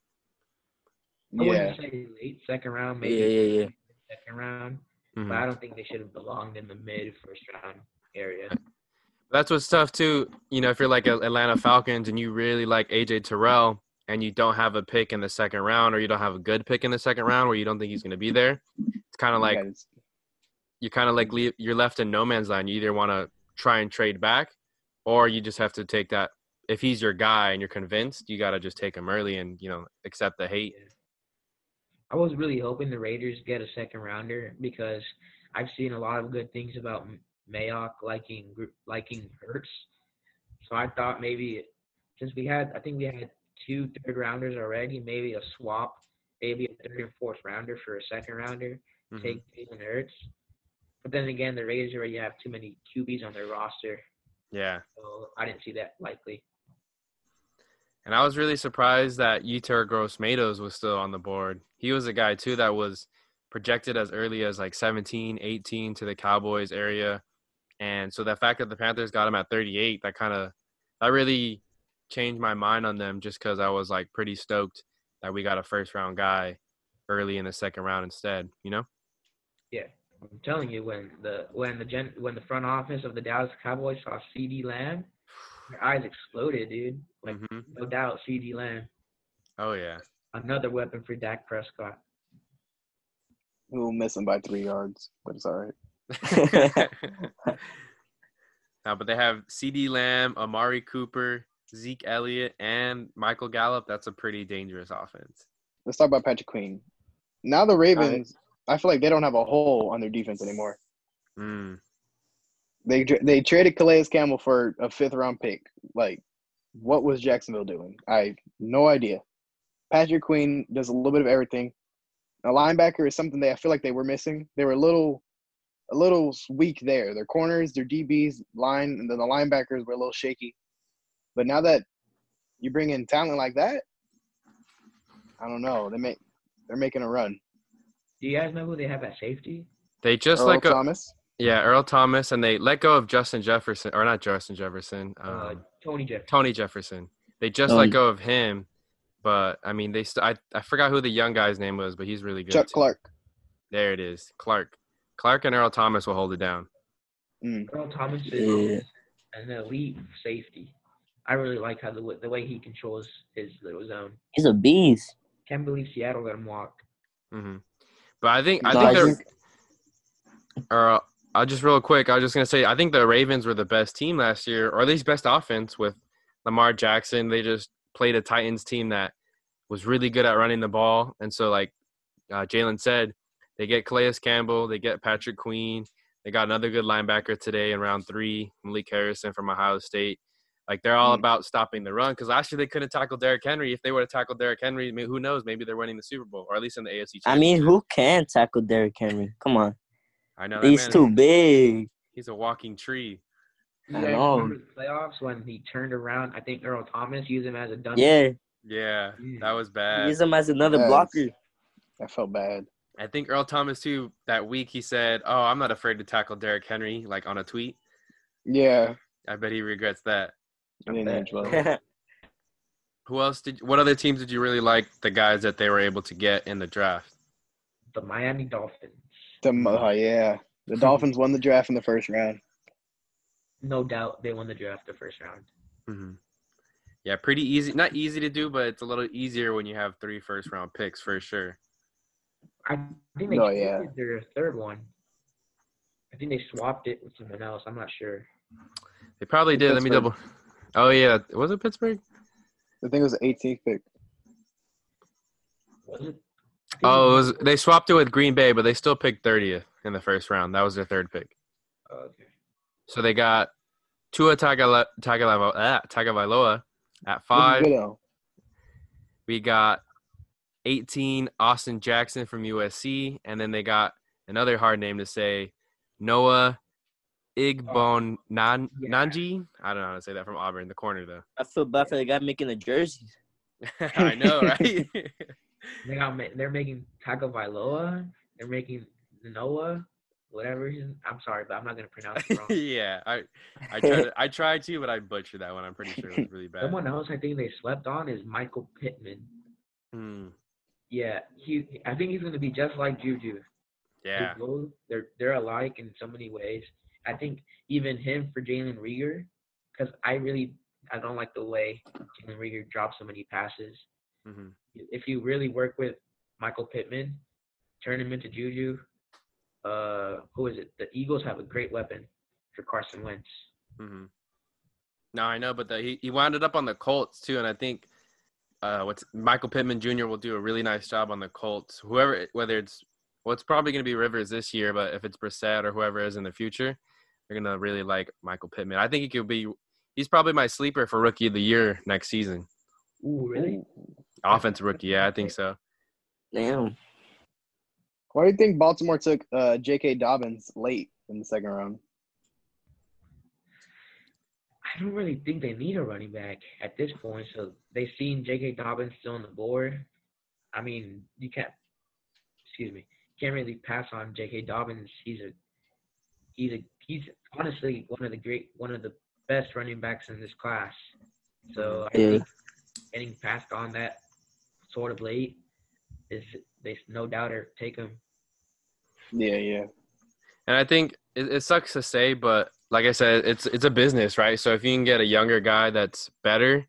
Speaker 3: Yeah.
Speaker 4: wouldn't say late second round, maybe
Speaker 5: Yeah, yeah, yeah.
Speaker 4: second round,
Speaker 1: Mhm.
Speaker 4: but I don't think they should have belonged in the mid first round area.
Speaker 1: That's what's tough too. You know, if you're like Atlanta Falcons and you really like AJ Terrell and you don't have a pick in the second round or you don't have a good pick in the second round where you don't think he's going to be there, it's kind of like
Speaker 3: Yeah, it's-
Speaker 1: you kind of like leave, you're left in no man's land. You either want to try and trade back or you just have to take that. If he's your guy and you're convinced, you got to just take him early and, you know, accept the hate.
Speaker 4: I was really hoping the Raiders get a second rounder because I've seen a lot of good things about Mayock liking liking Hurts. So I thought maybe since we had, I think we had two third rounders already, maybe a swap, maybe a third and fourth rounder for a second rounder,
Speaker 1: Mhm.
Speaker 4: take Jalen Hurts. But then again, the Raiders already have too many QBs on their roster,
Speaker 1: Yeah.
Speaker 4: so I didn't see that likely.
Speaker 1: And I was really surprised that Yetur Gross Matos was still on the board. He was a guy too that was projected as early as like 17, 18 to the Cowboys area. And so the fact that the Panthers got him at 38, that kind of that really changed my mind on them just cuz I was like pretty stoked that we got a first round guy early in the second round instead, you know?
Speaker 4: Yeah, I'm telling you, when the when the gen when the front office of the Dallas Cowboys saw CeeDee Lamb, their eyes exploded, dude. Like
Speaker 1: Mhm.
Speaker 4: no doubt, CeeDee Lamb,
Speaker 1: Oh yeah.
Speaker 4: another weapon for Dak Prescott.
Speaker 3: We'll miss him by three yards, but it's all right.
Speaker 1: no, but they have CeeDee Lamb, Amari Cooper, Zeke Elliott, and Michael Gallup. That's a pretty dangerous offense.
Speaker 3: Let's talk about Patrick Queen. Now the Ravens, I feel like they don't have a hole on their defense anymore.
Speaker 1: Mm.
Speaker 3: They they traded Calais Campbell for a fifth round pick. Like, what was Jacksonville doing? I no idea. Patrick Queen does a little bit of everything. A linebacker is something that I feel like they were missing. They were a little a little weak there. Their corners, their DBs, line, and then the linebackers were a little shaky. But now that you bring in talent like that, I don't know. They make they're making a run.
Speaker 4: Do you guys know who they have at safety?
Speaker 1: They just
Speaker 3: Earl
Speaker 1: let go.
Speaker 3: Thomas.
Speaker 1: Yeah, Earl Thomas, and they let go of Justin Jefferson, or not Justin Jefferson, um,
Speaker 4: Uh, Tony Jefferson.
Speaker 1: Tony Jefferson. They just
Speaker 5: Tony.
Speaker 1: let go of him, but I mean, they. St- I I forgot who the young guy's name was, but he's really good.
Speaker 3: Chuck
Speaker 1: too.
Speaker 3: Clark.
Speaker 1: There it is, Clark. Clark and Earl Thomas will hold it down.
Speaker 3: Mm.
Speaker 4: Earl Thomas
Speaker 5: Yeah.
Speaker 4: is an elite safety. I really like how the the way he controls his little zone.
Speaker 5: He's a beast.
Speaker 4: Can't believe Seattle let him walk.
Speaker 1: hmm But I think I
Speaker 3: No,
Speaker 1: think
Speaker 3: I
Speaker 1: they're.
Speaker 3: think-
Speaker 1: Or uh, I'll just real quick. I was just gonna say I think the Ravens were the best team last year, or at least best offense with Lamar Jackson. They just played a Titans team that was really good at running the ball, and so like uh, Jalen said, they get Calais Campbell, they get Patrick Queen, they got another good linebacker today in round three, Malik Harrison from Ohio State. Like they're all
Speaker 3: Mm.
Speaker 1: about stopping the run because last year they couldn't tackle Derrick Henry. If they would have tackled Derrick Henry, I mean, who knows? Maybe they're winning the Super Bowl or at least in the AFC.
Speaker 5: I mean, who can tackle Derrick Henry? Come on.
Speaker 1: I know
Speaker 5: He's
Speaker 1: man-
Speaker 5: too big.
Speaker 1: He's a walking tree.
Speaker 5: I
Speaker 4: guys
Speaker 5: know.
Speaker 4: the playoffs when he turned around? I think Earl Thomas used him as a dummy.
Speaker 5: Yeah.
Speaker 1: Yeah, that was bad.
Speaker 5: Use him as another
Speaker 3: Yes.
Speaker 5: blocker.
Speaker 3: I felt bad.
Speaker 1: I think Earl Thomas too. That week he said, "Oh, I'm not afraid to tackle Derrick Henry." Like on a tweet.
Speaker 3: Yeah,
Speaker 1: I bet he regrets that.
Speaker 3: I didn't.
Speaker 1: Who else did? What other teams did you really like? The guys that they were able to get in the draft.
Speaker 4: The Miami Dolphins.
Speaker 3: The, oh, yeah. The Dolphins won the draft in the first round.
Speaker 4: No doubt they won the draft the first round.
Speaker 1: hmm Yeah, pretty easy. Not easy to do, but it's a little easier when you have three first round picks for sure.
Speaker 4: I think they
Speaker 3: No,
Speaker 4: traded
Speaker 3: yeah.
Speaker 4: their third one. I think they swapped it with someone else. I'm not sure.
Speaker 1: They probably did. Let me double. Oh yeah, was it Pittsburgh?
Speaker 3: I think it was the 18th pick.
Speaker 4: Was it? I think
Speaker 1: Oh, it was. They swapped it with Green Bay, but they still picked 30th in the first round. That was their third pick.
Speaker 4: Oh, okay.
Speaker 1: So they got Tua Tagala- Tagovailoa ah, Tagovailoa at five. We got 18 Austin Jackson from USC, and then they got another hard name to say, Noah Igbon Nan-
Speaker 4: Yeah.
Speaker 1: Nanji. I don't know how to say that from Auburn, in the corner though.
Speaker 5: I feel bad for the guy making the jerseys.
Speaker 1: I know, right?
Speaker 4: They got they're making Tagovailoa. They're making Noah, whatever. I'm sorry, but I'm not gonna pronounce it wrong.
Speaker 1: yeah, I I tried to, I tried to, but I butchered that one. I'm pretty sure it was really bad.
Speaker 4: Someone else I think they slept on is Michael Pittman.
Speaker 1: Hmm,
Speaker 4: Yeah, he. I think he's gonna be just like Juju.
Speaker 1: yeah,
Speaker 4: They're they're alike in so many ways. I think even him for Jalen Reagor, because I really I don't like the way Jalen Reagor drops so many passes.
Speaker 1: Hmm
Speaker 4: If you really work with Michael Pittman, turn him into Juju. Uh, who is it? The Eagles have a great weapon for Carson Wentz.
Speaker 1: hmm No, I know, but the, he he wound up on the Colts too, and I think uh, what's Michael Pittman Jr. will do a really nice job on the Colts. Whoever, whether it's well, it's probably going to be Rivers this year, but if it's Brissett or whoever is in the future, they're gonna really like Michael Pittman. I think he could be. He's probably my sleeper for rookie of the year next season.
Speaker 4: Ooh, really?
Speaker 3: Ooh.
Speaker 1: Offensive rookie, yeah, I think so.
Speaker 5: Damn.
Speaker 3: Why do you think Baltimore took uh, J.K. Dobbins late in the second round?
Speaker 4: I don't really think they need a running back at this point. So they seen J.K. Dobbins still on the board. I mean, you can't. Excuse me. Can't really pass on J.K. Dobbins. He's a. He's a. He's honestly one of the great, one of the best running backs in this class. So I
Speaker 5: Yeah.
Speaker 4: think getting passed on that sort of late is they no doubter take him.
Speaker 3: Yeah, yeah.
Speaker 1: And I think it, it sucks to say, but like I said, it's it's a business, right? So if you can get a younger guy that's better,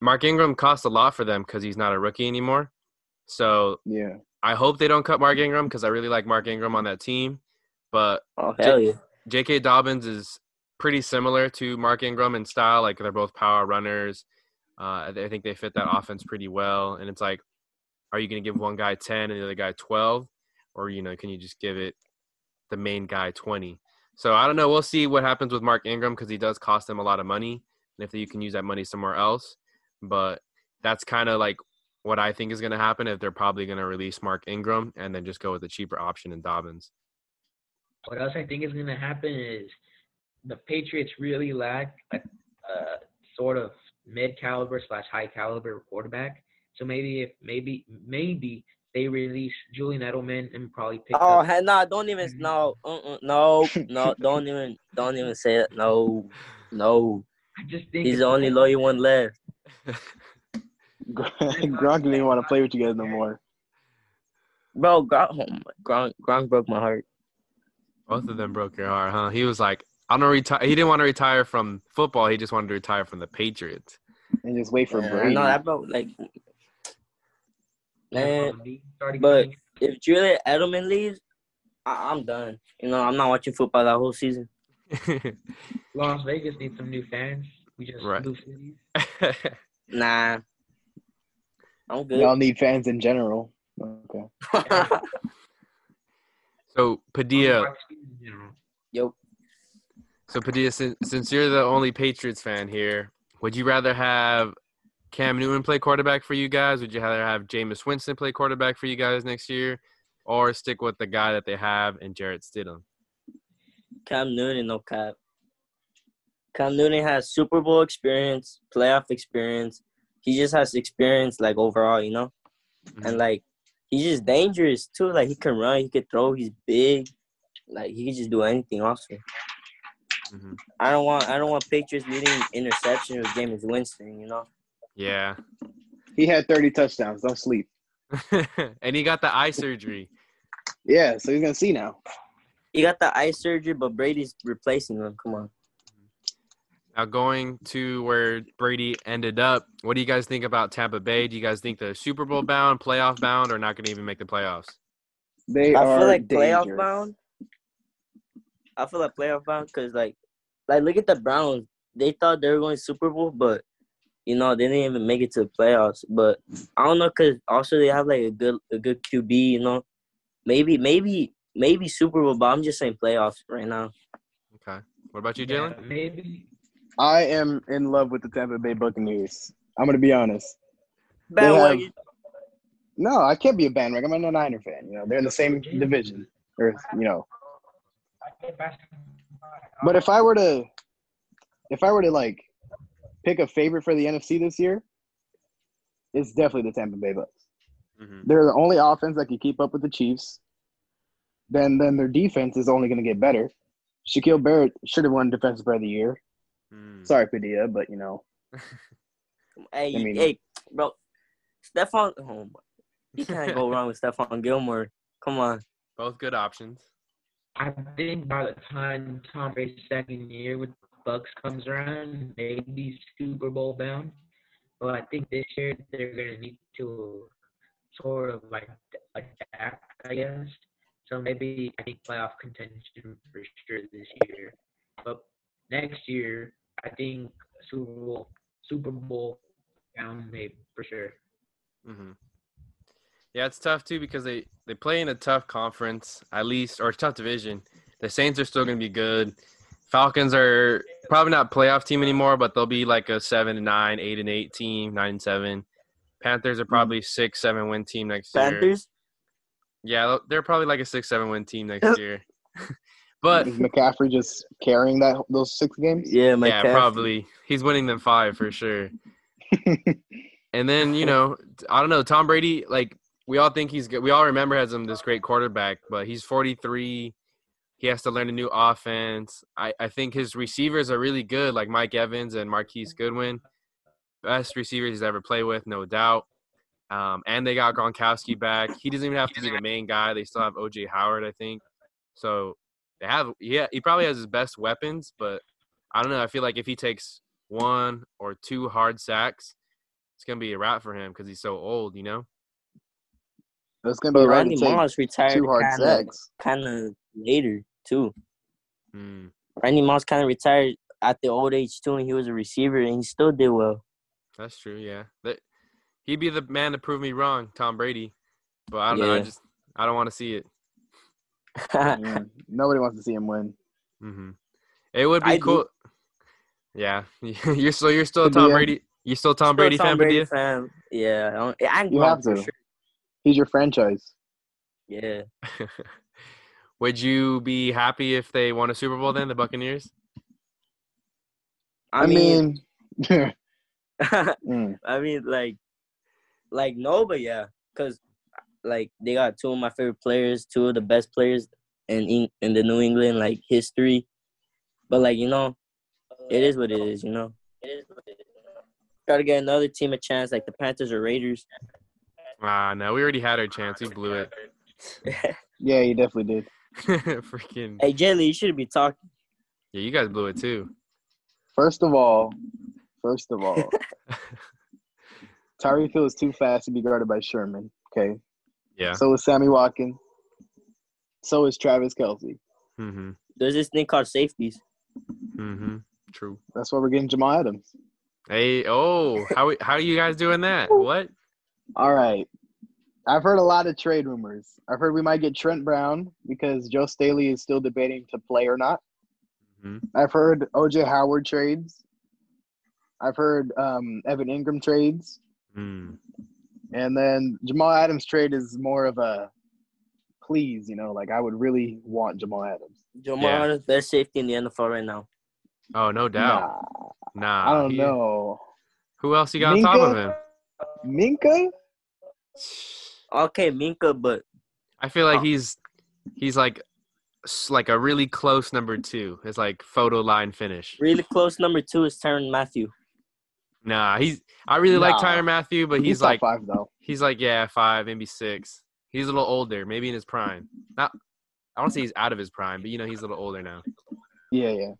Speaker 1: Mark Ingram costs a lot for them because he's not a rookie anymore. So
Speaker 3: Yeah.
Speaker 1: I hope they don't cut Mark Ingram because I really like Mark Ingram on that team. But
Speaker 5: Oh hell yeah.
Speaker 1: J.K. Dobbins is pretty similar to Mark Ingram in style. Like they're both power runners. Uh, I think they fit that offense pretty well. And it's like, are you going to give one guy 10 and the other guy 12? Or, you know, can you just give it the main guy 20? So I don't know. We'll see what happens with Mark Ingram because he does cost them a lot of money. And if you can use that money somewhere else. But that's kind of like what I think is going to happen if they're probably going to release Mark Ingram and then just go with the cheaper option in Dobbins.
Speaker 4: What else I think is going to happen is the Patriots really lack a, a sort of mid caliber slash high caliber quarterback. So maybe if maybe maybe they release Julian Edelman and probably pick
Speaker 5: Oh
Speaker 4: up.
Speaker 5: hell no! Don't even no uh-uh, no no don't even don't even say it. No no.
Speaker 4: I just think
Speaker 5: He's the only loyal one left.
Speaker 3: Gronk didn't even want to play with you guys no more.
Speaker 5: Bro, Gronk, Gronk, Gronk broke my heart.
Speaker 1: Both of them broke your heart, huh? He was like, I don't retire. He didn't want to retire from football. He just wanted to retire from the Patriots.
Speaker 3: And just wait for
Speaker 5: Yeah, I
Speaker 3: Brady.
Speaker 5: know that broke like man. but- If Julian Edelman leaves, I, I'm done. You know, I'm not watching football that whole season.
Speaker 4: Las Vegas needs some new fans. We just
Speaker 1: Right.
Speaker 4: blue cities.
Speaker 5: Nah, I'm good.
Speaker 3: Y'all need fans in general. Okay.
Speaker 1: so Padilla,
Speaker 4: Wide receivers in general.
Speaker 5: Yo,
Speaker 1: so Padilla, since, since you're the only Patriots fan here, would you rather have Cam Newton play quarterback for you guys? Would you rather have Jameis Winston play quarterback for you guys next year, or stick with the guy that they have and Jarrett Stidham?
Speaker 5: Cam Newton, no cap. Cam Newton has Super Bowl experience, playoff experience. He just has experience, like overall, you know. Mm-hmm. And like, he's just dangerous too. Like he can run, he can throw. He's big. Like he can just do anything. Also,
Speaker 1: Mhm.
Speaker 5: I don't want I don't want Patriots leading interception with Jameis Winston. You know.
Speaker 1: Yeah,
Speaker 3: He had 30 touchdowns. Don't sleep.
Speaker 1: and he got the eye surgery.
Speaker 3: Yeah, so he's gonna see now.
Speaker 5: He got the eye surgery, but Brady's replacing him. Come on.
Speaker 1: Now going to where Brady ended up, what do you guys think about Tampa Bay? Do you guys think they're Super Bowl bound, playoff bound, or not going to even make the playoffs?
Speaker 3: They
Speaker 5: I
Speaker 3: are
Speaker 5: feel like playoff bound. I feel like playoff bound because like, like look at the Browns. They thought they were going Super Bowl, but you know they didn't even make it to the playoffs. But I don't know because also they have like a good a good QB. You know, maybe maybe maybe Super Bowl, but I'm just saying playoffs right now.
Speaker 1: Okay. What about you,
Speaker 4: Yeah,
Speaker 1: Jalen?
Speaker 4: maybe.
Speaker 3: I am in love with the Tampa Bay Buccaneers. I'm gonna be honest. They have-
Speaker 5: Bandwagon.
Speaker 3: No, I can't be a bandwagon. I'm a Niner fan. You know, they're in the same division, or you know. But if I were to, if I were to like, pick a favorite for the NFC this year, it's definitely the Tampa Bay Bucks.
Speaker 1: hmm
Speaker 3: They're the only offense that can keep up with the Chiefs. Then, then their defense is only going to get better. Shaquille Barrett should have won Defensive Player of the Year.
Speaker 1: Mm.
Speaker 3: Sorry, Padilla, but you know,
Speaker 5: Hey,
Speaker 3: I mean-
Speaker 5: hey, bro, Stephon. Oh, my- you can't go wrong with Stephon Gilmore. Come on.
Speaker 1: Both good options.
Speaker 4: I think by the time Tom Brady's second year with the Bucks comes around, maybe Super Bowl bound. But I think this year they're gonna need to sort of like adapt, I guess. So maybe I think playoff contention for sure this year. But next year, I think Super Bowl Super Bowl bound maybe for sure.
Speaker 1: hmm Yeah, it's tough too because they they play in a tough conference, at least, or a tough division. The Saints are still going to be good. Falcons are probably not playoff team anymore, but they'll be like a seven and nine, eight and eight team, nine and seven. Panthers are hmm. probably six, seven win team next year.
Speaker 5: Panthers.
Speaker 1: Yeah, they'll- they're probably like a six, seven win team next year. but
Speaker 3: is McCaffrey just carrying that those six games?
Speaker 5: Yeah, my
Speaker 1: yeah, probably he's winning them five for sure. And then you know, I don't know. Tom Brady, like we all think he's good. We all remember him this great quarterback, but he's 43. He has to learn a new offense. I, I think his receivers are really good, like Mike Evans and Marquise Goodwin, best receivers he's ever played with, no doubt. Um, and they got Gronkowski back. He doesn't even have to be the main guy. They still have OJ Howard, I think. So they have, yeah, he probably has his best weapons, but I don't know. I feel like if he takes one or two hard sacks, it's gonna be a wrap for him because he's so old, you know.
Speaker 3: It's gonna be
Speaker 5: But
Speaker 3: hard
Speaker 5: Randy
Speaker 3: to take
Speaker 5: Moss retired
Speaker 3: two hard
Speaker 5: kind of
Speaker 3: sacks.
Speaker 5: kind of later too.
Speaker 1: Mm.
Speaker 5: Randy Moss kind of retired at the old age too, and he was a receiver, and he still did well.
Speaker 1: That's true. Yeah, that he'd be the man to prove me wrong, Tom Brady. But I don't know. I just I don't want to see it.
Speaker 3: Yeah, nobody wants to see him win.
Speaker 1: hmm It would be
Speaker 5: I do.
Speaker 1: cool. Yeah, you're so you're still a
Speaker 3: Padilla?
Speaker 1: Tom Brady. You still Tom
Speaker 5: Still
Speaker 1: Brady
Speaker 5: Tom
Speaker 1: fan,
Speaker 5: Brady
Speaker 1: Padilla?
Speaker 5: fan. Yeah, I don't- I'm
Speaker 3: You
Speaker 5: going
Speaker 3: have
Speaker 5: for
Speaker 3: to.
Speaker 5: sure.
Speaker 3: He's your franchise.
Speaker 5: Yeah,
Speaker 1: Would you be happy if they won a Super Bowl then, the Buccaneers?
Speaker 5: I, mean,
Speaker 3: mean, mm,
Speaker 5: I mean, like, like no, but yeah, cause like they got two of my favorite players, two of the best players in in the New England like history. But like you know, it is what it is. You know, it is what it is. Try to get another team a chance, like the Panthers or Raiders.
Speaker 1: Ah, no, we already had our chance. We blew it.
Speaker 3: yeah, he definitely did.
Speaker 1: Freaking
Speaker 5: hey, Jelly, you shouldn't be talking.
Speaker 1: yeah, you guys blew it too.
Speaker 3: First of all, first of all, Tyreek Hill is too fast to be guarded by Sherman. Okay.
Speaker 1: Yeah.
Speaker 3: So is Sammy Watkins. So is Travis Kelce.
Speaker 1: Mm-hmm.
Speaker 5: There's this thing called safeties.
Speaker 1: Mm-hmm. True.
Speaker 3: That's why we're getting Jamal Adams.
Speaker 1: Hey, oh, how how are you guys doing that? What?
Speaker 3: All right. I've heard a lot of trade rumors. I've heard we might get Trent Brown because Joe Staley is still debating to play or not.
Speaker 1: Mhm.
Speaker 3: I've heard OJ Howard trades. I've heard um, Evan Engram trades.
Speaker 1: Mm.
Speaker 3: And then Jamal Adams trade is more of a please, you know, like I would really want Jamal Adams.
Speaker 5: Jamal
Speaker 1: Yeah.
Speaker 5: Adams, best safety in the NFL right now.
Speaker 1: Oh, no doubt.
Speaker 3: Nah,
Speaker 1: Nah.
Speaker 3: I don't
Speaker 1: he-
Speaker 3: know.
Speaker 1: Who else you got on top of him?
Speaker 3: Minkah?
Speaker 5: Okay, Minkah, but
Speaker 1: I feel like
Speaker 5: Oh.
Speaker 1: he's he's like like a really close number two. It's like photo line finish.
Speaker 5: really close number two is Tyrann Mathieu.
Speaker 1: Nah, he's I really like
Speaker 3: Nah.
Speaker 1: Tyrann Mathieu, but
Speaker 3: He's,
Speaker 1: he's,
Speaker 3: top
Speaker 1: like
Speaker 3: five though.
Speaker 1: he's like yeah five, maybe six. He's a little older, maybe in his prime. Not I don't say he's out of his prime, but you know he's a little older now.
Speaker 3: Yeah, yeah.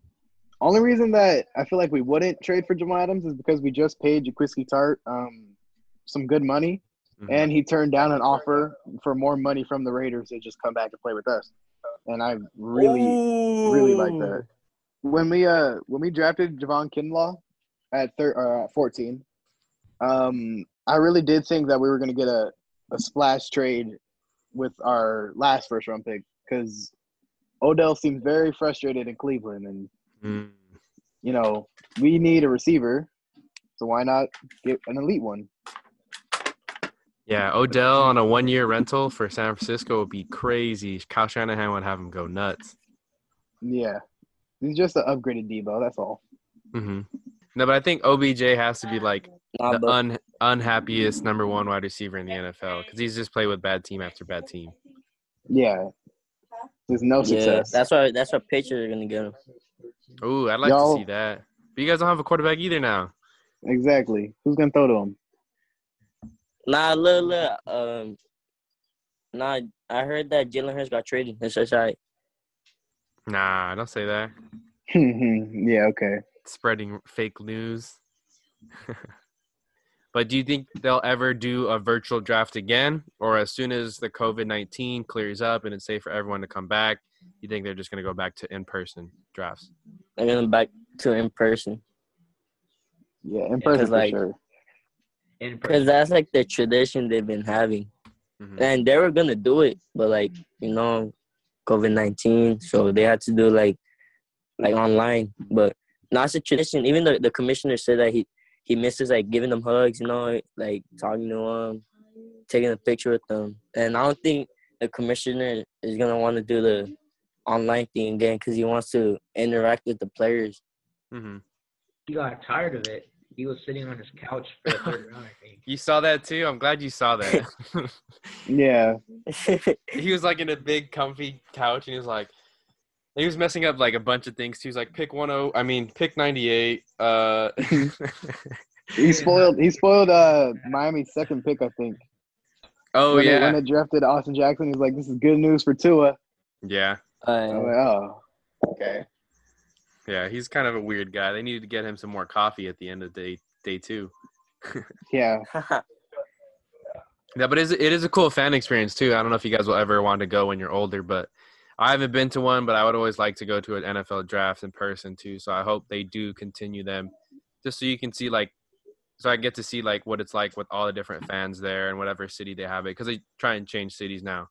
Speaker 3: Only reason that I feel like we wouldn't trade for Jamal Adams is because we just paid Jaquiski Tartt um some good money.
Speaker 1: Mhm.
Speaker 3: and he turned down an offer for more money from the Raiders to just come back and play with us. And I really, really like that. When we uh when we drafted Javon Kinlaw at thir- uh, 14, um, I really did think that we were going to get a, a splash trade with our last first round pick because Odell seems very frustrated in Cleveland, and
Speaker 1: Mm.
Speaker 3: you know we need a receiver, so why not get an elite one?
Speaker 1: Yeah, Odell on a one year rental for San Francisco would be crazy. Kyle Shanahan would have him go nuts.
Speaker 3: Yeah, he's just an upgraded Deebo. That's all.
Speaker 1: hmm No, but I think OBJ has to be like the un- unhappiest number one wide receiver in the NFL because he's just played with bad team after bad team.
Speaker 3: Yeah, there's no
Speaker 5: yeah,
Speaker 3: success.
Speaker 5: that's why that's why Patriots are gonna get him.
Speaker 1: Ooh, I'd like
Speaker 3: Y'all-
Speaker 1: to see that. But you guys don't have a quarterback either now.
Speaker 3: exactly. Who's gonna throw to him?
Speaker 5: Nah, look, look. Um, nah, I heard that Jalen Hurts got traded. That's just right.
Speaker 1: Nah, don't say that.
Speaker 3: yeah. Okay.
Speaker 1: Spreading fake news. but do you think they'll ever do a virtual draft again? Or as soon as the COVID 19 clears up and it's safe for everyone to come back, you think they're just going to go back to in person drafts?
Speaker 5: They're gonna back to in person
Speaker 3: Yeah, in person
Speaker 5: Because,
Speaker 3: for
Speaker 5: like,
Speaker 3: sure.
Speaker 4: In
Speaker 5: because that's like the tradition they've been having,
Speaker 1: Mhm.
Speaker 5: and they were gonna do it, but like you know, COVID nineteen, so they had to do like like online. But now it's a tradition. Even the the commissioner said that he he misses like giving them hugs, you know, like talking to them, taking a picture with them. And I don't think the commissioner is gonna want to do the online thing again because he wants to interact with the players.
Speaker 1: Mm-hmm.
Speaker 4: He got tired of it. He was sitting on his couch for the third round, I think.
Speaker 1: You saw that too? I'm glad you saw that.
Speaker 3: Yeah.
Speaker 1: he was like in a big comfy couch and he was like he was messing up like a bunch of things. He was like pick 10 I mean pick 98 uh
Speaker 3: He spoiled. He spoiled uh Miami's second pick, I think.
Speaker 1: Oh
Speaker 3: when They,
Speaker 1: yeah.
Speaker 3: when they drafted Austin Jackson, he's like, "This is good news for Tua."
Speaker 1: Yeah.
Speaker 3: I'm
Speaker 5: uh,
Speaker 3: like, "Oh, okay."
Speaker 1: Yeah, he's kind of a weird guy. They needed to get him some more coffee at the end of day day 2.
Speaker 3: Yeah.
Speaker 1: Yeah, but it is, it is a cool fan experience too. I don't know if you guys will ever want to go when you're older, but I haven't been to one, but I would always like to go to an NFL draft in person too. So I hope they do continue them, just so you can see like, so I get to see like what it's like with all the different fans there and whatever city they have it, because they try and change cities now.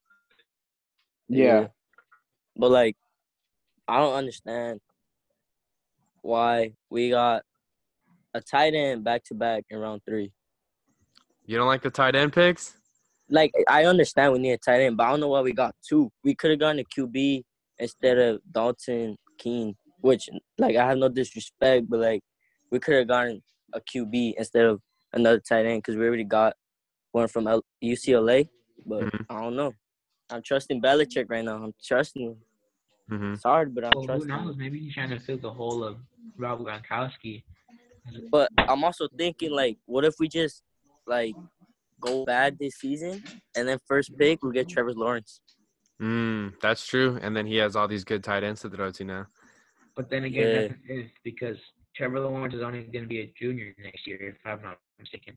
Speaker 3: Yeah.
Speaker 5: But like, I don't understand why we got a tight end back to back in round three.
Speaker 1: You don't like the tight end picks?
Speaker 5: Like, I understand we need a tight end, but I don't know why we got two. We could have gotten a QB instead of Dalton Keene, which, like, I have no disrespect, but like, we could have gotten a QB instead of another tight end because we already got one from L- UCLA. But
Speaker 1: Mhm.
Speaker 5: I don't know. I'm trusting Belichick right now. I'm trusting him.
Speaker 1: Mm-hmm.
Speaker 5: It's hard, but I'm
Speaker 4: Well, who
Speaker 5: trusting.
Speaker 4: knows?
Speaker 5: him.
Speaker 4: Maybe he's trying to fill the hole of Rob Gronkowski.
Speaker 5: But I'm also thinking like, what if we just like go bad this season and then first pick we get Trevor Lawrence?
Speaker 1: Mm, that's true. And then he has all these good tight ends to throw to now.
Speaker 4: But then again,
Speaker 5: Yeah.
Speaker 4: that's because Trevor Lawrence is only going to be a junior next year, if I'm not mistaken.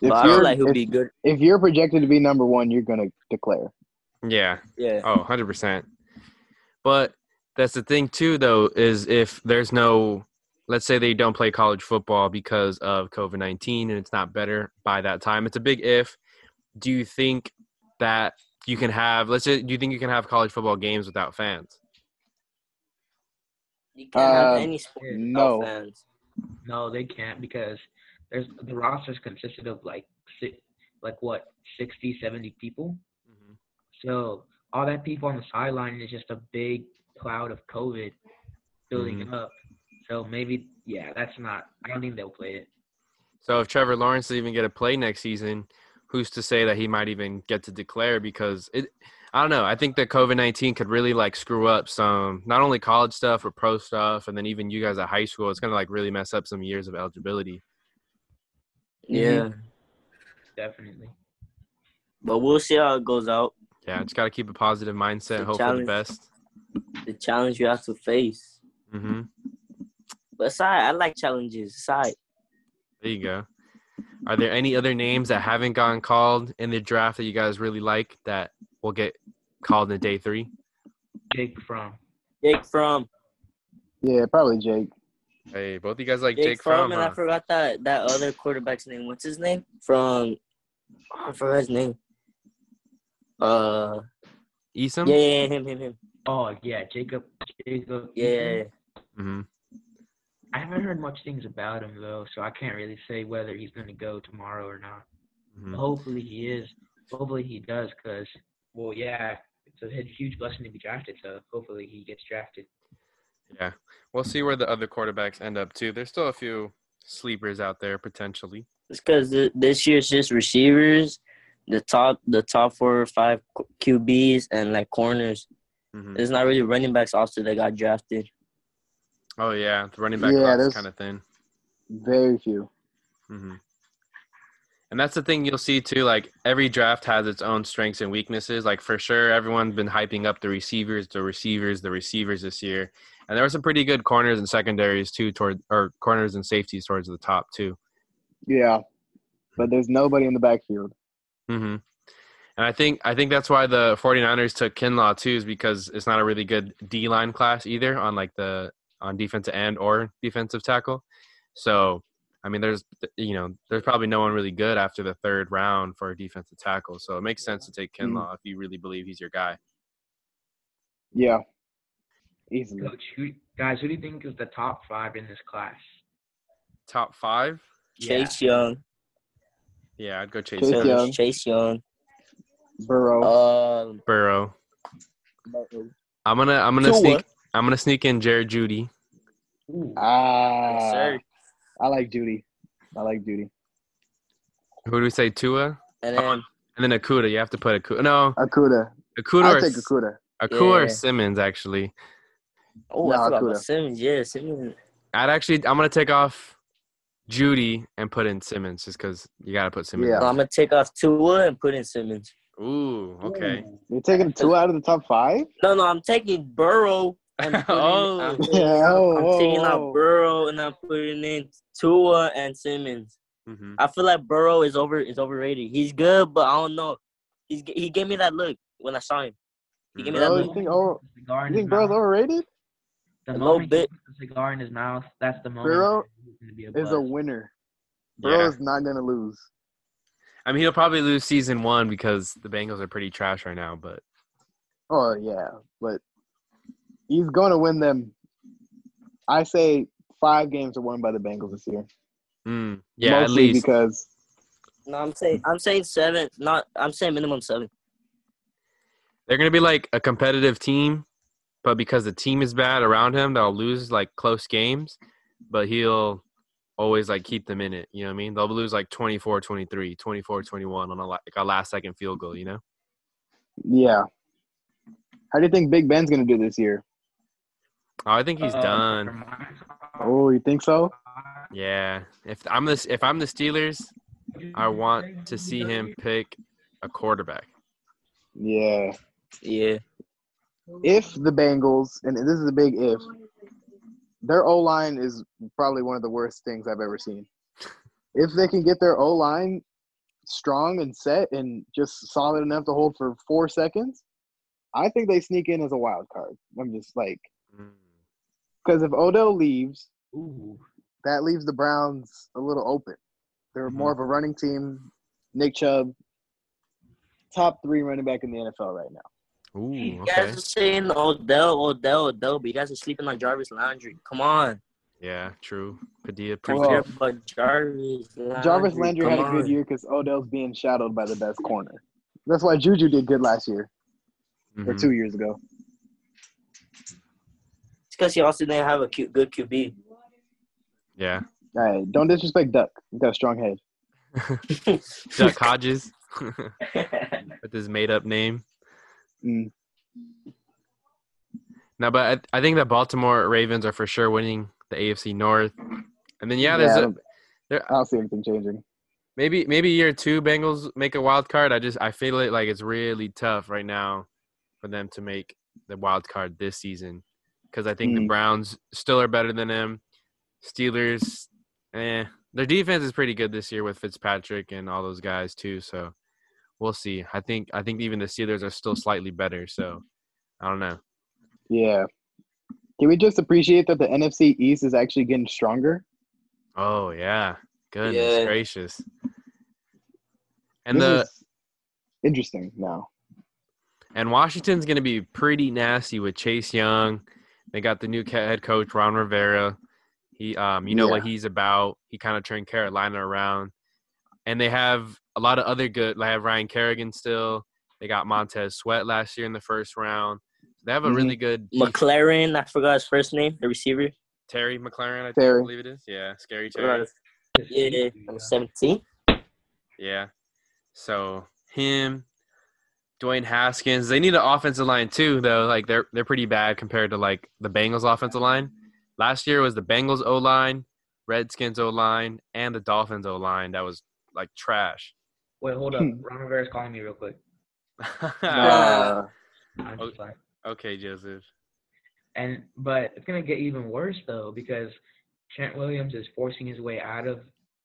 Speaker 3: If
Speaker 5: But I feel
Speaker 3: you're,
Speaker 5: like he'll
Speaker 3: if,
Speaker 5: be good.
Speaker 3: if you're projected to be number one, you're gonna declare.
Speaker 1: Yeah.
Speaker 5: Yeah.
Speaker 1: Oh, 100%. But that's the thing too though is if there's no let's say they don't play college football because of COVID-19 and it's not better by that time. It's a big if. Do you think that you can have let's say do you think you can have college football games without fans?
Speaker 5: You can't have
Speaker 3: Uh,
Speaker 5: any sport without
Speaker 3: no.
Speaker 5: fans.
Speaker 4: No, they can't because there's the rosters consisted of like like what 60, 70 people. So all that people on the sideline is just a big cloud of COVID building
Speaker 1: Mhm.
Speaker 4: up. So maybe yeah, that's not. I don't think they'll play it.
Speaker 1: So if Trevor Lawrence doesn't even get a play next season, who's to say that he might even get to declare because it I don't know. I think that COVID nineteen could really like screw up some not only college stuff but pro stuff and then even you guys at high school. It's gonna like really mess up some years of eligibility.
Speaker 5: Yeah.
Speaker 4: Definitely.
Speaker 5: But we'll see how it goes out.
Speaker 1: Yeah, just gotta keep a positive mindset,
Speaker 5: The
Speaker 1: hope for the best.
Speaker 5: The challenge you have to face.
Speaker 1: hmm
Speaker 5: But aside, I like challenges. Aside.
Speaker 1: There you go. Are there any other names that haven't gotten called in the draft that you guys really like that will get called in day three?
Speaker 4: Jake Fromm.
Speaker 5: Jake Fromm.
Speaker 3: Yeah, probably Jake.
Speaker 1: Hey, both of you guys like
Speaker 5: Jake,
Speaker 1: Jake,
Speaker 5: Fromm,
Speaker 1: Fromm,
Speaker 5: and I forgot that that other quarterback's name. What's his name? From oh, I forgot his name. Uh,
Speaker 1: Eason?
Speaker 5: yeah, yeah, yeah, him, him, him.
Speaker 4: Oh yeah, Jacob. Jacob.
Speaker 5: Yeah, yeah, yeah.
Speaker 1: hmm
Speaker 4: I haven't heard much things about him though, so I can't really say whether he's gonna go tomorrow or not.
Speaker 1: hmm
Speaker 4: Hopefully he is. Hopefully he does, cause well, yeah, it's a huge blessing to be drafted. So hopefully he gets drafted.
Speaker 1: Yeah. We'll see where the other quarterbacks end up too. There's still a few sleepers out there potentially.
Speaker 5: It's because this year's just receivers, the top, the top four or five QBs, and like corners.
Speaker 1: hmm
Speaker 5: There's not really running backs also that got drafted.
Speaker 1: Oh yeah, the running back
Speaker 3: Yeah,
Speaker 1: class kind of thin.
Speaker 3: Very few.
Speaker 1: hmm And that's the thing you'll see too. Like every draft has its own strengths and weaknesses. Like for sure, everyone's been hyping up the receivers, the receivers, the receivers this year. And there were some pretty good corners and secondaries too, toward or corners and safeties towards the top too.
Speaker 3: Yeah, but there's nobody in the backfield.
Speaker 1: Hmm And I think I think that's why the 49ers took Kinlaw too, is because it's not a really good D line class either on like the on defensive end or defensive tackle. So I mean, there's you know there's probably no one really good after the third round for a defensive tackle. So it makes sense to take Kinlaw if you really believe he's your guy.
Speaker 3: Yeah, easily.
Speaker 4: Coach, who, guys, who do you think is the top five in this class?
Speaker 1: Top five?
Speaker 5: Chase Young,
Speaker 1: Yeah, I'd go Chase
Speaker 3: Chase
Speaker 1: Young.
Speaker 3: Young.
Speaker 5: Chase Young.
Speaker 3: Burrow.
Speaker 5: Um,
Speaker 1: Burrow. I'm gonna I'm gonna
Speaker 5: Tua.
Speaker 1: sneak I'm gonna sneak in Jerry
Speaker 4: Jeudy.
Speaker 3: Ah,
Speaker 5: yes, sir.
Speaker 3: I like Jeudy. I like Jeudy.
Speaker 1: Who do we say? Tua,
Speaker 5: And then
Speaker 1: and then Okudah. You have to put Okudah. No,
Speaker 3: Okudah.
Speaker 1: Okudah
Speaker 3: I'll
Speaker 1: or
Speaker 3: take Okudah.
Speaker 1: Okudah or Simmons actually.
Speaker 5: oh,
Speaker 3: No, Akuda.
Speaker 5: Simmons. Yeah, Simmons.
Speaker 1: I'd actually I'm gonna take off Jeudy and put in Simmons just because you gotta put Simmons.
Speaker 3: Yeah.
Speaker 5: I'm gonna take off Tua and put in Simmons.
Speaker 1: in. Ooh, okay.
Speaker 3: You're taking two out of the top five?
Speaker 5: No, no, I'm taking Burrow. And putting,
Speaker 1: Oh.
Speaker 5: I'm, taking,
Speaker 3: Yeah, oh,
Speaker 5: I'm taking out. Burrow and I'm putting in Tua and Simmons.
Speaker 1: hmm
Speaker 5: I feel like Burrow is over is overrated. He's good, but I don't know. He's he gave me that look when I saw him. He gave me that look.
Speaker 3: you think oh,
Speaker 4: The cigar
Speaker 3: you think Burrow's overrated?
Speaker 4: The
Speaker 5: A little
Speaker 4: moment he
Speaker 5: bit.
Speaker 4: puts the cigar in his mouth, that's the moment.
Speaker 3: Burrow
Speaker 4: he's gonna be a
Speaker 3: Is a
Speaker 4: bust.
Speaker 3: winner.
Speaker 1: Yeah.
Speaker 3: is not gonna lose.
Speaker 1: I mean, he'll probably lose season one because the Bengals are pretty trash right now. But
Speaker 3: Oh yeah, but he's gonna win them. I say five games are won by the Bengals this year.
Speaker 1: mm, yeah, at least
Speaker 3: because
Speaker 5: No, I'm saying I'm saying seven. Not I'm saying minimum seven.
Speaker 1: they're gonna be like a competitive team, but because the team is bad around him, they'll lose like close games. But he'll always like keep them in it. You know what I mean? They'll lose like 24-23, 24-21 on a, like a last second field goal. You know?
Speaker 3: yeah. How do you think Big Ben's gonna do this year?
Speaker 1: Oh, I think he's
Speaker 4: Uh,
Speaker 1: done.
Speaker 3: Oh, you think so?
Speaker 1: Yeah. If I'm the if I'm the Steelers, I want to see him pick a quarterback.
Speaker 3: Yeah.
Speaker 5: Yeah.
Speaker 3: If the Bengals, and this is a big if, their O line is probably one of the worst things I've ever seen. If they can get their O line strong and set and just solid enough to hold for four seconds, I think they sneak in as a wild card. I'm just like,
Speaker 1: Mm.
Speaker 3: because if Odell leaves,
Speaker 4: Ooh.
Speaker 3: that leaves the Browns a little open. They're more of a running team. Nick Chubb, top three running back in the NFL right now.
Speaker 1: Ooh,
Speaker 5: You
Speaker 1: okay.
Speaker 5: guys are saying Odell, Odell, Odell, but you guys are sleeping on Jarvis Landry. Come on.
Speaker 1: Yeah, true. Padilla
Speaker 3: Come
Speaker 5: Don't
Speaker 3: on.
Speaker 1: pregame.
Speaker 5: care about Jarvis Landry.
Speaker 3: Jarvis Landry
Speaker 5: Come
Speaker 3: had a good
Speaker 5: on.
Speaker 3: year because Odell's being shadowed by the best corner. That's why Juju did good last year or
Speaker 1: Mhm.
Speaker 3: two years ago.
Speaker 5: It's because he also didn't have a Q, good QB.
Speaker 1: Yeah.
Speaker 3: All right, don't disrespect Duck. He's got a strong head.
Speaker 1: Duck Hodges with his made up name.
Speaker 3: Mm.
Speaker 1: No, but I, I think that Baltimore Ravens are for sure winning the AFC North. And then yeah, there's a, there,
Speaker 3: I don't see anything changing.
Speaker 1: maybe maybe year two Bengals make a wild card. I just I feel it like it's really tough right now for them to make the wild card this season because I think the
Speaker 3: Mm.
Speaker 1: Browns still are better than them. Steelers, eh, Their defense is pretty good this year with Fitzpatrick and all those guys too. So we'll see. I think I think even the Steelers are still slightly better. So I don't know.
Speaker 3: Yeah. Can we just appreciate that the NFC East is actually getting stronger?
Speaker 1: Oh yeah, goodness
Speaker 5: Yeah.
Speaker 1: gracious. And
Speaker 3: This
Speaker 1: the
Speaker 3: is interesting now.
Speaker 1: and Washington's gonna be pretty nasty with Chase Young. They got the new head coach Ron Rivera. He, um, you know what he's about. He kind of turned Carolina around, and they have a lot of other good. They have Ryan Kerrigan still. They got Montez Sweat last year in the first round. They have a
Speaker 3: Mhm.
Speaker 1: really good def-
Speaker 5: McLaurin, I forgot his first name, the receiver.
Speaker 1: Terry McLaurin. I think,
Speaker 3: Terry.
Speaker 1: I believe it is. Yeah, scary Terry.
Speaker 5: Yeah, number 17.
Speaker 1: Yeah. So him, Dwayne Haskins. They need an offensive line too, though. Like they're they're pretty bad compared to like the Bengals offensive line. Last year was the Bengals O line, Redskins O line, and the Dolphins O line that was like trash.
Speaker 4: Wait, hold up. Ron Rivera's calling me real quick.
Speaker 3: Uh,
Speaker 4: I'm just like,
Speaker 1: okay, Joseph.
Speaker 4: and but it's gonna get even worse though because Trent Williams is forcing his way out of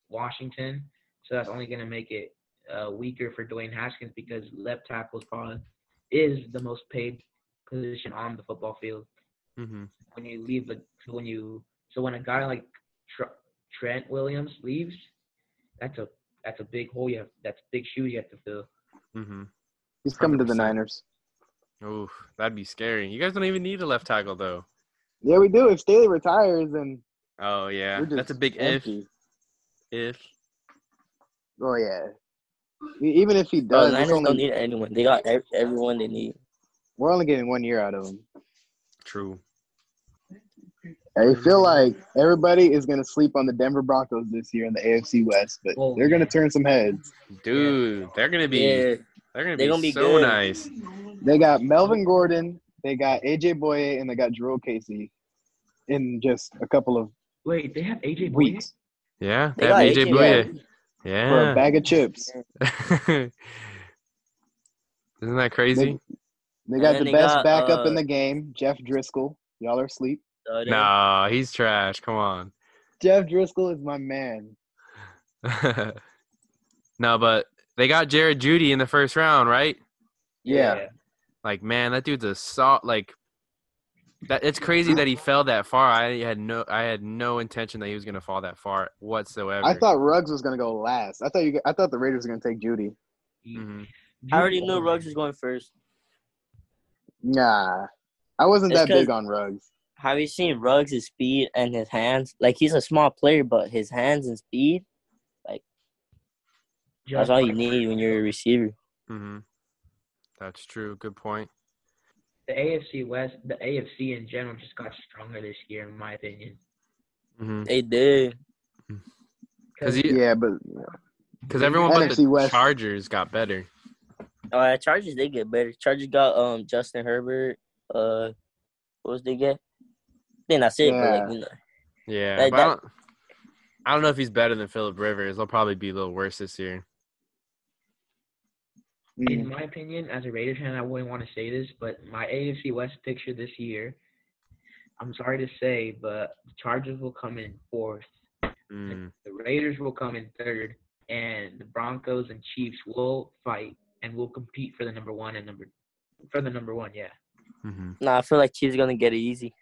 Speaker 4: Washington, so that's only gonna make it uh, weaker for Dwayne Haskins because left tackle is probably is the most paid position on the football field.
Speaker 1: hmm
Speaker 4: When you leave the when you so when a guy like Tr- Trent Williams leaves, that's a that's a big hole you have that's big shoes you have to fill.
Speaker 1: Mm-hmm.
Speaker 3: he's coming to the Niners.
Speaker 1: Oof, that'd be scary. You guys don't even need a left tackle though.
Speaker 3: Yeah, we do. If Staley retires, then
Speaker 1: Oh yeah, that's a big
Speaker 3: empty.
Speaker 1: if. If
Speaker 3: Oh yeah. Even if he
Speaker 5: Bro,
Speaker 3: does,
Speaker 5: the Niners
Speaker 3: only...
Speaker 5: don't need anyone. They got everyone they need.
Speaker 3: we're only getting one year out of him.
Speaker 1: true.
Speaker 3: I feel like everybody is gonna sleep on the Denver Broncos this year in the AFC West, but
Speaker 4: Oh,
Speaker 3: they're gonna turn some heads.
Speaker 1: Dude, they're gonna be
Speaker 5: Yeah,
Speaker 1: they're gonna be,
Speaker 5: gonna be
Speaker 1: so
Speaker 5: good.
Speaker 1: nice.
Speaker 3: They got Melvin Gordon, they got AJ Bouye, and they got Jurrell Casey in just a couple of
Speaker 4: Wait, they have AJ Bouye?
Speaker 3: weeks
Speaker 1: Yeah,
Speaker 5: They
Speaker 1: they have
Speaker 5: got
Speaker 1: AJ
Speaker 5: AJ
Speaker 1: Bouye.
Speaker 3: for a
Speaker 1: Yeah.
Speaker 3: bag of chips.
Speaker 1: Isn't that crazy?
Speaker 3: They got the
Speaker 5: they
Speaker 3: best
Speaker 5: got,
Speaker 3: backup in
Speaker 5: uh,
Speaker 3: the game, Jeff Driskel. Y'all are asleep.
Speaker 5: So they-
Speaker 1: Nah, he's trash. Come on.
Speaker 3: Jeff Driskel is my man.
Speaker 1: no, but they got Jerry Jeudy in the first round, right?
Speaker 3: Yeah.
Speaker 1: Like, man, that dude's a salt. Like, that it's crazy that he fell that far. I had no, I had no intention that he was gonna fall that far whatsoever.
Speaker 3: I thought Ruggs was gonna go last. I thought you. I thought the Raiders were gonna take Jeudy.
Speaker 1: Mhm.
Speaker 5: I already knew Ruggs was going first.
Speaker 3: Nah, I wasn't
Speaker 5: It's
Speaker 3: that big on Ruggs.
Speaker 5: Have you seen Ruggs' his speed and his hands? Like he's a small player, but his hands and speed, like that's
Speaker 4: Just
Speaker 5: all you
Speaker 4: like
Speaker 5: need when you're a receiver.
Speaker 1: hmm That's true. Good point.
Speaker 4: The AFC West, the AFC in general, just got stronger this year, in my opinion.
Speaker 1: hmm
Speaker 5: They did.
Speaker 1: Because
Speaker 3: Yeah, but
Speaker 1: because everyone but
Speaker 3: NFC
Speaker 1: the
Speaker 3: West.
Speaker 1: Chargers got better.
Speaker 5: Oh, yeah, Chargers they get better. Chargers got um Justin Herbert. Uh, what was they get? Then that's it. But
Speaker 3: Yeah.
Speaker 5: like, you know,
Speaker 1: Yeah,
Speaker 5: Like
Speaker 1: but I don't, I don't know if he's better than Philip Rivers. They'll probably be a little worse this year.
Speaker 4: In
Speaker 3: mm,
Speaker 4: my opinion, as a Raiders fan, I wouldn't want to say this, but my AFC West picture this year, I'm sorry to say, but the Chargers will come in fourth,
Speaker 1: Mm.
Speaker 4: the Raiders will come in third, and the Broncos and Chiefs will fight and will compete for the number one and number for the number one. Yeah.
Speaker 1: hmm
Speaker 5: nah, I feel like Chiefs gonna get it easy.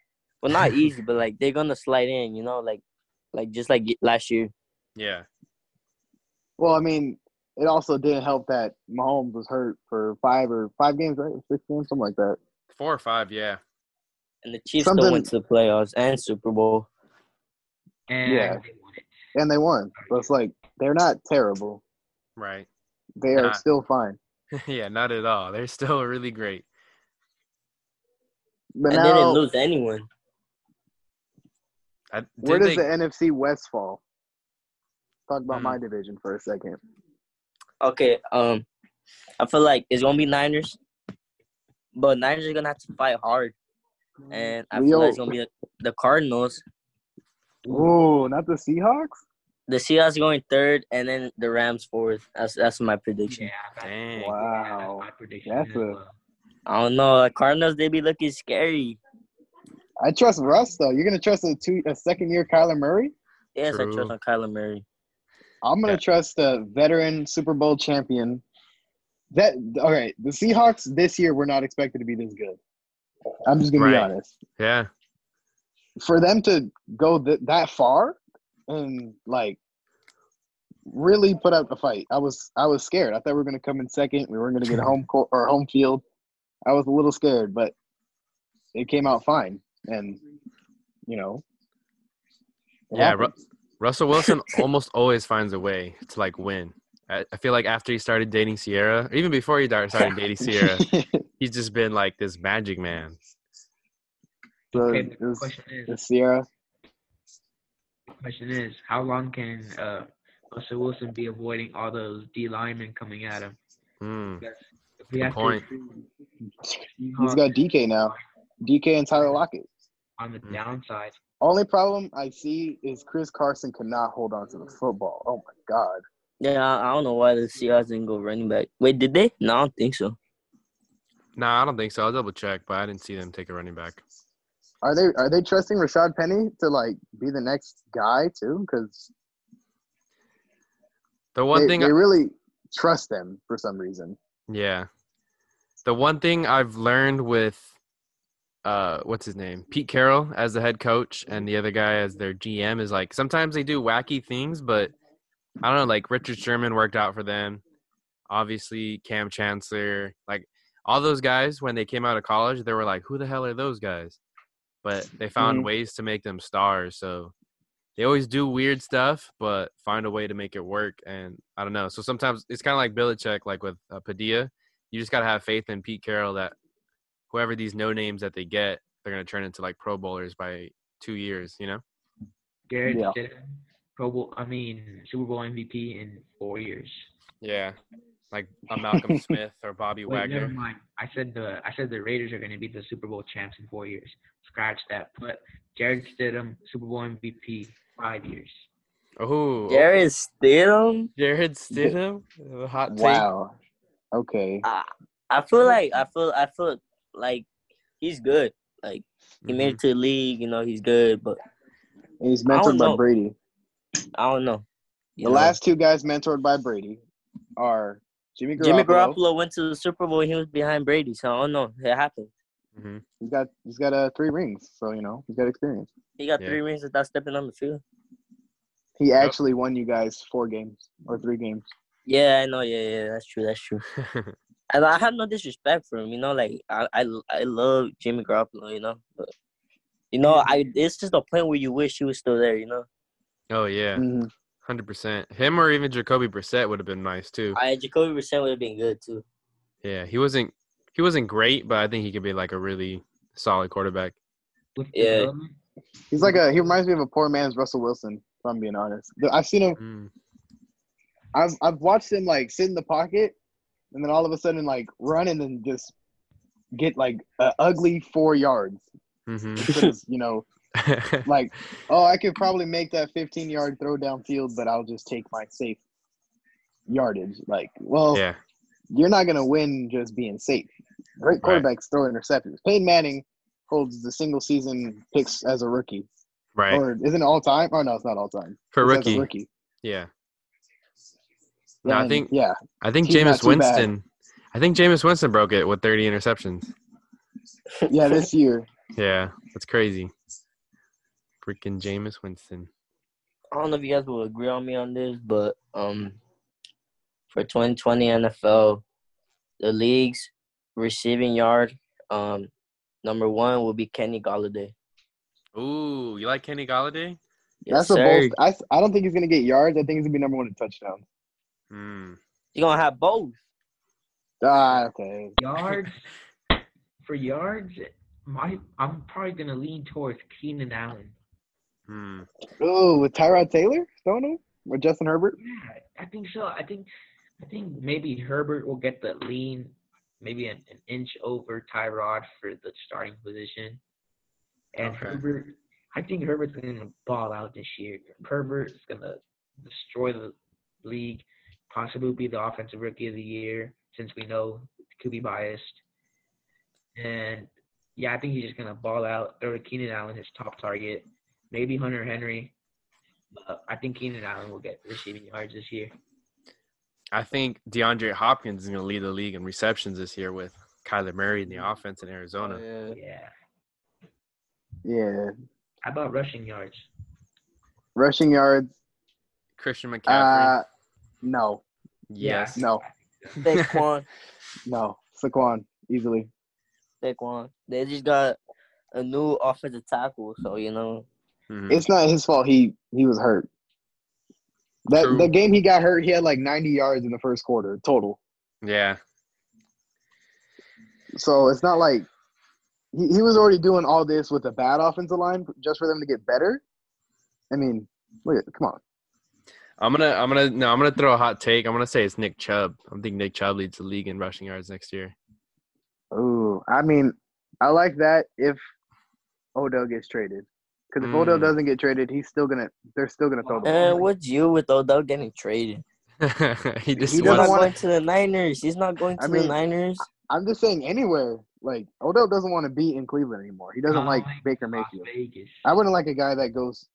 Speaker 5: Well, not easy, but like they're gonna slide in. You know, like like just like last year.
Speaker 1: Yeah.
Speaker 3: well, I mean, it also didn't help that Mahomes was hurt for five or five games, right? Six games, something like that.
Speaker 1: Four or five, yeah.
Speaker 5: And the Chiefs
Speaker 3: Something-
Speaker 5: still went to the playoffs and Super Bowl.
Speaker 4: And
Speaker 3: Yeah.
Speaker 4: they won.
Speaker 3: And they won. But it's like they're not terrible.
Speaker 1: Right.
Speaker 3: They are
Speaker 1: Nah.
Speaker 3: still fine.
Speaker 1: yeah, not at all. They're still really great.
Speaker 3: But
Speaker 5: and they didn't lose anyone.
Speaker 1: I,
Speaker 3: where does
Speaker 1: they,
Speaker 3: the NFC West fall? Talk about
Speaker 1: Hmm.
Speaker 3: my division for a second.
Speaker 5: Okay, um, I feel like it's gonna be Niners, but Niners are gonna have to fight hard, and I feel like it's gonna be the Cardinals.
Speaker 3: Ooh, not the Seahawks?
Speaker 5: The Seahawks going third, and then the Rams fourth. That's that's my prediction.
Speaker 4: Yeah. That's,
Speaker 1: Dang.
Speaker 4: yeah,
Speaker 3: Wow.
Speaker 4: that's my prediction.
Speaker 3: That's
Speaker 4: as
Speaker 3: a-
Speaker 4: well.
Speaker 5: I don't know. The Cardinals they be looking scary.
Speaker 3: I trust Russ though. You're gonna trust a two a second year Kyler Murray?
Speaker 5: Yes, I trust on Kyler Murray.
Speaker 3: I'm gonna
Speaker 1: Yeah.
Speaker 3: trust the veteran Super Bowl champion. That all right. The Seahawks this year were not expected to be this good. I'm just gonna be honest.
Speaker 1: Yeah.
Speaker 3: For them to go th- that far and like really put up a fight, I was I was scared. I thought we were gonna come in second. We weren't gonna get home court or home field. I was a little scared, but it came out fine. And you know,
Speaker 1: Yeah, Ru- Russell Wilson almost always finds a way to like win. I, I feel like after he started dating Ciara, or even before he started dating Ciara, he's just been like this magic man.
Speaker 3: so
Speaker 4: Okay, the
Speaker 3: was,
Speaker 4: question is,
Speaker 3: the Ciara.
Speaker 4: the question is, how long can uh, Russell Wilson be avoiding all those D linemen coming at him? Because if we
Speaker 1: Good point.
Speaker 4: to
Speaker 3: He's got DK now. DK and Tyler Lockett.
Speaker 4: On the
Speaker 1: Mm.
Speaker 4: downside.
Speaker 3: Only problem I see is Chris Carson cannot hold on to the football. Oh my god.
Speaker 5: Yeah, I, I don't know why the Seahawks didn't go running back. Wait, did they? No, I don't think so.
Speaker 1: Nah, I don't think so. I'll double check, but I didn't see them take a running back.
Speaker 3: Are they are they trusting Rashaad Penny to like be the next guy too? Because
Speaker 1: The one
Speaker 3: they,
Speaker 1: thing,
Speaker 3: they really trust them for some reason.
Speaker 1: yeah, the one thing I've learned with, uh, what's his name, Pete Carroll as the head coach and the other guy as their GM is like sometimes they do wacky things, but I don't know. Like Richard Sherman worked out for them. Obviously, Kam Chancellor, like all those guys when they came out of college, they were like, "Who the hell are those guys?" But they found
Speaker 3: Mhm.
Speaker 1: ways to make them stars. So they always do weird stuff, but find a way to make it work. And I don't know. So sometimes it's kind of like Belichick, like with uh, Padilla. You just gotta have faith in Pete Carroll that whoever these no names that they get, they're gonna turn into like Pro Bowlers by two years. You know?
Speaker 4: Jarrett
Speaker 3: Yeah.
Speaker 4: Stidham, Pro Bowl, I mean Super Bowl MVP in four years.
Speaker 1: Yeah. Like a Malcolm Smith or Bobby
Speaker 4: Wait, never mind. I said the I said the Raiders are going to be the Super Bowl champs in four years. Scratch that. Put Jarrett Stidham, Super Bowl MVP, five years.
Speaker 1: Oh,
Speaker 5: Jarrett Stidham.
Speaker 1: Jarrett Stidham, hot take.
Speaker 3: Wow. Okay.
Speaker 5: I feel like I feel I feel like he's good. Like he made it to the league. You know, he's good, but
Speaker 3: He's mentored by
Speaker 5: know.
Speaker 3: Brady.
Speaker 5: I don't know. You
Speaker 3: The
Speaker 5: know?
Speaker 3: last two guys mentored by Brady are Jimmy Garoppolo.
Speaker 5: Jimmy Garoppolo went to the Super Bowl. He was behind Brady, so I don't know. It happened.
Speaker 1: Mhm.
Speaker 3: He's got he's got uh, three rings, so you know he's got experience.
Speaker 5: He got
Speaker 1: Yeah.
Speaker 5: three rings without stepping on the field.
Speaker 3: He actually won you guys four games or three games.
Speaker 5: Yeah, I know. Yeah, yeah, that's true. That's true. And I have no disrespect for him. You know, like I, I, I love Jimmy Garoppolo. You know, but you know, I it's just a point where you wish he was still there. You know,
Speaker 1: oh yeah,
Speaker 3: Mhm.
Speaker 1: hundred percent. Him or even Jacoby Brissett would have been nice too.
Speaker 5: I Jacoby Brissett would have been good too.
Speaker 1: Yeah, he wasn't he wasn't great, but I think he could be like a really solid quarterback.
Speaker 5: Yeah.
Speaker 3: He's like a he reminds me of a poor man's Russell Wilson. If I'm being honest, I've seen him.
Speaker 1: Mm.
Speaker 3: I've I've watched him like sit in the pocket, and then all of a sudden like run and then just get like a ugly four yards
Speaker 1: hmm
Speaker 3: you know like oh I could probably make that 15 yard throw downfield, but I'll just take my safe yardage. Like well,
Speaker 1: yeah,
Speaker 3: you're not gonna win just being safe. Great
Speaker 1: Right.
Speaker 3: quarterbacks throw interceptions. Peyton Manning holds the single season picks as a rookie,
Speaker 1: right.
Speaker 3: or isn't it all time? Oh no, it's not all time.
Speaker 1: For
Speaker 3: It's as a
Speaker 1: rookie,
Speaker 3: rookie.
Speaker 1: yeah. No, I think-
Speaker 3: yeah,
Speaker 1: I think
Speaker 3: He's
Speaker 1: Jameis
Speaker 3: too bad.
Speaker 1: Winston. I think Jameis Winston broke it with 30 interceptions.
Speaker 3: yeah. This year,
Speaker 1: Yeah, that's crazy. Freaking Jameis Winston.
Speaker 5: I don't know if you guys will agree on me on this, but um, for 2020 NFL, the league's receiving yard, um, number one will be Kenny Golladay.
Speaker 1: Ooh, you like Kenny Golladay?
Speaker 5: Yes,
Speaker 3: that's a bold. I I don't think he's gonna get yards. I think he's gonna be number one in touchdowns.
Speaker 1: Hmm.
Speaker 5: You're gonna have both.
Speaker 3: Ah, okay.
Speaker 4: yards for yards, my I'm probably gonna lean towards Keenan Allen.
Speaker 1: Hmm.
Speaker 3: Oh, with Tyrod Taylor throwing him with Justin Herbert.
Speaker 4: Yeah, I think so. I think I think maybe Herbert will get the lean, maybe an, an inch over Tyrod for the starting position. And
Speaker 1: Okay.
Speaker 4: Herbert, I think Herbert's gonna ball out this year. Herbert's gonna destroy the league, possibly be the offensive rookie of the year, since we know it could be biased. And yeah, I think he's just gonna ball out. Throw to Keenan Allen, his top target. Maybe Hunter Henry. But I think Keenan Allen will get receiving yards this year.
Speaker 1: I think DeAndre Hopkins is going to lead the league in receptions this year with Kyler Murray in the offense in Arizona.
Speaker 5: Oh, yeah.
Speaker 4: Yeah.
Speaker 3: Yeah,
Speaker 4: How about rushing yards?
Speaker 3: rushing yards.
Speaker 1: Christian McCaffrey.
Speaker 3: Uh, no,
Speaker 1: yes.
Speaker 3: no,
Speaker 5: Saquon,
Speaker 3: no. Saquon easily.
Speaker 5: Saquon. They just got a new offensive tackle, so you know.
Speaker 1: Mhm.
Speaker 3: It's not his fault. He he was hurt. That
Speaker 1: True.
Speaker 3: the game he got hurt, he had like 90 yards in the first quarter total.
Speaker 1: Yeah.
Speaker 3: So it's not like he, he was already doing all this with a bad offensive line just for them to get better. I mean, look at come on.
Speaker 1: I'm gonna, I'm gonna, no, I'm gonna throw a hot take. I'm gonna say it's Nick Chubb. I think Nick Chubb leads the league in rushing yards next year.
Speaker 3: Ooh, I mean, I like that if Odell gets traded. Because if Odell
Speaker 1: Mm.
Speaker 3: doesn't get traded, he's still gonna. They're still gonna throw the ball.
Speaker 5: And what's you with Odell getting traded?
Speaker 1: he just
Speaker 3: He
Speaker 5: He's
Speaker 3: doesn't wanna-
Speaker 5: going to the Niners. He's not going to
Speaker 3: I
Speaker 5: the
Speaker 3: mean,
Speaker 5: Niners.
Speaker 3: I'm just saying anywhere. Like Odell doesn't want to be in Cleveland anymore. He doesn't like
Speaker 4: like
Speaker 3: Baker Mayfield. I wouldn't like a guy that goes.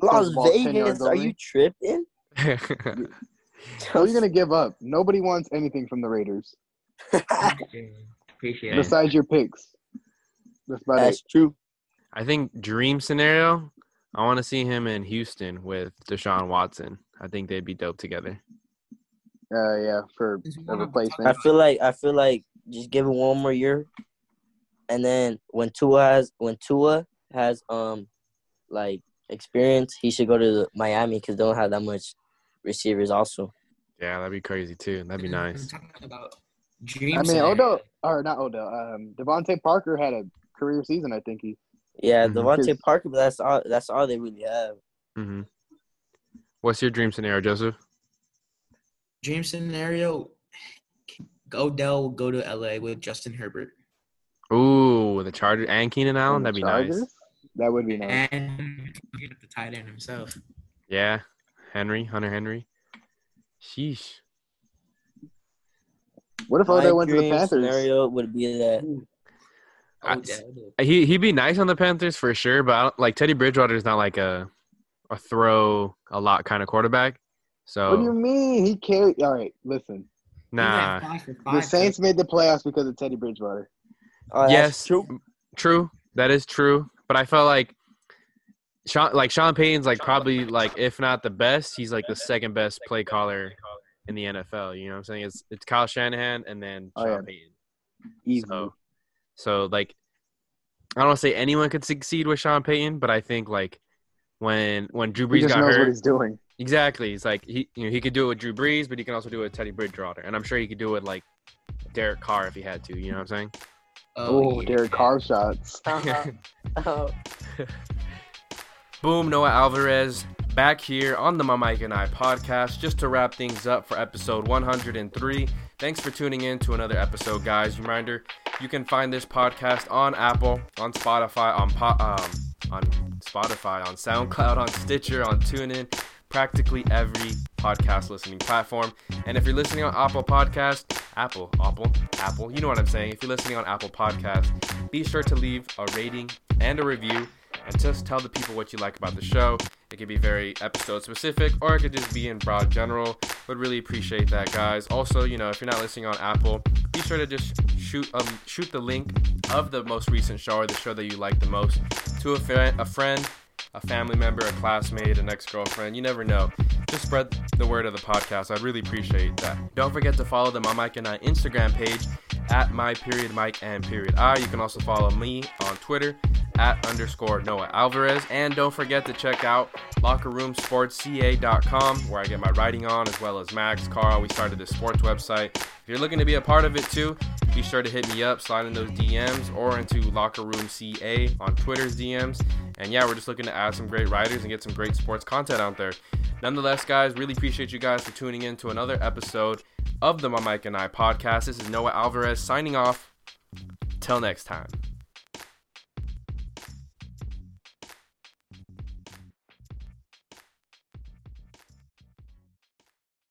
Speaker 5: Las
Speaker 3: throws the ball 10 yards
Speaker 5: Vegas? Are you tripping?
Speaker 3: What are you gonna give up? Nobody wants anything from the Raiders
Speaker 4: Appreciate Appreciate it.
Speaker 3: besides your picks. That's about
Speaker 5: That's
Speaker 3: it.
Speaker 5: true.
Speaker 1: I think dream scenario. I want to see him in Houston with Deshaun Watson. I think they'd be dope together.
Speaker 3: Uh, yeah, for a
Speaker 5: I
Speaker 3: replacement.
Speaker 5: I feel like I feel like just give him one more year, and then when Tua has when Tua has um like experience, he should go to Miami because they don't have that much receivers. Also,
Speaker 1: Yeah, that'd be crazy too. That'd be nice.
Speaker 6: Talking about dream
Speaker 3: I mean,
Speaker 6: scenario.
Speaker 3: Odell or not Odell. Um, DeVante Parker had a career season. I think he.
Speaker 5: yeah,
Speaker 1: Mhm.
Speaker 3: DeVante
Speaker 5: Parker, but that's all that's all they really have.
Speaker 1: Mm-hmm. What's your dream scenario, Joseph?
Speaker 6: Dream scenario. Odell will go to LA with Justin Herbert.
Speaker 1: Ooh, the Chargers and Keenan Allen. That'd be nice.
Speaker 3: That would be nice.
Speaker 6: And get the tight end himself.
Speaker 1: Yeah, Henry, Hunter Henry. Sheesh.
Speaker 3: What if
Speaker 5: My
Speaker 3: Odell went to the Panthers?
Speaker 5: scenario would be that
Speaker 1: I- He he'd be nice on the Panthers for sure, but I don't, like Teddy Bridgewater is not like a a throw a lot kind of quarterback.
Speaker 3: So what do you mean? He carried. All right, listen.
Speaker 1: Nah.
Speaker 6: five for
Speaker 3: The Saints made the playoffs because of Teddy Bridgewater.
Speaker 5: Oh, that's
Speaker 1: yes,
Speaker 5: true.
Speaker 1: True, that is true. But I felt like Sean, like Sean Payton's like probably like if not the best, he's like the second best play caller in the NFL. You know what I'm saying? It's it's Kyle Shanahan and then
Speaker 3: Oh,
Speaker 1: Sean
Speaker 3: yeah.
Speaker 1: Payton.
Speaker 3: Easily.
Speaker 1: So, so like, I don't want to say anyone could succeed with Sean Payton, but I think like when when Drew
Speaker 3: he
Speaker 1: Brees
Speaker 3: just
Speaker 1: got
Speaker 3: knows what
Speaker 1: hurt,
Speaker 3: he's doing.
Speaker 1: exactly, He's like he you know he could do it with Drew Brees, but he can also do it with Teddy Bridgewater, and I'm sure he could do it with, like Derek Carr if he had to. You know what I'm saying?
Speaker 3: Oh,
Speaker 6: yeah.
Speaker 3: Derek Carr shots.
Speaker 5: Uh-huh. Oh.
Speaker 1: Boom, Noah Albarez back here on the My Mike and I podcast just to wrap things up for episode 103. Thanks for tuning in to another episode, guys. Reminder, you can find this podcast on Apple, on Spotify, on po- um, on Spotify, on SoundCloud, on Stitcher, on TuneIn, practically every podcast listening platform. And if you're listening on Apple Podcast, Apple, Apple, Apple, you know what I'm saying. If you're listening on Apple Podcast, be sure to leave a rating and a review and just tell the people what you like about the show. It could be very episode specific or it could just be in broad general. Would really appreciate that, guys. Also, you know, if you're not listening on Apple, be sure to just shoot um, shoot the link of the most recent show or the show that you like the most to a, fa- a friend, a family member, a classmate, an ex-girlfriend. You never know. Just spread the word of the podcast. I'd really appreciate that. Don't forget to follow the My Mike and I Instagram page at my period Mike and period I. You can also follow me on Twitter at underscore Noah Albarez. And don't forget to check out lockerroomsportsca.com where I get my writing on as well as Max, Carl. We started this sports website. If you're looking to be a part of it too, be sure to hit me up, slide in those DMs or into Locker Room CA on Twitter's DMs. And yeah, we're just looking to add some great writers and get some great sports content out there. Nonetheless, guys, really appreciate you guys for tuning in to another episode of the My Mike and I podcast. This is Noah Albarez signing off. Till next time.